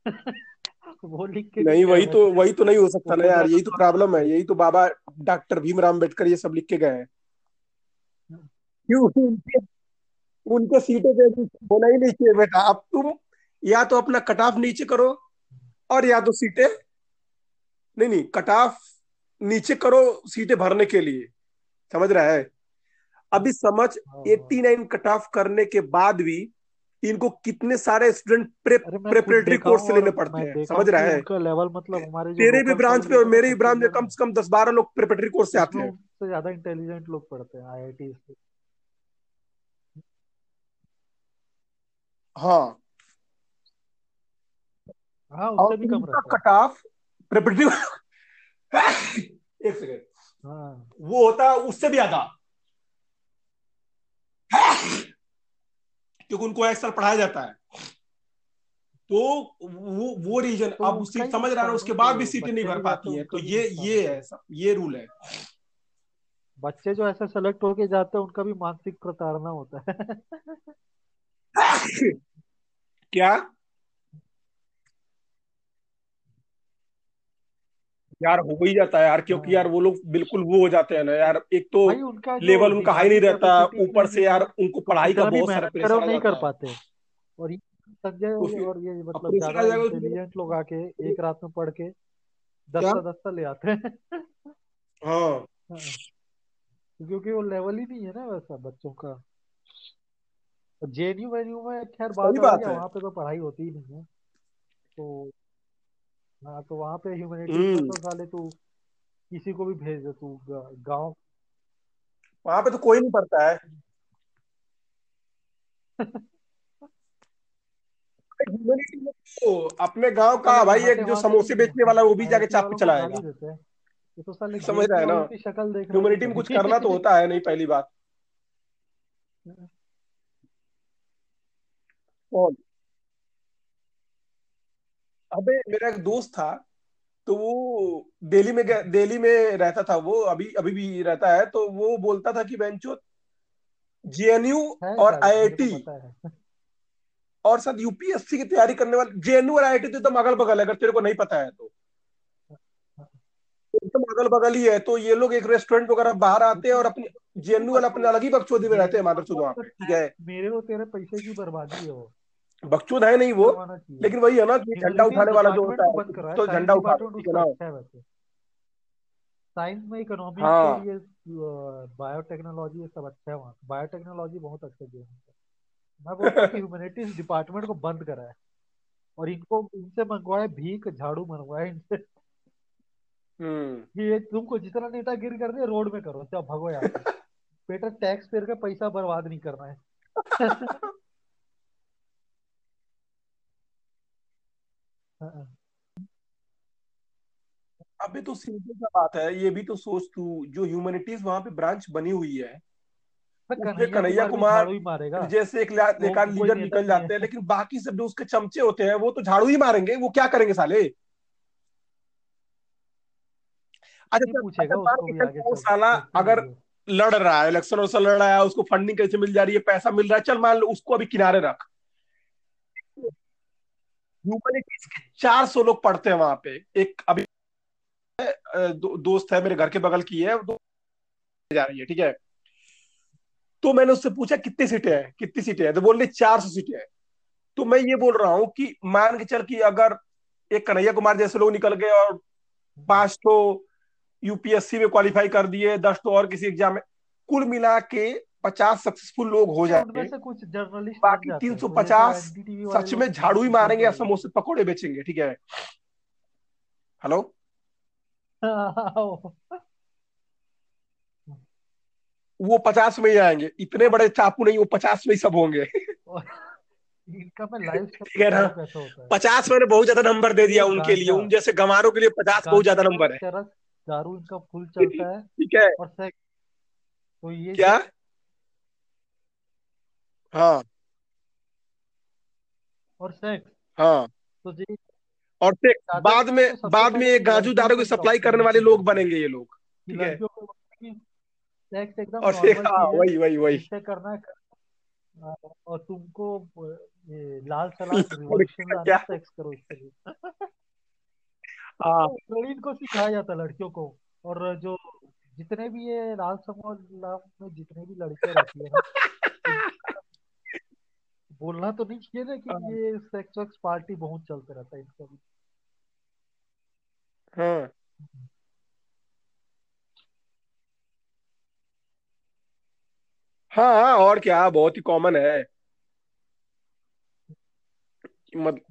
वो लिख के नहीं वही तो वही तो नहीं हो सकता ना यार यही तो प्रॉब्लम है यही तो बाबा डॉक्टर भीमराव अंबेडकर ये सब लिख के गए हैं। क्यों? उनके उनके सीटों पे होना ही नहीं चाहिए बेटा। अब तुम या तो अपना कट ऑफ़ नीचे करो और या तो सीटें नहीं नहीं कट ऑफ़ नीचे करो सीटें भरने के लिए। समझ रहा है? अभी समझ हाँ हाँ। 89 कट ऑफ़ करने के बाद भी इनको कितने सारे स्टूडेंट प्रेपरेटरी कोर्स से लेने पड़ते हैं समझ रहा है? लेवल मतलब हमारे तेरे भी ब्रांच पे और मेरे भी ब्रांच में कम से कम दस बारह लोग प्रेपरेटरी कोर्स से आते हैं। उनसे ज़्यादा इंटेलिजेंट लोग पढ़ते हैं आईआईटी से। हाँ। हाँ उससे भी कम रहता है। कट ऑफ़ प्रेपरेटरी एक सेकेंड हाँ। वो होता है उससे भी आधा। क्योंकि उनको एक पढ़ाया जाता है। तो वो वो रीजन तो अब सीट समझ रहा है है उसके बाद भी सीटें नहीं भर पाती हैं तो ये ये है है सब ये रूल है। बच्चे जो ऐसा सेलेक्ट होके जाते हैं उनका भी मानसिक प्रताड़ना होता है। क्या? यार हो ही जाता है यार क्योंकि यार हाँ। वो लोग बिल्कुल वो हो जाते हैं ना यार एक तो उनका लेवल उनका हाई नहीं रहता ऊपर से यार उनको तो पढ़ाई का बहुत सारा प्रेशर नहीं कर पाते। और ये संजय तो और ये मतलब ज़्यादा तो इंटेलिजेंट लोग आके एक रात में पढ़ के दस्ता दस्ता ले आते हैं। हाँ। हाँ, क्योंकि वो लेवल ही नहीं है ना वैसा बच्चों का। जेएनयू वेन्यू में खैर बात है। वहाँ पे तो पढ़ाई होती ही नहीं है। तो हाँ तो वहाँ पे हम्म। तो साले तू किसी को भी भेज दे तू गाँव। वहाँ पे तो कोई नहीं पढ़ता है। तो अपने गाँव का भाई एक जो समोसे बेचने वाला वो भी जाके चाप चलाएगा। तो समझ रहा है ना? ह्यूमैनिटी में कुछ करना तो होता है नहीं पहली बात। कौन? अबे मेरा एक दोस्त था तो वो दिल्ली में दिल्ली में रहता था वो अभी अभी भी रहता है तो वो बोलता था कि बेंचो जेएनयू और को आईआईटी और साथ यूपीएससी की तैयारी करने वाले जेएनयू और आईआईटी तो एकदम अगल बगल है अगर तेरे को नहीं पता है तो। एकदम अगल बगल ही है तो ये लोग एक रेस्टोरेंट वगैरह बाहर आते हैं और अपनी जेएनयू वाले अपने अलग ही बकचोदी में रहते हैं वहाँ मतलब पे ठीक है? मेरे और तेरे पैसे की बर्बादी है वो। बकचोद है नहीं वो लेकिन वही है ना कि झंडा उठाने वाला जो होता है तो झंडा उठा साइंस में इकोनॉमिक्स हाँ। बायोटेक्नोलॉजी ये सब अच्छा है वहाँ बायोटेक्नोलॉजी बहुत अच्छा है। मैं बोलता हूँ ह्यूमैनिटीज डिपार्टमेंट को बंद करा है। और इनको इनसे मंगवाए भीख झाड़ू मंगवाए इनसे। हम्म। ये तुमको जितना नेता गिर कर दे रोड में करो। चलो भगो यहाँ से बेटा टैक्स पेयर का पैसा बर्बाद नहीं करना है। अबे तो सिंपल सा बात है ये भी तो सोच तू जो ह्यूमैनिटीज वहाँ पे ब्रांच बनी हुई है कन्हैया कुमार ही जैसे एक लेकर लीडर निकल जाते हैं लेकिन बाकी सब जो उसके चमचे होते हैं वो तो झाड़ू ही मारेंगे वो क्या करेंगे साले? अच्छा साला अगर लड़ रहा है इलेक्शन लड़ रहा है उसको फंडिंग कैसे मिल जा रही है पैसा मिल रहा है चल मान लो उसको अभी किनारे रख। ह्यूमैनिटीज के चार सौ लोग पढ़ते हैं वहाँ पे। एक अभी दो, दोस्त है मेरे घर के बगल की है वो जा रही है ठीक है? तो मैंने उससे पूछा कितनी सीटें हैं? कितनी सीटें हैं? तो बोल रही चार सौ सीटें हैं। तो मैं ये बोल रहा हूँ कि मान के चल कि अगर एक कन्हैया कुमार जैसे लोग निकल गए और पाँच तो यूपीएससी में क्वालिफाई कर दिए दस तो और किसी एग्ज़ाम में कुल मिला के पचास सक्सेसफुल लोग हो जाएँगे। कुछ जर्नलिस्ट बाकी तीन सौ तो पचास सच में झाड़ू ही मारेंगे या समोसे पकौड़े बेचेंगे ठीक है? हेलो वो पचास में ही आएँगे। इतने बड़े चाकू नहीं वो पचास में ही सब होंगे। ठीक है ना? पचास मैंने बहुत ज़्यादा नंबर दे दिया उनके लिए। उन जैसे गंवारों के लिए पचास बहुत ज़्यादा नंबर है। दारू इनका फुल चलता है ठीक है। और तो ये क्या? हाँ। और सेक्स हाँ। तो जी और ज़्यादा बाद में तो बाद में ये तो गाजू दारू की सप्लाई करने वाले लोग बनेंगे ये लोग ठीक है? सेक्स एकदम और नॉर्मल हाँ वही वही वही। करना है हाँ, और तुमको लाल सलाद रिवॉल्यूशन क्या? सेक्स करो इसके लिए। हाँ। तो इनको सिखाया जाता लड़कियों को और जो जितने भी ये राज समाज में जितने भी लड़के रहती है बोलना तो नहीं चाहिए लेकिन हाँ। ये सेक्स वक्स पार्टी बहुत चलते रहता है इनका भी। हाँ। हाँ, और क्या बहुत ही कॉमन है। मत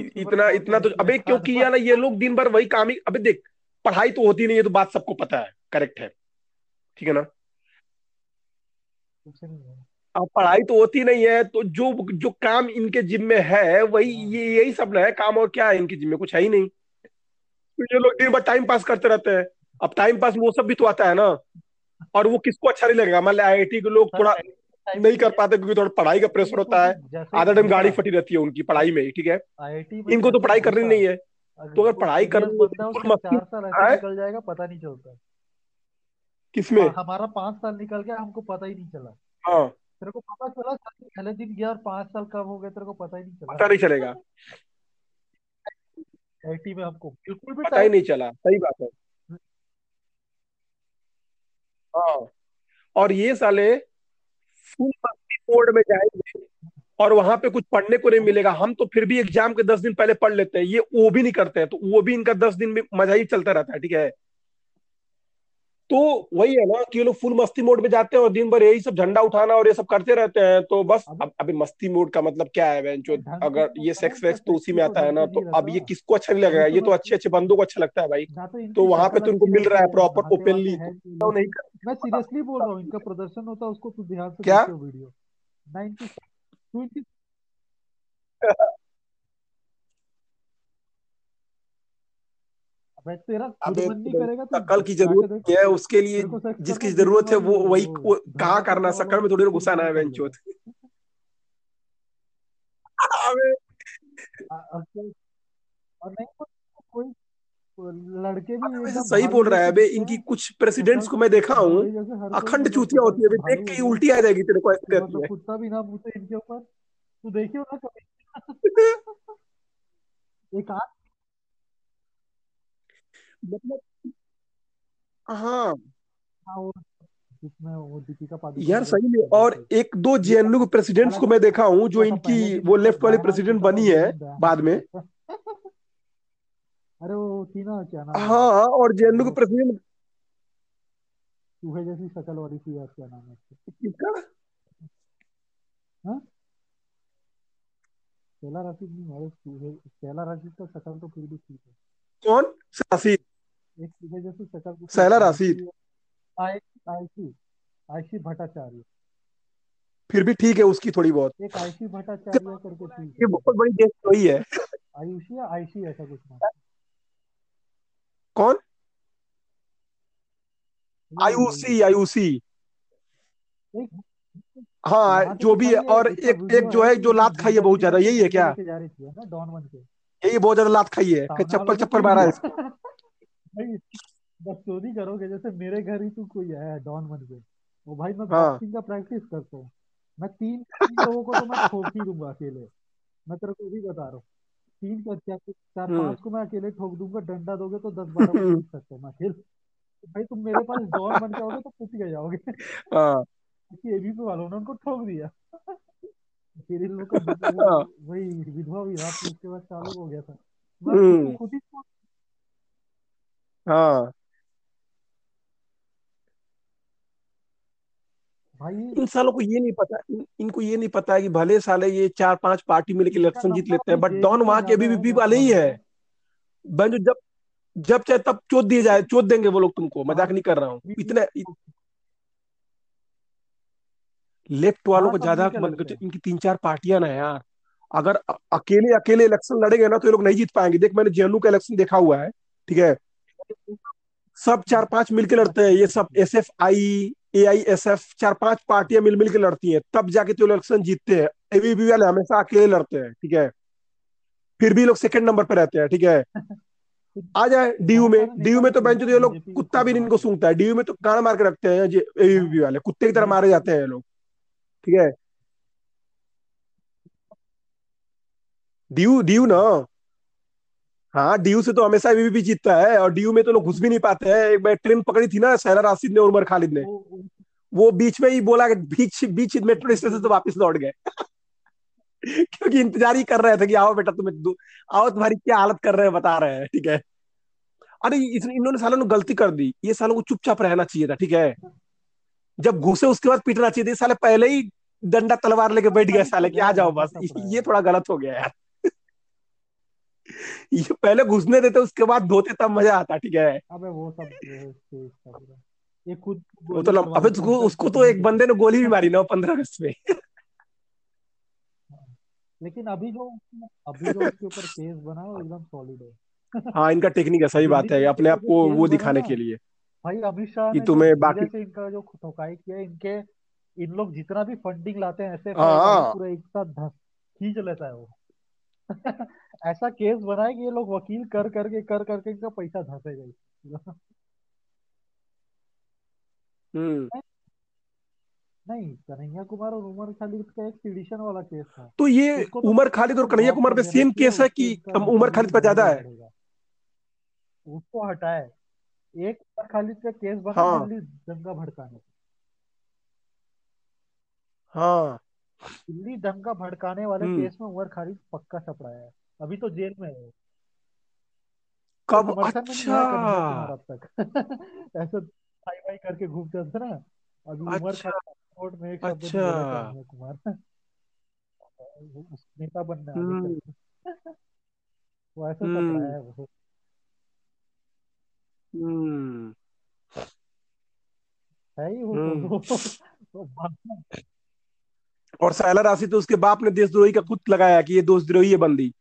इतना इतना तो अबे क्योंकि यार ये लोग दिन भर वही काम ही अबे देख पढ़ाई तो होती नहीं है तो बात सबको पता है। करेक्ट है। ठीक है ना? है। अब पढ़ाई तो होती नहीं है तो जो जो काम इनके जिम में है वही हाँ। ये यही सब ना है काम और क्या है इनके जिम में कुछ है ही नहीं। तो ये लोग दिन भर टाइम पास करते रहते हैं। अब टाइम पास वो सब भी तो आता है ना और वो किसको अच्छा नहीं लगेगा? मान लो आईआईटी के लोग थोड़ा नहीं कर पाते क्योंकि थोड़ा पढ़ाई का प्रेशर होता है आधा टाइम गाड़ी फटी रहती है उनकी पढ़ाई में ठीक है? इनको तो पढ़ाई करनी नहीं है। तो अगर पढ़ाई निकल जाएगा पता नहीं चलता। किसमें हमारा पाँच साल निकल गया हमको पता ही नहीं चला। हाँ। तेरे को पता चला पहले दिन गया और पाँच साल कब हो गए तेरे को पता ही नहीं चला। पता नहीं चलेगा। आईटी में हमको बिल्कुल भी पता ही नहीं चला सही बात है। हाँ और ये साले फुल मस्ती मोड में जाएँगे और वहाँ पे कुछ पढ़ने को नहीं मिलेगा। हम तो फिर भी एग्ज़ाम के दस दिन पहले पढ़ लेते हैं ये वो भी नहीं करते हैं तो वो भी इनका दस दिन में मज़ा ही चलता रहता है ठीक है? तो वही है ना कि ये लोग फुल मस्ती मोड में जाते हैं और दिन भर यही सब झंडा उठाना और ये सब करते रहते हैं। तो बस अब अभी मस्ती मोड का मतलब क्या है ढंग अगर तो ये सेक्स वेक्स तो उसी में आता है ना तो अब ये किसको अच्छा नहीं लगेगा अभी ये तो अच्छे अच्छे बंदों को अच्छा लगता है भाई। तो तो वहाँ पे तो अच्छी मिल रहा है है प्रॉपर ओपनली तो नहीं लोग मैं सीरियसली बोल रहा हूँ इनका प्रदर्शन होता है उसको तू ध्यान से क्या? वीडियो। शकल की ज़रूरत है उसके लिए? जिसकी ज़रूरत है वो वही कहाँ करना वालों में थोड़ी घुसाना है बेंचोत और नहीं कोई लड़के भी सही बोल रहा है अबे इनकी कुछ प्रेसिडेंट्स को मैं देखा हूँ। अखंड चूतिया होती है देख के उल्टी आ जाएगी तेरे को ऐसी मतलब है। कुत्ता भी ना मुते इनके ऊपर। तू देखियो ना कभी? एक आध मतलब हाँ। जिसमें वो दीपिका पादुकोण यार सही में और एक दो जेएनयू के प्रेसिडेंट्स को मैं देखा हूँ जो इनकी वो लेफ़्ट वाली प्रेसिडेंट बनी है बाद में। अरे वो थी ना क्या नाम हाँ? और जेएनयू के प्रेसिडेंट चूहे जैसी शक्ल वाली थी यार क्या नाम है किसका? हाँ? शेला राशिद नहीं है चूहे शेला राशिद का शक्ल तो फिर भी ठीक है। कौन? राशिद आयशी राशिद आयशी आयशी भट्टाचार्य। फिर भी ठीक है उसकी थोड़ी बहुत। एक आयशी भट्टाचार्य करके ठीक बहुत है बड़ी देश वही है आयुषी या आयशी ऐसा कुछ नाम कौन? आयुसी एक हाँ जो भी है और एक एक जो है है जो लात खाई है बहुत ज़्यादा यही है क्या? है यही बहुत ज़्यादा लात खाई है चप्पल चप्पल मारा है भाई बकचोदी करोगे जैसे मेरे घर ही तू कोई आया है डॉन बन के वो भाई मैं हाँ। बॉक्सिंग का प्रैक्टिस करता हूँ। मैं तीन तीन लोगों को तो मैं ठोक ही दूँगा अकेले। मैं तेरे को भी बता रहा हूँ। तीन का चार, चार हम्म। पाँच को मैं अकेले ठोक दूँगा डंडा दोगे तो दस बारह को पीट सकता हूँ मैं अकेले। तो भाई तुम मेरे पास डॉन बन के आओगे तो पिट के जाओगे। हाँ। क्योंकि एबीपी वालों ने उनको ठोक दिया। फिर इन लोग का वही विधवा विवाह उसके बाद चालू हो गया था। मैं हम्म। खुद ही हाँ। भाई इन सालों को ये नहीं पता इन, इनको ये नहीं पता है कि भले साले ये चार पाँच पार्टी मिलकर इलेक्शन जीत लेते हैं बट डॉन वहाँ के अभी वाले ही है। हूँ। बंजो जब जब चाहे तब चोट दिए जाए चोट देंगे वो लोग तुमको हाँ। मज़ाक नहीं कर रहा हूँ। इतने लेफ़्ट वालों हाँ को ज़्यादा लड़ते हैं? इनकी तीन चार पार्टियाँ ना यार अगर अकेले अकेले इलेक्शन लड़ेंगे ना तो ये लोग नहीं जीत पाएँगे। देख मैंने जेएनयू का इलेक्शन देखा हुआ है ठीक है? सब चार पाँच मिलके लड़ते हैं ये सब S F I A I S F चार पाँच पार्टियाँ मिल मिल के लड़ती हैं तब जाके तो इलेक्शन जीतते हैं। एबीपी वाले हमेशा अकेले लड़ते हैं ठीक है? फिर भी लोग सेकंड नंबर पर रहते हैं ठीक है? आ जाए डीयू में डीयू में तो बेंच ये लोग कुत्ता भी इनको सूंघता है डीयू में तो गाड़ मार के रखते हैं हाँ। एबीपी वाले कुत्ते की तरह मारे जाते हैं ये लोग ठीक है? ड्यू ड्यू ना? हाँ डीयू से तो हमेशा एबीपी जीतता है और डीयू में तो लोग घुस भी नहीं पाते हैं। एक बार ट्रेन पकड़ी थी ना सहरा राशिद ने और उमर खालिद ने। वो बीच में ही बोला बीच बीच मेट्रो स्टेशन से वापस लौट गए। क्योंकि इंतज़ार ही कर रहे थे कि आओ बेटा, तुम्हें आओ तुम्हारी क्या हालत कर रहे हैं, बता रहे हैं, ठीक है? अरे इन्होंने सालों ने गलती कर दी। ये सालों को चुपचाप रहना चाहिए था, ठीक है? जब घुसे उसके बाद पीटना चाहिए था। साले पहले ही डंडा तलवार लेके बैठ गए साले कि आ जाओ बस। ये थोड़ा गलत हो गया यार। ये पहले घुसने देते उसके बाद धोते तब मज़ा आता ठीक है? अबे वो सब ये खुद वो तो लम- अबे उसको उसको तो एक बंदे ने गोली भी मारी ना पंद्रह अगस्त में। लेकिन अभी जो अभी जो उसके ऊपर केस बना है वो एकदम सॉलिड है। हाँ इनका टेक्निक है सही बात है। अपने आप को वो दिखाने के लिए। भाई अमित शाह तुम्हें बाकी- से इनका जो ठोकाई किया है, इनके इन लोग जितना भी फंडिंग लाते हैं ऐसे हाँ। पूरा एक साथ धस खींच लेता है वो। ऐसा केस बना है कि ये लोग वकील कर करके कर करके इनका पैसा धसेगा ही। हम्म। नहीं कन्हैया कुमार और उमर खालिद का एक सिडिशन वाला केस था। तो ये तो उमर खालिद और कन्हैया कुमार पे सेम केस है कि उमर खालिद पे ज़्यादा है? उसको हटाए। एक उमर खालिद का केस बना हाँ। दंगा भड़काने हाँ। दिल्ली दंगा भड़काने वाले हम्म। केस में उमर खालिद पक्का छपड़ा है। अभी तो जेल में है कब? तो अच्छा। अब तक। ऐसे भाई भाई करके घूमते थे ना अभी उमर अच्छा। खालिद कोर्ट में एक अच्छा। कुमार नेता बनने हम्म। वो ऐसे हम्म। छपड़ा है वो। हम्म। है ही वो हम्म। बात- और सायला राशि तो उसके बाप ने देशद्रोही का खुद लगाया कि ये देशद्रोही है बंदी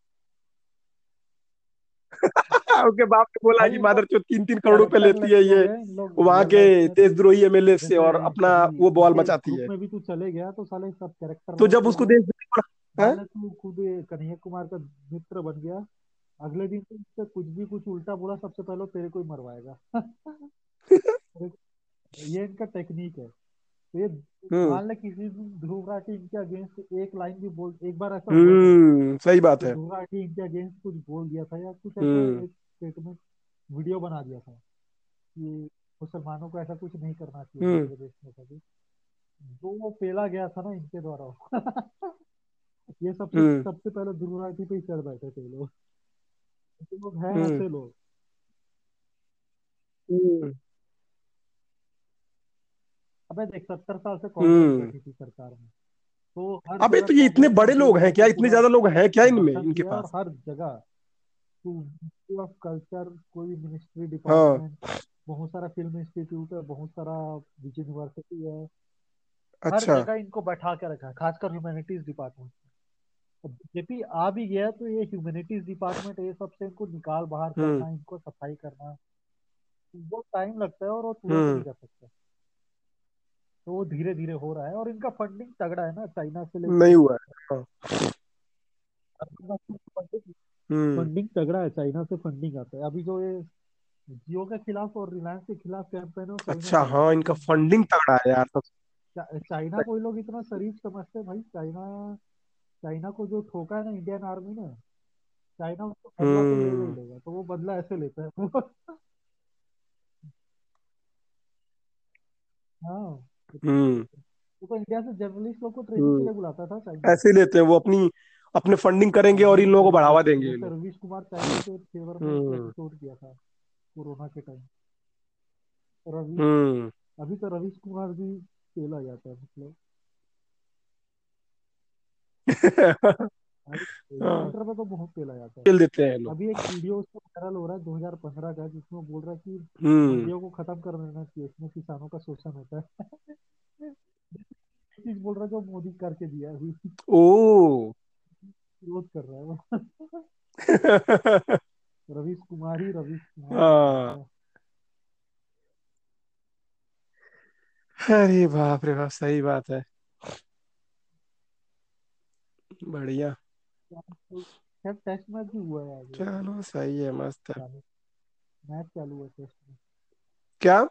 उसके बाप ने बोला कि मादर चौथ तीन तीन करोड़ रुपए लेती है ये हो वहाँ के तो देशद्रोही एमएलए से और अपना वो बॉल मचाती है भी तू चले गया तो साले सब कैरेक्टर तो जब उसको देशद्रोही हैं? तू खुद कन्हैया कुमार का मित्र बन गया अगले दिन तो कुछ भी कुछ उल्टा बोला सबसे पहले तेरे को ही मरवाएगा ये इनका टेक्निक है तो ये हम्म मान ले किसी ध्रुव राठी इनके अगेंस्ट एक लाइन भी बोल एक बार ऐसा हुआ था हम्म सही बात है ध्रुव राठी इनके अगेंस्ट कुछ बोल दिया था या कुछ हम्म। ऐसा एक स्टेटमेंट वीडियो बना दिया था कि मुसलमानों को ऐसा कुछ नहीं करना चाहिए हम्म। दूसरे में कभी जो वो पेला गया था ना इनके द्वारा ये सबसे हम्म। सबसे पहले ध्रुव राठी पे ही चढ़ बैठे थे लोग लोग हैं हम्म। ऐसे लोग हम्म अबे देख सत्तर साल से हम्म। कांग्रेस बैठी थी सरकार में। तो हर अबे तो ये इतने बड़े लोग हैं क्या? इतने ज़्यादा लोग हैं क्या इनमें इनके पास? हर जगह। तो ऑफ़ कल्चर कोई मिनिस्ट्री हाँ। डिपार्टमेंट बहुत सारा फ़िल्म इंस्टीट्यूट है बहुत सारा यूनिवर्सिटी है। हर अच्छा। जगह इनको बैठा के रखा है खासकर ह्यूमैनिटीज डिपार्टमेंट बीजेपी आ भी गया तो ये ह्यूमैनिटीज डिपार्टमेंट ये सबसे इनको निकाल बाहर हम्म। करना इनको सफ़ाई करना। वो टाइम लगता है और वो तुरंत हम्म। नहीं कर सकते। तो वो धीरे धीरे हो रहा है और इनका फंडिंग तगड़ा है ना चाइना से लेके। नहीं हुआ है हाँ। फंडिंग हम्म तगड़ा है चाइना से फंडिंग आता है। अभी जो ये जियो के खिलाफ और रिलायंस के खिलाफ कैंपेन है अच्छा हाँ इनका फंडिंग तगड़ा है यार। चा- चाइना को लोग इतना शरीफ समझते हैं भाई? चाइना चाइना को जो ठोका है ना इंडियन आर्मी ने चाइना उसको बदला तो लेगा ही हम्म। लेगा तो वो बदला ऐसे लेता है। हाँ। तो इंडिया से जर्नलिस्ट लोग को ट्रेनिंग के हम्म। लिए बुलाता था ऐसे लेते हैं वो अपनी अपने फंडिंग करेंगे और इन लोगों को बढ़ावा देंगे। रवीश कुमार चाइना के फेवर में हम्म। एपिसोड किया था कोरोना के टाइम हम्म। अभी तो रवीश कुमार भी खेला जाता है मतलब। हाँ ट्विटर पे तो बहुत खेला जाता है देते हैं अभी एक वीडियो उसका वायरल हो रहा है 2015 का जिसमें बोल रहा है कि हम्म। मंडियों को खत्म कर देना चाहिए इसमें किसानों का शोषण होता है। चीज़ बोल रहा है जो मोदी करके दिया अभी। ओ। विरोध कर रहा है वो। रवीश कुमार ही रवीश कुमार। हाँ। अरे बाप रे बाप सही बात है। बढ़िया। खैर टेस्ट मैच भी हुआ है आज चलो सही है मस्त है। मैच चालू है टेस्ट में। क्या?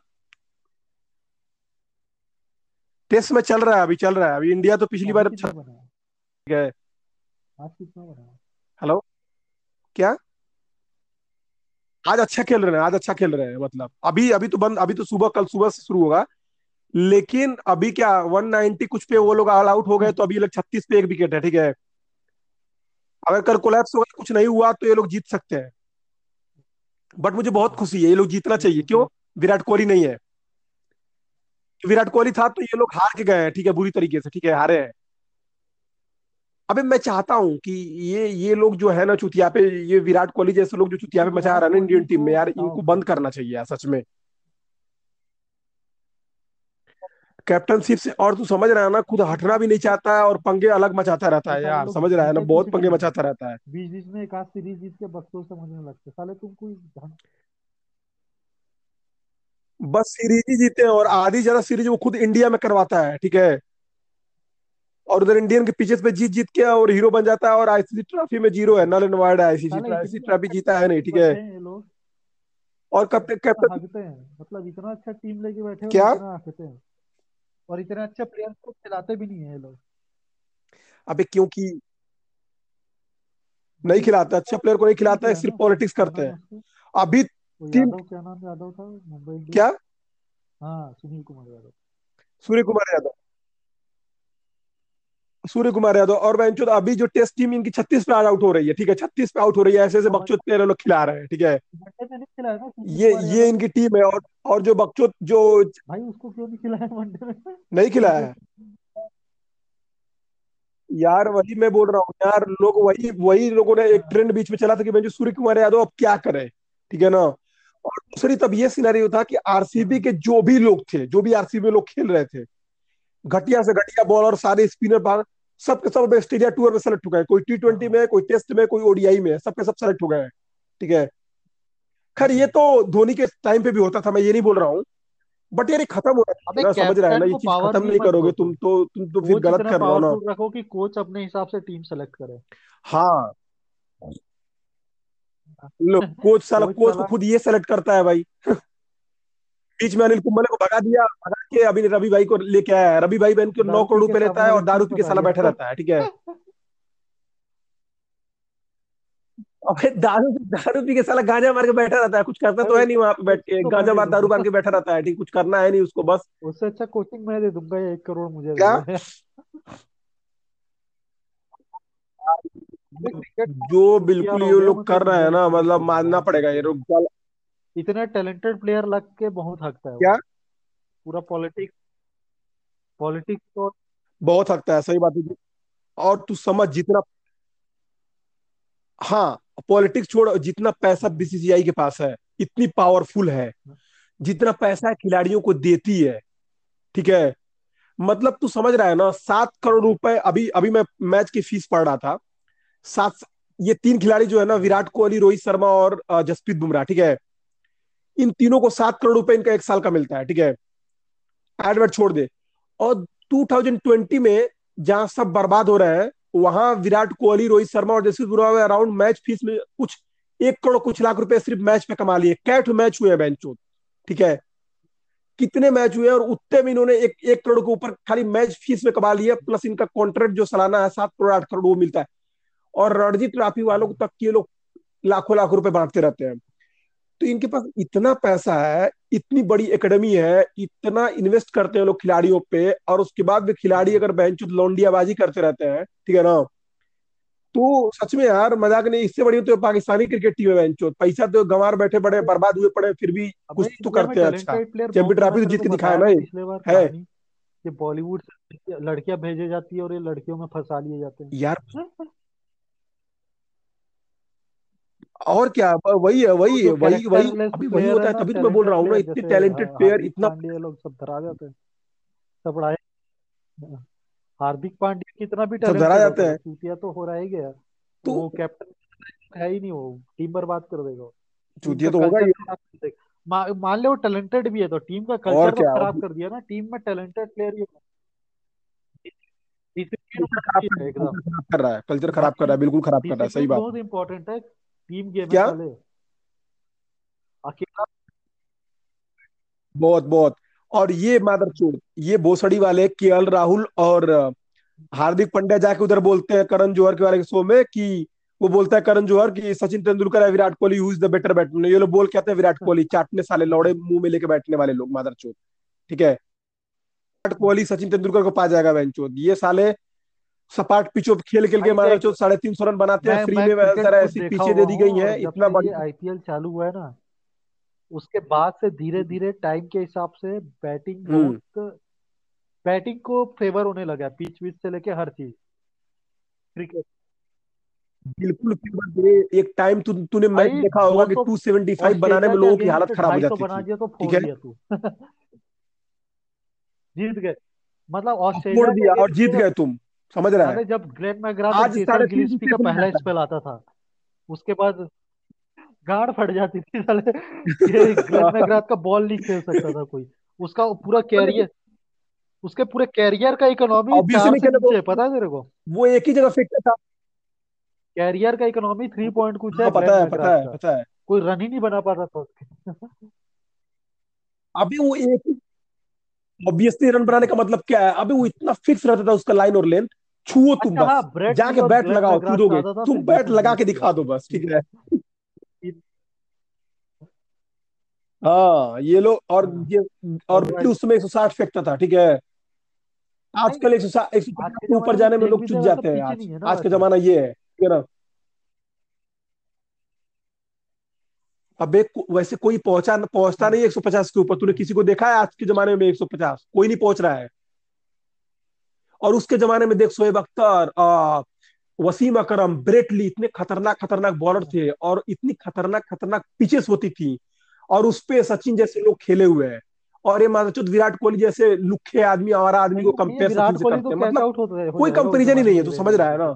टेस्ट में चल रहा है अभी चल रहा है। अभी इंडिया तो पिछली बार अच्छा बना है? गए आज कितना बना है? हेलो क्या? आज अच्छा खेल रहे हैं आज अच्छा खेल रहे हैं मतलब। अभी अभी तो बंद अभी तो सुबह कल सुबह से शुरू होगा। लेकिन अभी क्या 190 कुछ पे वो लोग ऑल आउट हो गए तो अभी लोग छत्तीस पे एक विकेट है ठीक है। अगर कल कोलैप्स होगा कुछ नहीं हुआ तो ये लोग जीत सकते हैं। बट मुझे बहुत खुशी है, ये लोग जीतना चाहिए। क्यों? विराट कोहली नहीं है। विराट कोहली था तो ये लोग हार के गए हैं, ठीक है, बुरी तरीके से, ठीक है, हारे हैं। अबे मैं चाहता हूँ कि ये ये लोग जो है ना चुतिया पे, ये विराट कोहली जैसे लोग जो चुतिया पे मचा रहे है इंडियन टीम में, यार, इनको बंद करना चाहिए यार, सच में। कैप्टनशिप से और तू समझ रहा है ना खुद हटना भी नहीं चाहता है और पंगे अलग मचाता रहता है यार समझ रहा है ना बहुत पंगे मचाता रहता है। बीच बीच में एक आध सीरीज़ जीत के बक्सों समझने लगते साले तुम कोई बस सीरीज़ ही जीते हैं और आधी ज़्यादा सीरीज़ वो खुद इंडिया में करवाता है ठीक है? और उधर इंडियन के पीछे पे जीत जीत के और हीरो बन जाता है और आईसीसी ट्रॉफी में ज़ीरो है null and void ICC ICC trophy जीता है नहीं ठीक है? और कैप्टन कैप्टन मतलब इतना अच्छा टीम लेके बैठे क्या? और इतने अच्छे प्लेयर्स को खिलाते भी नहीं है ये लोग। अबे क्योंकि नहीं खिलाते अच्छे प्लेयर को नहीं खिलाता है सिर्फ़ पॉलिटिक्स करते हैं। अभी टीम क्या नाम यादव था? मुंबई क्या? हाँ सुनील कुमार यादव। सूर्य कुमार यादव। सूर्य कुमार यादव और तो अभी जो टेस्ट टीम इनकी छत्तीस पे आउट हो रही है ठीक है? छत्तीस पे आउट हो रही है ऐसे ऐसे बकचोद प्लेयर लोग खिला रहे हैं ठीक है? ये ये इनकी टीम है और और जो बकचोद जो भाई उसको क्यों नहीं खिलाया वनडे में नहीं खिलाया यार वही मैं बोल रहा हूँ यार लोग वही वही लोगों ने एक ट्रेंड बीच में चला था कि बेंचो सूर्य कुमार यादव अब क्या करे ठीक है ना? और दूसरी तब ये सिनेरियो था कि आरसीबी के जो भी लोग थे जो भी आरसीबी लोग खेल रहे थे घटिया से घटिया बॉलर सारे स्पिनर बाल सब के सब ऑस्ट्रेलिया टूर में सेलेक्ट हो गए कोई टी ट्वेंटी में कोई टेस्ट में कोई ओडीआई में सबके सब सेलेक्ट हो गए ठीक है? खैर ये तो धोनी के टाइम पे भी होता था मैं ये नहीं बोल रहा हूँ। बट यार खत्म हो रहा है। समझ रहा है ना ये चीज़ खत्म नहीं करोगे तुम तो तुम तो फिर गलत कर रहे हो ना। रखो कि कोच अपने हिसाब से टीम सेलेक्ट करे। हाँ। लो कोच साला कोच को खुद ये सेलेक्ट करता है भाई। बीच में अनिल कुंबले को भगा दिया भगा के अभी रवि भाई को लेके आया है। रवि भाई बहन को नौ करोड़ रुपए लेता है और दारू पी के साला बैठा रहता है ठीक है? अबे दारू दारू पी के साला गांजा मार के बैठा रहता है। कुछ करता तो है नहीं वहाँ पे बैठ के। गांजा मार दारू मार के बैठा रहता है ठीक? कुछ करना है नहीं उसको बस। उससे अच्छा कोचिंग मैं दे दूँगा एक करोड़ मुझे क्या? जो बिल्कुल ये लोग कर रहे हैं ना मतलब मानना पड़ेगा ये लोग। इतने टैलेंटेड प्लेयर लग के बहुत हकता है क्या? पूरा पॉलिटिक्स पॉलिटिक्स तो बहुत हकता है सही बात है और तू समझ जितना हाँ पॉलिटिक्स छोड़ जितना पैसा बीसीसीआई के पास है इतनी पावरफुल है। जितना पैसा खिलाड़ियों को देती है ठीक है? मतलब तू समझ रहा है ना सात करोड़ रुपए अभी अभी मैं मैच की फ़ीस पढ़ रहा था। सात ये तीन खिलाड़ी जो है ना विराट कोहली रोहित शर्मा और जसप्रीत बुमराह ठीक है? इन तीनों को सात करोड़ रुपए इनका एक साल का मिलता है, ठीक है? एडवर्ट छोड़ दे। और 2020 में जहाँ सब बर्बाद हो रहे हैं, वहाँ विराट कोहली, रोहित शर्मा और Jasprit Bumrah around match fees में कुछ, एक करोड़ कुछ लाख रुपए सिर्फ़ मैच पे कमा लिए। कैट मैच हुए हैं चोत ठीक है? कितने मैच हुए और उतने में इन्होंने एक एक करोड़ के ऊपर खाली मैच फ़ीस में कमा लिया प्लस इनका कॉन्ट्रैक्ट जो सालाना है, सात करोड़, आठ करोड़, वो मिलता है। और रणजी ट्रॉफी वालों तक ये लोग लाखों, लाख रुपए बांटते रहते हैं। तो इनके पास इतना पैसा है इतनी बड़ी एकेडमी है इतना इन्वेस्ट करते हैं लोग खिलाड़ियों पे और उसके बाद भी खिलाड़ी अगर बेंच लौंडियाबाजी करते रहते हैं ठीक है ना? तो सच में यार मज़ाक नहीं इससे बड़ी तो पाकिस्तानी क्रिकेट टीम है बेंचो पैसा तो गंवार बैठे पड़े बर्बाद हुए पड़े फिर भी कुछ तो करते हैं अच्छा। चैंपियन ट्रॉफी तो जीत के दिखाया ना है। ये बॉलीवुड से लड़कियाँ भेजे जाती है और ये लड़कियों में फंसा लिए जाते हैं। यार और क्या? वही है वही है वही वही अभी वही होता है तभी तो मैं बोल रहा हूँ ना इतने टैलेंटेड प्लेयर इतना लोग सब धरा जाते हैं। सब उड़ाए हार्दिक पांड्या कितना भी टैलेंट धरा जाते हैं। चूतिया तो हो रहा ही गया। तो वो कैप्टन है ही नहीं वो टीम बर्बाद कर देगा। चूतिया तो होगा ही मान ले वो टैलेंटेड भी है तो टीम का कल्चर तो खराब कर दिया ना टीम में टैलेंटेड प्लेयर ही खराब कर रहा है कल्चर खराब कर रहा है बिल्कुल खराब कर रहा है सही बात। बहुत इंपॉर्टेंट है। टीम गेम क्या? अकेला? बहुत बहुत। और ये मादर चोट ये बोसड़ी वाले के राहुल और हार्दिक पंड्या जाके उधर बोलते हैं करण जोहर के बारे वाले शो में कि वो बोलता है करण जौहर कि सचिन तेंदुलकर है Virat Kohli who is the better batsman ये लोग बोल के आते हैं विराट कोहली चाटने साले लौड़े मुँह में लेके बैठने वाले लोग मादर ठीक है? विराट कोहली सचिन तेंदुलकर को पा जाएगा चोट ये साले सपाट पिचो खेल खेल के चोट साढ़े तीन सौ रन बनाते हैं फ्री में ऐसी पीछे दे दी गई है इतना बढ़िया आईपीएल चालू हुआ है ना उसके बाद से धीरे धीरे टाइम के हिसाब से बैटिंग हम्म। बहुत बैटिंग को फेवर होने लगा पिच विच से लेके हर चीज़। क्रिकेट बिल्कुल एक टाइम तू तूने मैच देखा होगा कि 275 बनाने में लोगों की हालत खराब हो जाती बना दिया तो फोड़ दिया तू। जीत गए। मतलब ऑस्ट्रेलिया और जीत गए तुम। समझ रहे हैं? जब ग्लेन मैग्रा आज सारे गिलिस्पी का पहला स्पेल आता था उसके बाद गाड़ फट जाती थी साले। ग्लेन मैग्रा का बॉल नहीं खेल सकता था कोई। उसका पूरा कैरियर उसके पूरे कैरियर का इकोनॉमी चार से नीचे पता है तेरे को? वो एक ही जगह फेंकता था। कैरियर का इकोनॉमी थ्री पॉइंट कुछ है हाँ, पता है पता है पता है। कोई रन ही नहीं बना पाता था उसके। अभी वो एक ऑब्वियसली रन बनाने का मतलब क्या है? अभी वो इतना फिक्स रहता था उसका लाइन और लेंथ छुओ तुम अच्छा, हाँ, बस जाके बैट लगाओ कूदोगे। तुम बैट लगा के दिखा दो बस ठीक है। हाँ ये लो और हाँ। ये और उसमें एक सौ साठ फेंकता था ठीक है। आजकल एक सौ एक सौ ऊपर जाने में लोग चुप जाते हैं आज। आज का जमाना ये है ठीक है ना। अबे वैसे कोई पहुँचा पहुँचता नहीं एक सौ पचास के ऊपर। तूने किसी को देखा है आज के जमाने में एक सौ पचास? कोई नहीं पहुँच रहा है। और उसके जमाने में देख शोएब अख्तर वसीम अकरम ब्रेटली इतने खतरनाक खतरनाक बॉलर थे और इतनी खतरनाक खतरनाक पिचेस होती थी और उस पे सचिन जैसे लोग खेले हुए हैं। और ये मानचुत विराट कोहली जैसे लुखे आदमी और आदमी को कंपेयर करते हैं। तो मतलब कोई कंपेरिजन ही नहीं है तो समझ रहा है ना?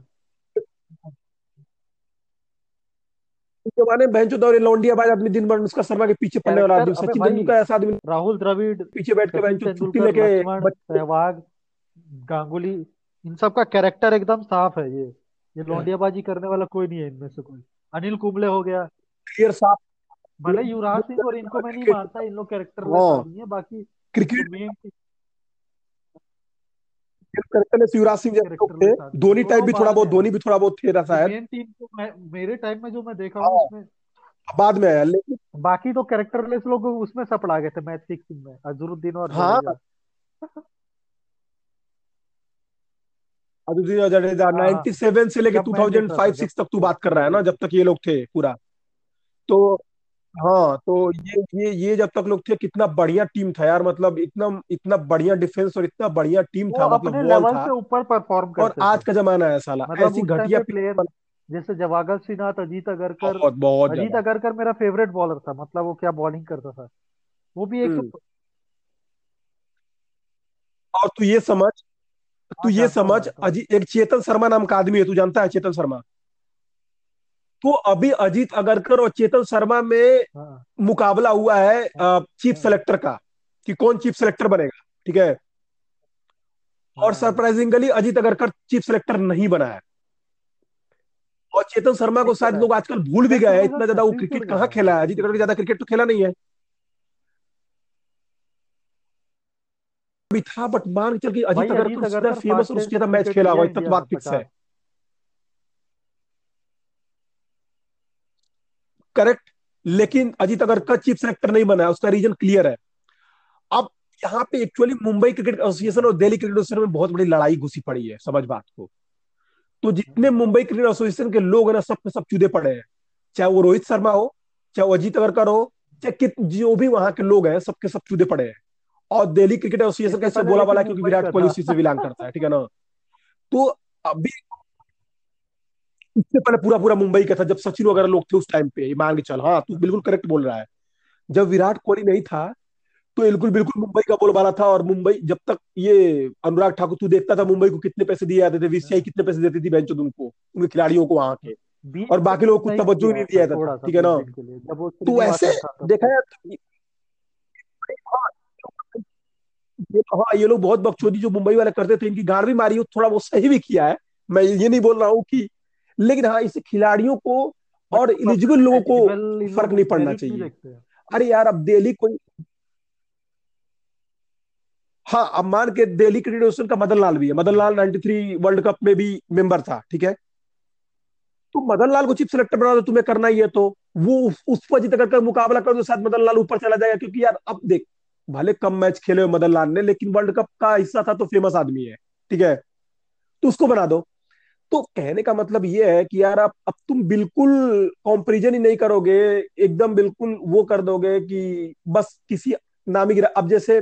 जमाने बहन चुत लौंडिया बाज आदमी दिन भर उसका शर्मा के पीछे पड़ने वाला आदमी सचिन तेंदुलकर ऐसा आदमी राहुल द्रविड़ पीछे बैठ के बहन छुट्टी लेके सहवाग गांगुली इन सब का कैरेक्टर एकदम साफ़ है ये। ये लौंडियाबाजी करने वाला कोई नहीं है इनमें से कोई। अनिल कुंबले हो गया। क्लियर साफ़। भले युवराज सिंह और इनको मैं नहीं मानता इन लोग कैरेक्टर नहीं है बाकी क्रिकेट मेन युवराज सिंह जैसे धोनी टाइप भी थोड़ा बहुत धोनी भी थोड़ा बहुत थे रहा है मेन टीम मैं मेरे टाइम में जो मैं देखा हूँ हाँ। उसमें बाद में है लेकिन बाकी तो कैरेक्टरलेस लोग उसमें सपड़ा गए थे मैच फिक्सिंग में अजरुद्दीन और हाँ। अजरुद्दीन जडेजा 97 हाँ। से लेके 2005 6 तक तू बात कर रहा है ना जब तक ये लोग थे पूरा। तो हाँ तो ये ये ये जब तक लोग थे कितना बढ़िया टीम था यार मतलब इतना इतना बढ़िया डिफेंस और इतना बढ़िया टीम था मतलब वॉल था। से ऊपर परफॉर्म करते और आज का जमाना है साला मतलब ऐसी घटिया प्लेयर जैसे जवागल श्रीनाथ अजीत अगरकर बहुत बहुत अजीत अगरकर मेरा फेवरेट बॉलर था मतलब वो क्या बॉलिंग करता था। वो भी एक हम्म। और तू ये समझ तू हाँ, ये समझ अजीत एक चेतन शर्मा नाम का आदमी है तू जानता है चेतन शर्मा? तो अभी अजीत अगरकर और चेतन शर्मा में हाँ। मुकाबला हुआ है चीफ सेलेक्टर का कि कौन चीफ सेलेक्टर बनेगा ठीक है? और सरप्राइजिंगली हाँ। अजीत अगरकर चीफ सेलेक्टर नहीं बना है। और चेतन शर्मा को शायद लोग आजकल भूल भी गए हैं इतना ज़्यादा वो क्रिकेट कहाँ खेला है? अजीत अगरकर ज़्यादा क्रिकेट तो खेला नहीं है। अभी था बट मान चल कि अजीत अगरकर फ़ेमस और उसके मैच खेला हुआ इतना बात फिक्स है करेक्ट लेकिन अजीत अगर का चीफ सेलेक्टर नहीं बना है उसका रीजन क्लियर है। अब यहाँ पे एक्चुअली मुंबई क्रिकेट एसोसिएशन और दिल्ली क्रिकेट एसोसिएशन में बहुत बड़ी लड़ाई घुसी पड़ी है समझ बात को। तो जितने मुंबई क्रिकेट एसोसिएशन के लोग हैं ना सब सब चुदे पड़े हैं। चाहे वो रोहित शर्मा हो चाहे वो अजीत अगरकर हो चाहे जो भी वहाँ के लोग हैं सबके सब चुदे पड़े हैं। और दिल्ली क्रिकेट एसोसिएशन कैसे बोला वाला क्योंकि विराट कोहली उसी से बिलोंग करता है ठीक है ना? तो अभी इससे पहले पूरा पूरा मुंबई का था जब सचिन वगैरह लोग थे उस टाइम पे मान के चल हाँ तू बिल्कुल करेक्ट बोल रहा है। जब विराट कोहली नहीं था तो बिल्कुल बिल्कुल मुंबई का बोलबाला था और मुंबई जब तक ये अनुराग ठाकुर तू देखता था मुंबई को कितने पैसे दिए जाते थे बीसीआई कितने पैसे देती थी बेंच उनको उनके खिलाड़ियों को वहाँ के। और बाकी लोगों को तवज्जो नहीं दिया जाता ठीक है ना? तो ऐसे देखा जाए हाँ ये लोग बहुत बकचोदी जो मुंबई वाले करते थे इनकी गाड़ भी मारी हो थोड़ा वो सही भी किया है। मैं ये नहीं बोल रहा हूँ कि लेकिन हाँ इससे खिलाड़ियों को और इलिजिबल लोगों को फ़र्क नहीं पड़ना चाहिए। अरे यार अब दिल्ली कोई हाँ अब मान के दिल्ली क्रिकेट एसोसिएशन का मदन लाल भी है। मदन लाल 93 वर्ल्ड कप में भी मेंबर था ठीक है? तो मदन लाल को चीफ सिलेक्टर बना दो तुम्हें करना ही है तो। वो उस पर जीत कर मुकाबला कर दो शायद मदन लाल ऊपर चला जाएगा क्योंकि यार अब देख भले कम मैच खेले हुए मदन लाल ने लेकिन वर्ल्ड कप का हिस्सा था तो फ़ेमस आदमी है ठीक है? तो उसको बना दो। तो कहने का मतलब ये है कि यार अब अब तुम बिल्कुल कॉम्पेरिजन ही नहीं करोगे एकदम बिल्कुल वो कर दोगे कि बस किसी नामी गिरा अब जैसे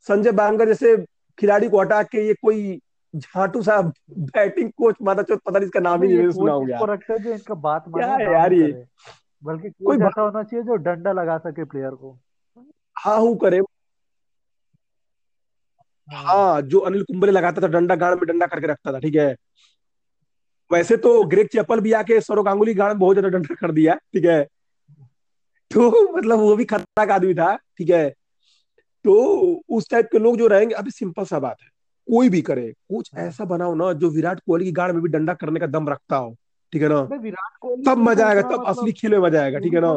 संजय बांगर जैसे खिलाड़ी को हटा के ये कोई झाटू साहब बैटिंग कोच माता चौथ पता नहीं इसका नाम ही नहीं सुना होगा रखते हैं जो इनका बात है यार ये? बल्कि कोई ऐसा होना चाहिए जो डंडा लगा सके प्लेयर को। हाँ हूँ करे। हाँ।, हाँ जो अनिल कुंबले लगाता था डंडा गाड़ में डंडा करके रखता था ठीक है। वैसे तो ग्रेक चैपल भी आके सौरव गांगुली गाड़ में बहुत ज़्यादा डंडा कर दिया ठीक है। तो मतलब वो भी खतरनाक आदमी था ठीक है। तो उस टाइप के लोग जो रहेंगे अभी सिंपल सा बात है। कोई भी करे कुछ। ऐसा बनाओ ना जो विराट कोहली की गाड़ में भी डंडा करने का दम रखता हो ठीक है ना। विराट कोहली तब मज़ा आएगा तब मतलब असली खेल में मज़ा आएगा ठीक है ना।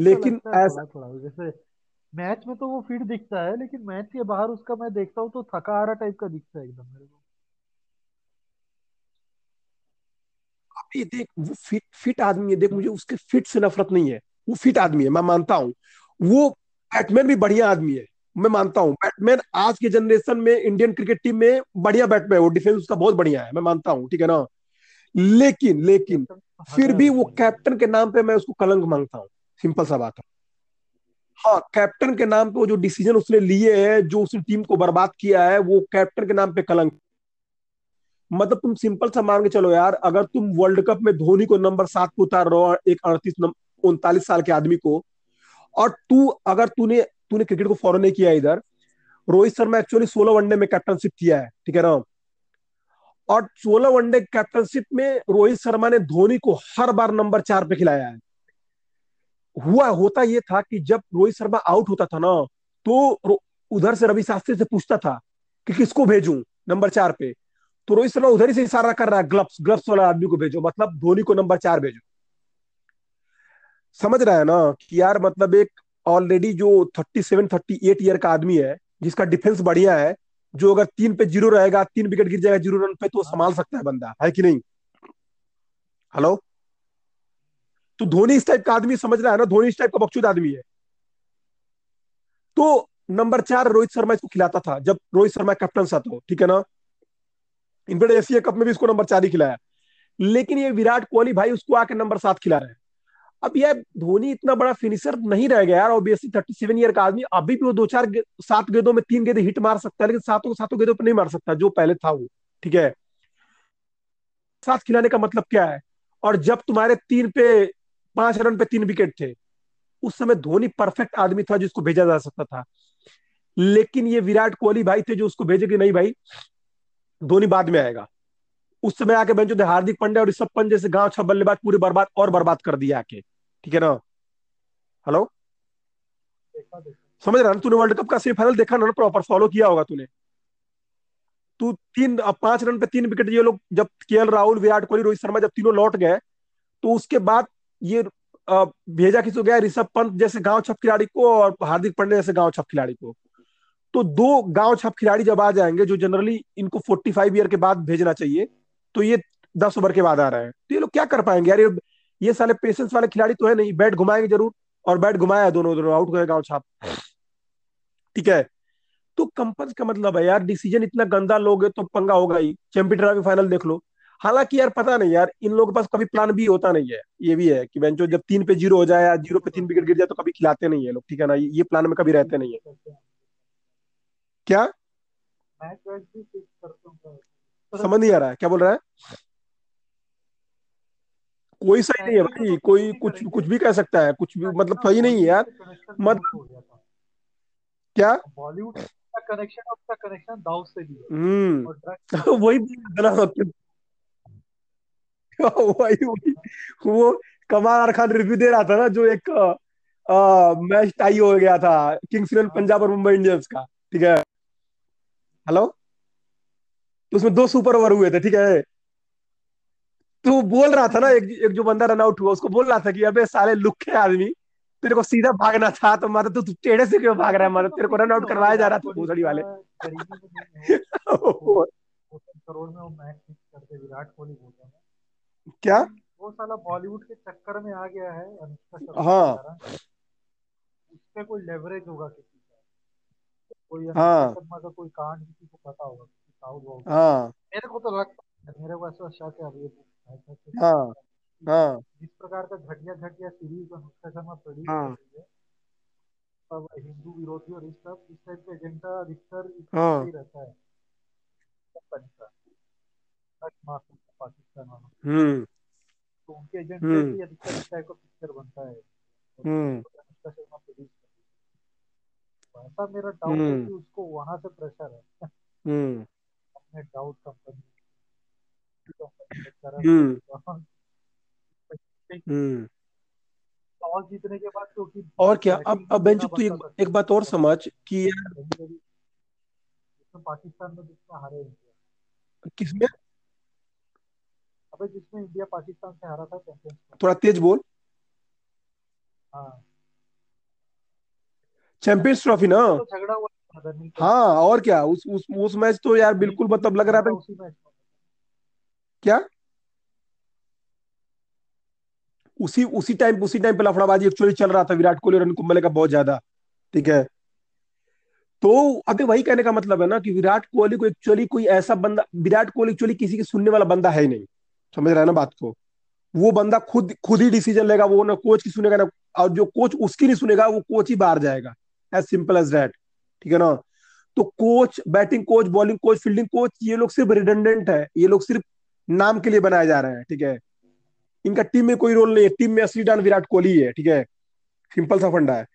लेकिन ऐसा जैसे मैच में तो वो फिट दिखता है लेकिन मैच के बाहर उसका मैं देखता हूँ तो थका हारा टाइप का दिखता है एकदम मेरे को। अभी देख वो फिट फिट आदमी है देख मुझे उसके फिट से नफरत नहीं है वो फिट आदमी है मैं मानता हूँ। वो बैटमैन भी बढ़िया आदमी है मैं मानता हूँ। बैटमैन आज के जनरेशन में इंडियन क्रिकेट टीम में बढ़िया बैटमैन है वो डिफेंस उसका बहुत बढ़िया है मैं मानता हूँ ठीक है ना? लेकिन लेकिन फिर भी वो कैप्टन के नाम पे मैं उसको कलंक माँगता हूँ सिंपल सा बात है। हाँ कैप्टन के नाम पे वो जो डिसीज़न उसने लिए है, जो उसने टीम को बर्बाद किया है, वो कैप्टन के नाम पे कलंक। मतलब तुम सिंपल सा मान के चलो यार, अगर तुम वर्ल्ड कप में धोनी को नंबर सात को उतार रहे हो एक अड़तीस उनतालीस साल के आदमी को, और तू, अगर तूने तूने क्रिकेट को फॉलो नहीं किया इधर, रोहित शर्मा एक्चुअली सोलह वनडे में कैप्टनशिप किया है, ठीक है ना? और सोलह वनडे कैप्टनशिप में रोहित शर्मा ने धोनी को हर बार नंबर चार पे खिलाया है। हुआ होता यह था कि जब रोहित शर्मा आउट होता था ना तो उधर से रवि शास्त्री से पूछता था कि किसको भेजूं नंबर चार पे। तो रोहित शर्मा उधर ही से इशारा कर रहा है ग्लव्स ग्लव्स वाला आदमी को भेजो मतलब धोनी को नंबर चार भेजो। समझ रहा है ना कि यार मतलब एक ऑलरेडी जो thirty seven thirty eight year का आदमी है जिसका डिफेंस बढ़िया है जो अगर तीन पे ज़ीरो रहेगा तीन विकेट गिर जाएगा ज़ीरो रन पे तो संभाल सकता है बंदा है कि नहीं? हेलो तो धोनी इस टाइप का आदमी समझ रहा है ना? धोनी इस टाइप का बकचूद आदमी है। तो नंबर चार रोहित शर्मा इसको खिलाता था, जब रोहित शर्मा कैप्टन था तो ठीक है ना? इनफेक्ट एशिया कप में भी इसको नंबर चार ही खिलाया। लेकिन ये विराट कोहली भाई उसको आके नंबर सात खिला रहे हैं। अब यह धोनी इतना बड़ा फिनिशर नहीं रह गया यार ऑब्वियसली थर्टी सेवन ईयर का आदमी, अभी भी वो दो चार सात गेंदों में तीन गेंदे हिट मार सकता है, लेकिन सातों सातों गेंदों पर नहीं मार सकता, जो पहले था वो, ठीक है? सात खिलाने का मतलब क्या है? और जब तुम्हारे तीन पे पाँच रन पे तीन विकेट थे। उस समय धोनी परफेक्ट आदमी था जिसको भेजा जा सकता था। लेकिन ये विराट कोहली भाई थे जो उसको भेजे कि नहीं भाई, धोनी बाद में आएगा। उस समय आके बेंचो थे हार्दिक पांड्या और ऋषभ पंत जैसे गाँव छह बल्लेबाज पूरे बर्बाद और बर्बाद कर दिया आके। ठीक है ना? हेलो समझ रहा तूने वर्ल्ड कप का सेमीफाइनल देखा ना? प्रॉपर फॉलो किया होगा तूने। तू तीन पाँच रन पे तीन विकेट ये लोग जब के राहुल विराट कोहली, रोहित शर्मा जब तीनों लौट गए तो उसके बाद ये भेजा किसको गया? ऋषभ पंत जैसे गाँव छप खिलाड़ी को और हार्दिक पांड्या जैसे गाँव छप खिलाड़ी को। तो दो गाँव छप खिलाड़ी जब आ जाएँगे, जो जनरली इनको फोर्टी फाइव ईयर के बाद भेजना चाहिए तो ये दस ओवर के बाद आ रहा है। तो ये लोग क्या कर पाएँगे? यार, ये साले पेशेंस वाले खिलाड़ी तो है नहीं। बैट घुमाएँगे ज़रूर, और बैट घुमाया दोनों दोनों। आउट गए गाँव छाप। ठीक है? तो कंपन का मतलब है यार डिसीज़न इतना गंदा लोगे तो पंगा होगा ही। चैंपियन ट्रॉफी फाइनल देख लो। हालाँकि यार पता नहीं यार इन लोगों के पास कभी प्लान भी होता नहीं है। ये भी है कि बेंचो जब तीन पे ज़ीरो हो जाए या ज़ीरो पे तीन विकेट गिर जाए तो कभी खिलाते नहीं है लोग ठीक है ना? ये प्लान में कभी रहते नहीं है। क्या? समझ नहीं आ रहा है। क्या बोल रहा है? कोई सही नहीं है भाई कोई कुछ कुछ भी कह सकता है कुछ भी मतलब सही नहीं है यार। मत क्या? बॉलीवुड का कनेक्शन उसका कनेक्शन दाऊ से भी हम्म। वही वही वही। वो कमाल खान रिव्यू दे रहा था ना जो एक मैच टाई हो गया था किंग्स इलेवन पंजाब और मुंबई इंडियंस का ठीक है? हेलो तो उसमें दो सुपर ओवर हुए थे ठीक है? तो बोल रहा था ना एक एक जो बंदा रन आउट हुआ उसको बोल रहा था कि अबे साले लुखे आदमी तेरे को सीधा भागना था तो मतलब तू टेढ़े से क्यों भाग रहा है मतलब तेरे को रन आउट करवाया जा रहा था भूसड़ी वाले। करोड़ में वो मैच करते विराट कोहली बोल रहा क्या? वो साला बॉलीवुड के चक्कर में आ गया है हाँ। कारण कोई लेवरेज होगा किसी का? कोई हाँ। शर्मा का कोई कांड किसी को पता होगा साउथ हाँ। मेरे को तो लगता है मेरे को ऐसा शक है अभी हाँ हाँ। जिस प्रकार का घटिया घटिया सीरीज़ अनुष्का शर्मा प्रोड्यूस हाँ। अब हिंदू विरोधी और इस सब इस टाइप का एजेंडा अधिकतर हाँ। रहता है। कंपनी का पाकिस्तान वालों हम्म। तो उनके हम्म। से ही अधिकतर इस टाइप का पिक्चर बनता है और हम्म। अनुष्का शर्मा प्रोड्यूस कर रही है। तो ऐसा मेरा डाउट है हम्म। कि उसको वहाँ से प्रेशर है। हम्म। अपने डाउट कंपनी टॉस जीतने के बाद क्योंकि और क्या? अब अब बेंचो तू एक एक बात और तो समझ कि यार पाकिस्तान में जितना हारे किसमें? अबे जिसमें इंडिया पाकिस्तान से हारा था चैंपियंस थोड़ा तेज बोल। हाँ। चैंपियंस ट्रॉफी ना? तो झगड़ा हुआ पे हाँ और क्या? उस उस उस मैच तो यार बिल्कुल मतलब लग रहा था। क्या? उसी उसी टाइम उसी टाइम पे लफड़ाबाजी एक्चुअली चल रहा था। विराट कोहली और अनिल कुंबले का बहुत ज़्यादा। ठीक है? तो अभी वही कहने का मतलब है ना कि विराट कोहली को एक्चुअली कोई ऐसा बंदा विराट कोहली एक्चुअली किसी के सुनने वाला बंदा है ही नहीं। समझ रहा है ना बात को? वो बंदा खुद खुद ही डिसीज़न लेगा, वो ना कोच की सुनेगा, ना और जो कोच उसकी नहीं सुनेगा, वो कोच ही बाहर जाएगा। एज सिंपल एज दैट ठीक है ना? तो coach batting coach bowling coach fielding coach ये लोग सिर्फ़ रिडंडेंट है। ये लोग सिर्फ़ नाम के लिए बनाए जा रहे हैं, ठीक है? इनका टीम में कोई रोल नहीं है। टीम में असली डान विराट कोहली है, ठीक है? सिंपल सा फंडा है।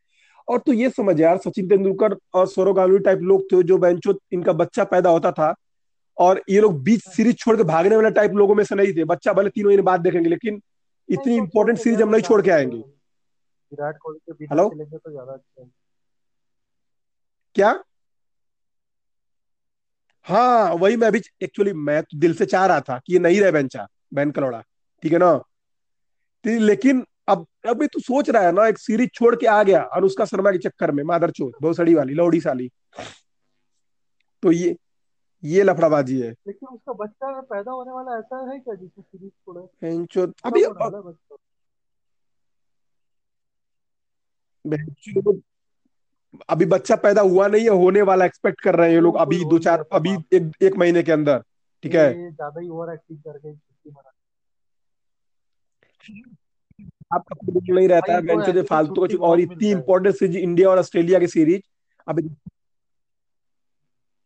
और तो ये समझ यार, सचिन तेंदुलकर और सौरव गांगुली टाइप लोग थे जो बेंचो इनका बच्चा पैदा होता था। और ये लोग बीच सीरीज़ छोड़ के भागने वाले टाइप लोगों में से नहीं थे। बच्चा भले तीन महीने बाद देखेंगे लेकिन इतनी तो छोड़ इंपॉर्टेंट सीरीज़ हम तो नहीं छोड़ के आएँगे। विराट कोहली के हेलो तो ज़्यादा अच्छा क्या? हाँ वही मैं भी एक्चुअली मैं तो दिल से चाह रहा था कि ये नहीं रहे बेंचा बैन कलौड़ा ठीक है ना? तो लेकिन अब अभी तू सोच रहा है ना एक सीरीज़ छोड़ के आ गया अनुष्का शर्मा के चक्कर में मादर चोत भोसड़ी वाली लौड़ी साली। तो ये ये लफड़ाबाजी है। लेकिन उसका बच्चा पैदा होने वाला ऐसा है क्या जिसमें सीरीज़ बेंचो अभी अभी बच्चा पैदा हुआ नहीं है होने वाला एक्सपेक्ट कर रहे हैं ये लोग अभी दो चार अभी एक एक महीने के अंदर ठीक है? ज़्यादा ही ओवर एक्टिंग करके छुट्टी आपका कोई नहीं रहता है ऐसे भी फालतू और इतनी इंपॉर्टेंट सीरीज़ इंडिया और ऑस्ट्रेलिया की सीरीज़। अभी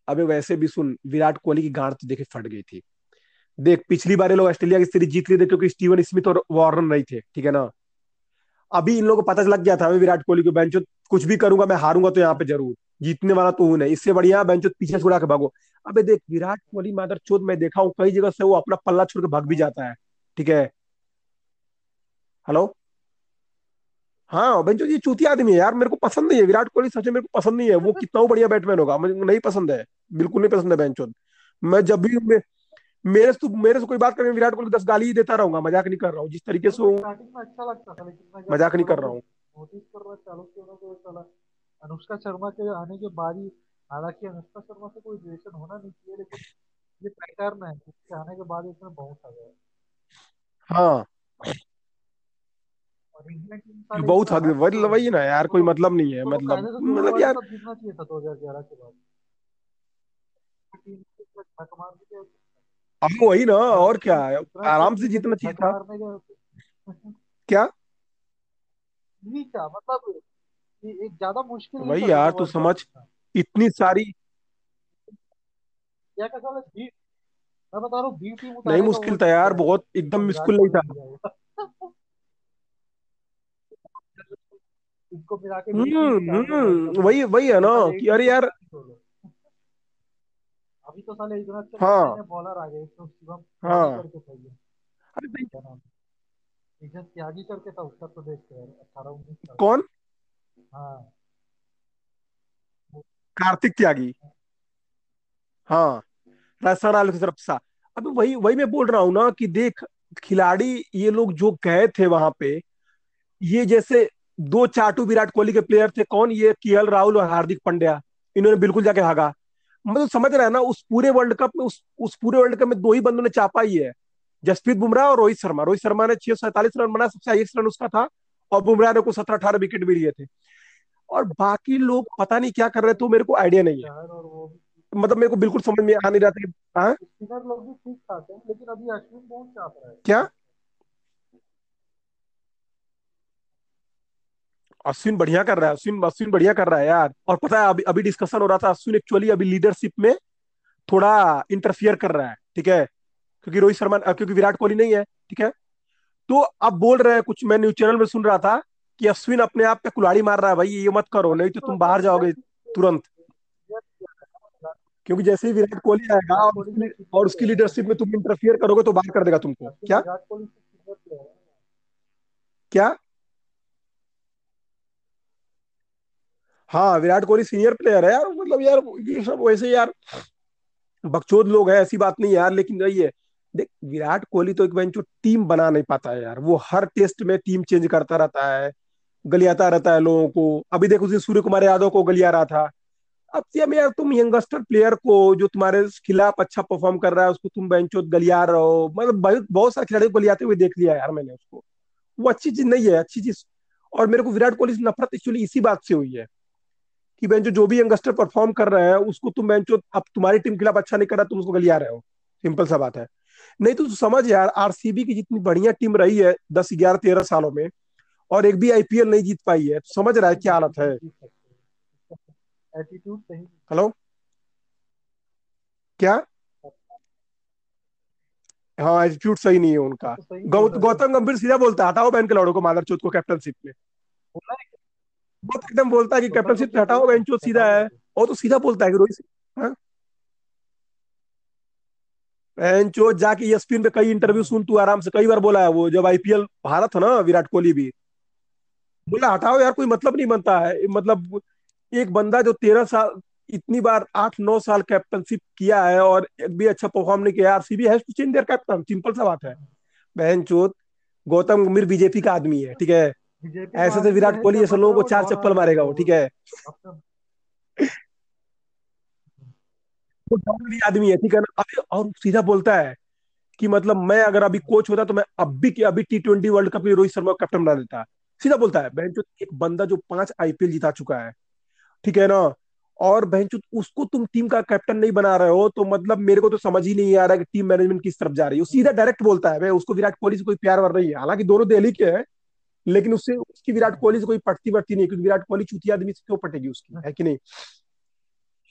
अबे वैसे भी सुन, विराट कोहली की गांड तो देखे फट गई थी। देख, पिछली बार लोग ऑस्ट्रेलिया की सीरीज़ जीत लिए थे क्योंकि स्टीवन स्मिथ और वार्नर नहीं थे, ठीक है ना? अभी इन लोगों को पता लग गया था विराट कोहली को बेंचो कुछ भी करूँगा, मैं हारूँगा तो यहाँ पे ज़रूर। जीतने वाला तो हूँ नहीं। इससे बढ़िया बेंचो पीछे छुड़ा के भागो। अबे देख, विराट कोहली मादर चोद मैं देखा हूँ, कई जगह से वो अपना पल्ला छोड़ के भाग भी जाता है, ठीक है? हेलो हाँ बेंचो ये चूतिया आदमी है यार, मेरे को पसंद नहीं है। विराट कोहली सच में मेरे को पसंद नहीं है। वो कितना बढ़िया बैट्समैन होगा, मुझे नहीं पसंद है। बिल्कुल नहीं पसंद है बेंचो मैं जब भी मे, मेरे से मेरे से कोई बात करें विराट कोहली दस गाली ही देता रहूँगा मज़ाक नहीं कर रहा हूँ जिस तरीके से अच्छा मज़ाक नहीं कर रहा हूँ। तो अनुष्का शर्मा के आने के बाद ही हालाँकि अनुष्का शर्मा से कोई रिलेशन होना नहीं चाहिए लेकिन ये पैटर्न है उसके आने के बाद इसमें बहुत आ गया हाँ। बहुत हद वही तो ना यार कोई मतलब नहीं है तो मतलब मतलब यार जीतना चाहिए था 2011 के बाद। के अब वही ना और क्या है? आराम से जीतना चाहिए था क्या? मतलब एक ज़्यादा मुश्किल वही यार तू समझ इतनी सारी क्या क्या मैं बता रहा हूँ बी टीम नहीं मुश्किल था यार बहुत एकदम मुश्किल नहीं था। इनको मिला के हम्म हम्म वही वही है ना कि अरे यार अभी तो साले इतना अच्छे हाँ। बॉलर आ गए इसमें शिवम त्यागी हाँ। करके था ये अरे भाई। क्या नाम है? इज़्ज़त त्यागी करके था उत्तर प्रदेश के अठारह उन्नीस साल। कौन? हाँ। कार्तिक त्यागी। हाँ। राजस्थान रॉयल्स की तरफ़ से। अब वही वही मैं बोल रहा हूँ ना कि देख खिलाड़ी ये लोग जो गए थे वहाँ पे ये जैसे दो चाटू विराट कोहली के प्लेयर थे कौन? ये केएल राहुल और हार्दिक पांड्या। इन्होंने बिल्कुल जाके भागा। मतलब समझ रहा है ना उस पूरे वर्ल्ड कप में उस उस पूरे वर्ल्ड कप में दो ही बंदों ने चापा ही है। जसप्रीत बुमराह और रोहित शर्मा। रोहित शर्मा ने छह सैंतालीस रन बनाया सबसे हाईएस्ट रन उसका था और बुमराह ने को सत्रह अठारह विकेट भी लिए थे। और बाकी लोग पता नहीं क्या कर रहे थे तो मेरे को आइडिया नहीं है। मतलब मेरे को बिल्कुल समझ में आ नहीं रहा था हाँ? लोग भी ठीक ठाक है लेकिन अभी अश्विन बहुत चाप रहा है। क्या? अश्विन बढ़िया कर रहा है, अश्विन अश्विन बढ़िया कर रहा है यार। और पता है, अभी अभी डिस्कशन हो रहा था, अश्विन एक्चुअली अभी लीडरशिप में थोड़ा इंटरफियर कर रहा है, ठीक है? क्योंकि रोहित शर्मा क्योंकि विराट कोहली नहीं है, ठीक है? तो अब बोल रहे हैं, कुछ मैं न्यूज़ चैनल में सुन रहा था कि अश्विन अपने आप पे कुलाड़ी मार रहा है, भाई, ये मत करो, नहीं तो तुम बाहर जाओगे तुरंत। क्योंकि जैसे ही विराट कोहली आएगा और उसकी लीडरशिप में तुम इंटरफियर करोगे तो बाहर कर देगा तुमको। क्या? क्या? हाँ विराट कोहली सीनियर प्लेयर है यार मतलब यार, ये सब वैसे यार, बकचोद लोग हैं, ऐसी बात नहीं यार, लेकिन रही है, देख, विराट कोहली तो एक बेंच टीम बना नहीं पाता है यार, वो हर टेस्ट में टीम चेंज करता रहता है, गलियाता रहता है लोगों को। अभी देखो सूर्य कुमार यादव को गलिया रहा था। अब यार, तुम यंगस्टर प्लेयर को, जो तुम्हारे खिलाफ अच्छा परफॉर्म कर रहा है, उसको तुम बेंचो गलिया रहो मतलब बहुत बहुत सारे खिलाड़ियों को गलियाते हुए देख लिया यार मैंने उसको। वो अच्छी चीज़ नहीं है, अच्छी चीज़। और मेरे को विराट कोहली से नफरत एक्चुअली इसी बात से हुई है। कि बेंचो जो भी यंगस्टर परफॉर्म कर रहे हैं उसको तुम बेंचो अब तुम्हारी टीम के खिलाफ अच्छा नहीं कर रहा तुम उसको गलिया रहे हो। सिंपल सा बात है। नहीं तो समझ यार आरसीबी की जितनी बढ़िया टीम रही है दस ग्यारह तेरह सालों में और एक भी आईपीएल नहीं जीत पाई है तो समझ रहा है क्या हालत है? हेलो क्या? हाँ एटीट्यूड सही नहीं है उनका। तो गौतम गंभीर सीधा बोलता है हटाओ बैन के लड़ों को मादरचोद को कैप्टनशिप में। बहुत एकदम बोलता है कि कैप्टनशिप से हटाओ बेंचो सीधा है। और तो सीधा बोलता है कि रोहित हाँ? बेंचो जाके ईएसपीएन पे कई इंटरव्यू सुन तू आराम से कई बार बोला है वो जब आईपीएल भारत था ना विराट कोहली भी। बोला हटाओ यार कोई मतलब नहीं बनता है। मतलब एक बंदा जो तेरह साल इतनी बार आठ नौ साल कैप्टनशिप किया है और एक भी अच्छा परफॉर्म नहीं किया RCB has to change their captain simple सा बात है। बहन चोत गौतम गंभीर बीजेपी का आदमी है ठीक है? ऐसे तो विराट कोहली ऐसे लोगों को चार चप्पल मारेगा वो ठीक है? वो भी आदमी है ठीक है ना? अभी और सीधा बोलता है कि मतलब मैं अगर अभी कोच होता तो मैं अभी के अभी टी ट्वेंटी वर्ल्ड कप में रोहित शर्मा को कैप्टन बना देता। सीधा बोलता है बहन एक बंदा जो पाँच आईपीएल जिता चुका है ठीक है ना? और बहन उसको तुम टीम का कैप्टन नहीं बना रहे हो तो मतलब मेरे को तो समझ ही नहीं आ रहा है कि टीम मैनेजमेंट किस तरफ़ जा रही है। सीधा डायरेक्ट बोलता है भाई उसको विराट कोहली से कोई प्यार वर नहीं है। हालाँकि दोनों दिल्ली के हैं लेकिन उससे उसकी विराट कोहली से कोई पटती पड़ती नहीं क्योंकि विराट कोहली चुतिया आदमी से क्यों पटेगी उसकी है कि नहीं?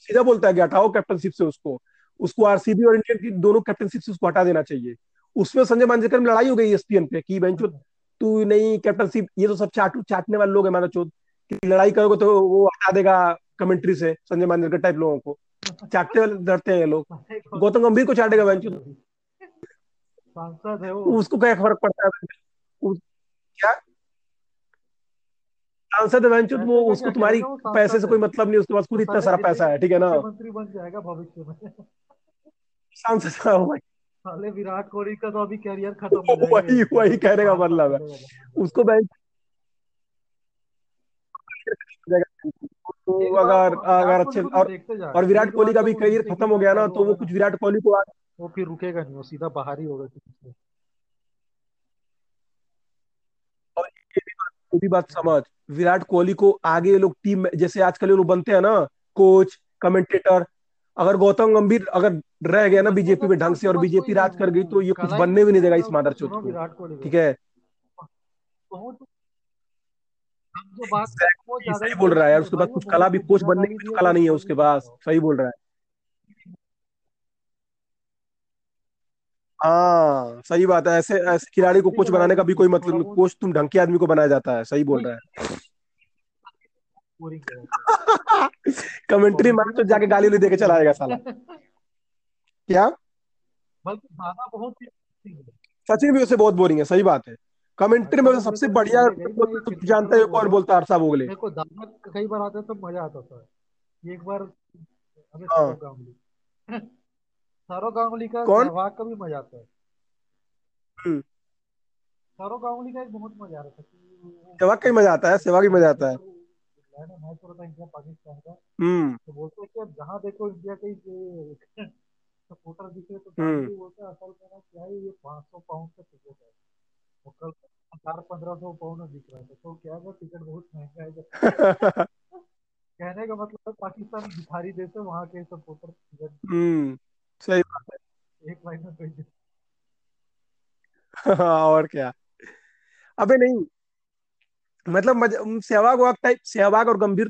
सीधा बोलता है कि हटाओ कैप्टनशिप से उसको। उसको आरसीबी और इंडियन की दोनों कैप्टनशिप से उसको हटा देना चाहिए। उसमें संजय मांजरेकर में लड़ाई हो गई एसपीएन पे कि बेंचो तू नहीं कैप्टनशिप ये तो सब चाटू चाटने वाले लोग है माना चौथ कि लड़ाई करोगे तो वो हटा देगा कमेंट्री से संजय मांजरेकर टाइप लोगों को। चाटते वाले डरते हैं लोग। गौतम गंभीर को चाटेगा बेंचो सांसद है वो। उसको क्या फ़र्क पड़ता है? क्या? सांसद वेंचुत वो उसको तुम्हारी पैसे से कोई मतलब नहीं उसके पास खुद इतना सारा पैसा है ठीक है ना? मंत्री बन जाएगा भविष्य में। सांसद हाँ, साले विराट कोहली का तो अभी करियर खत्म हो जाएगा। वही वही कहने का मतलब है। उसको बैंक तो अगर अगर अच्छे और और विराट कोहली का भी करियर खत्म हो गया ना तो वो कुछ विराट कोहली को वो फिर रुकेगा नहीं वो सीधा बाहर ही होगा। ये भी बात समझ। विराट कोहली को आगे लोग टीम जैसे आजकल लोग बनते हैं ना कोच कमेंटेटर अगर गौतम गंभीर अगर रह गया ना बीजेपी में ढंग से और बीजेपी राज कर गई तो ये कुछ बनने भी नहीं देगा इस मादर चौथ को। ठीक है? सही बोल रहा है उसके बाद कुछ कला भी कोच बनने की कला नहीं है उसके पास। सही बोल रहा है। हाँ सही बात है। ऐसे ऐसे खिलाड़ी को कोच बनाने का भी कोई मतलब नहीं कोच तुम ढंग के आदमी को बनाया जाता है सही बोल रहा है। कमेंट्री मैच तो जाके गाली नहीं देके चलाएगा साला। क्या? सचिन भी उसे बहुत बोरिंग है सही बात है। कमेंट्री में सबसे बढ़िया जानते हो कौन बोलता है अरसा बोगले। देखो दावत कई बार आते तो मज़ा आता था। एक बार हाँ। सौरव गांगुली का कौन? सहवाग का भी मज़ा आता है। हम्म। सौरव गांगुली का एक बहुत मज़ा आ रहा था सहवाग का ही मज़ा आता है सहवाग ही मज़ा आता है। मैच हो रहा था इंडिया पाकिस्तान का। हम्म। तो बोलते हैं कि अब जहाँ देखो इंडिया का ये सपोर्टर दिख रहे तो हम्म। गांगुली बोलते हैं असल में ना क्या है ये 500 पाउंड का टिकट है। वो कल चार पंद्रह सौ पाउंड दिख रहा था तो क्या है टिकट बहुत महँगा है कहने का मतलब पाकिस्तान भिखारी देश है वहाँ के सपोर्टर टिकट सही बात है। एक महीना तो और क्या। अबे नहीं मतलब सहवाग वाग टाइप सहवाग और गंभीर तो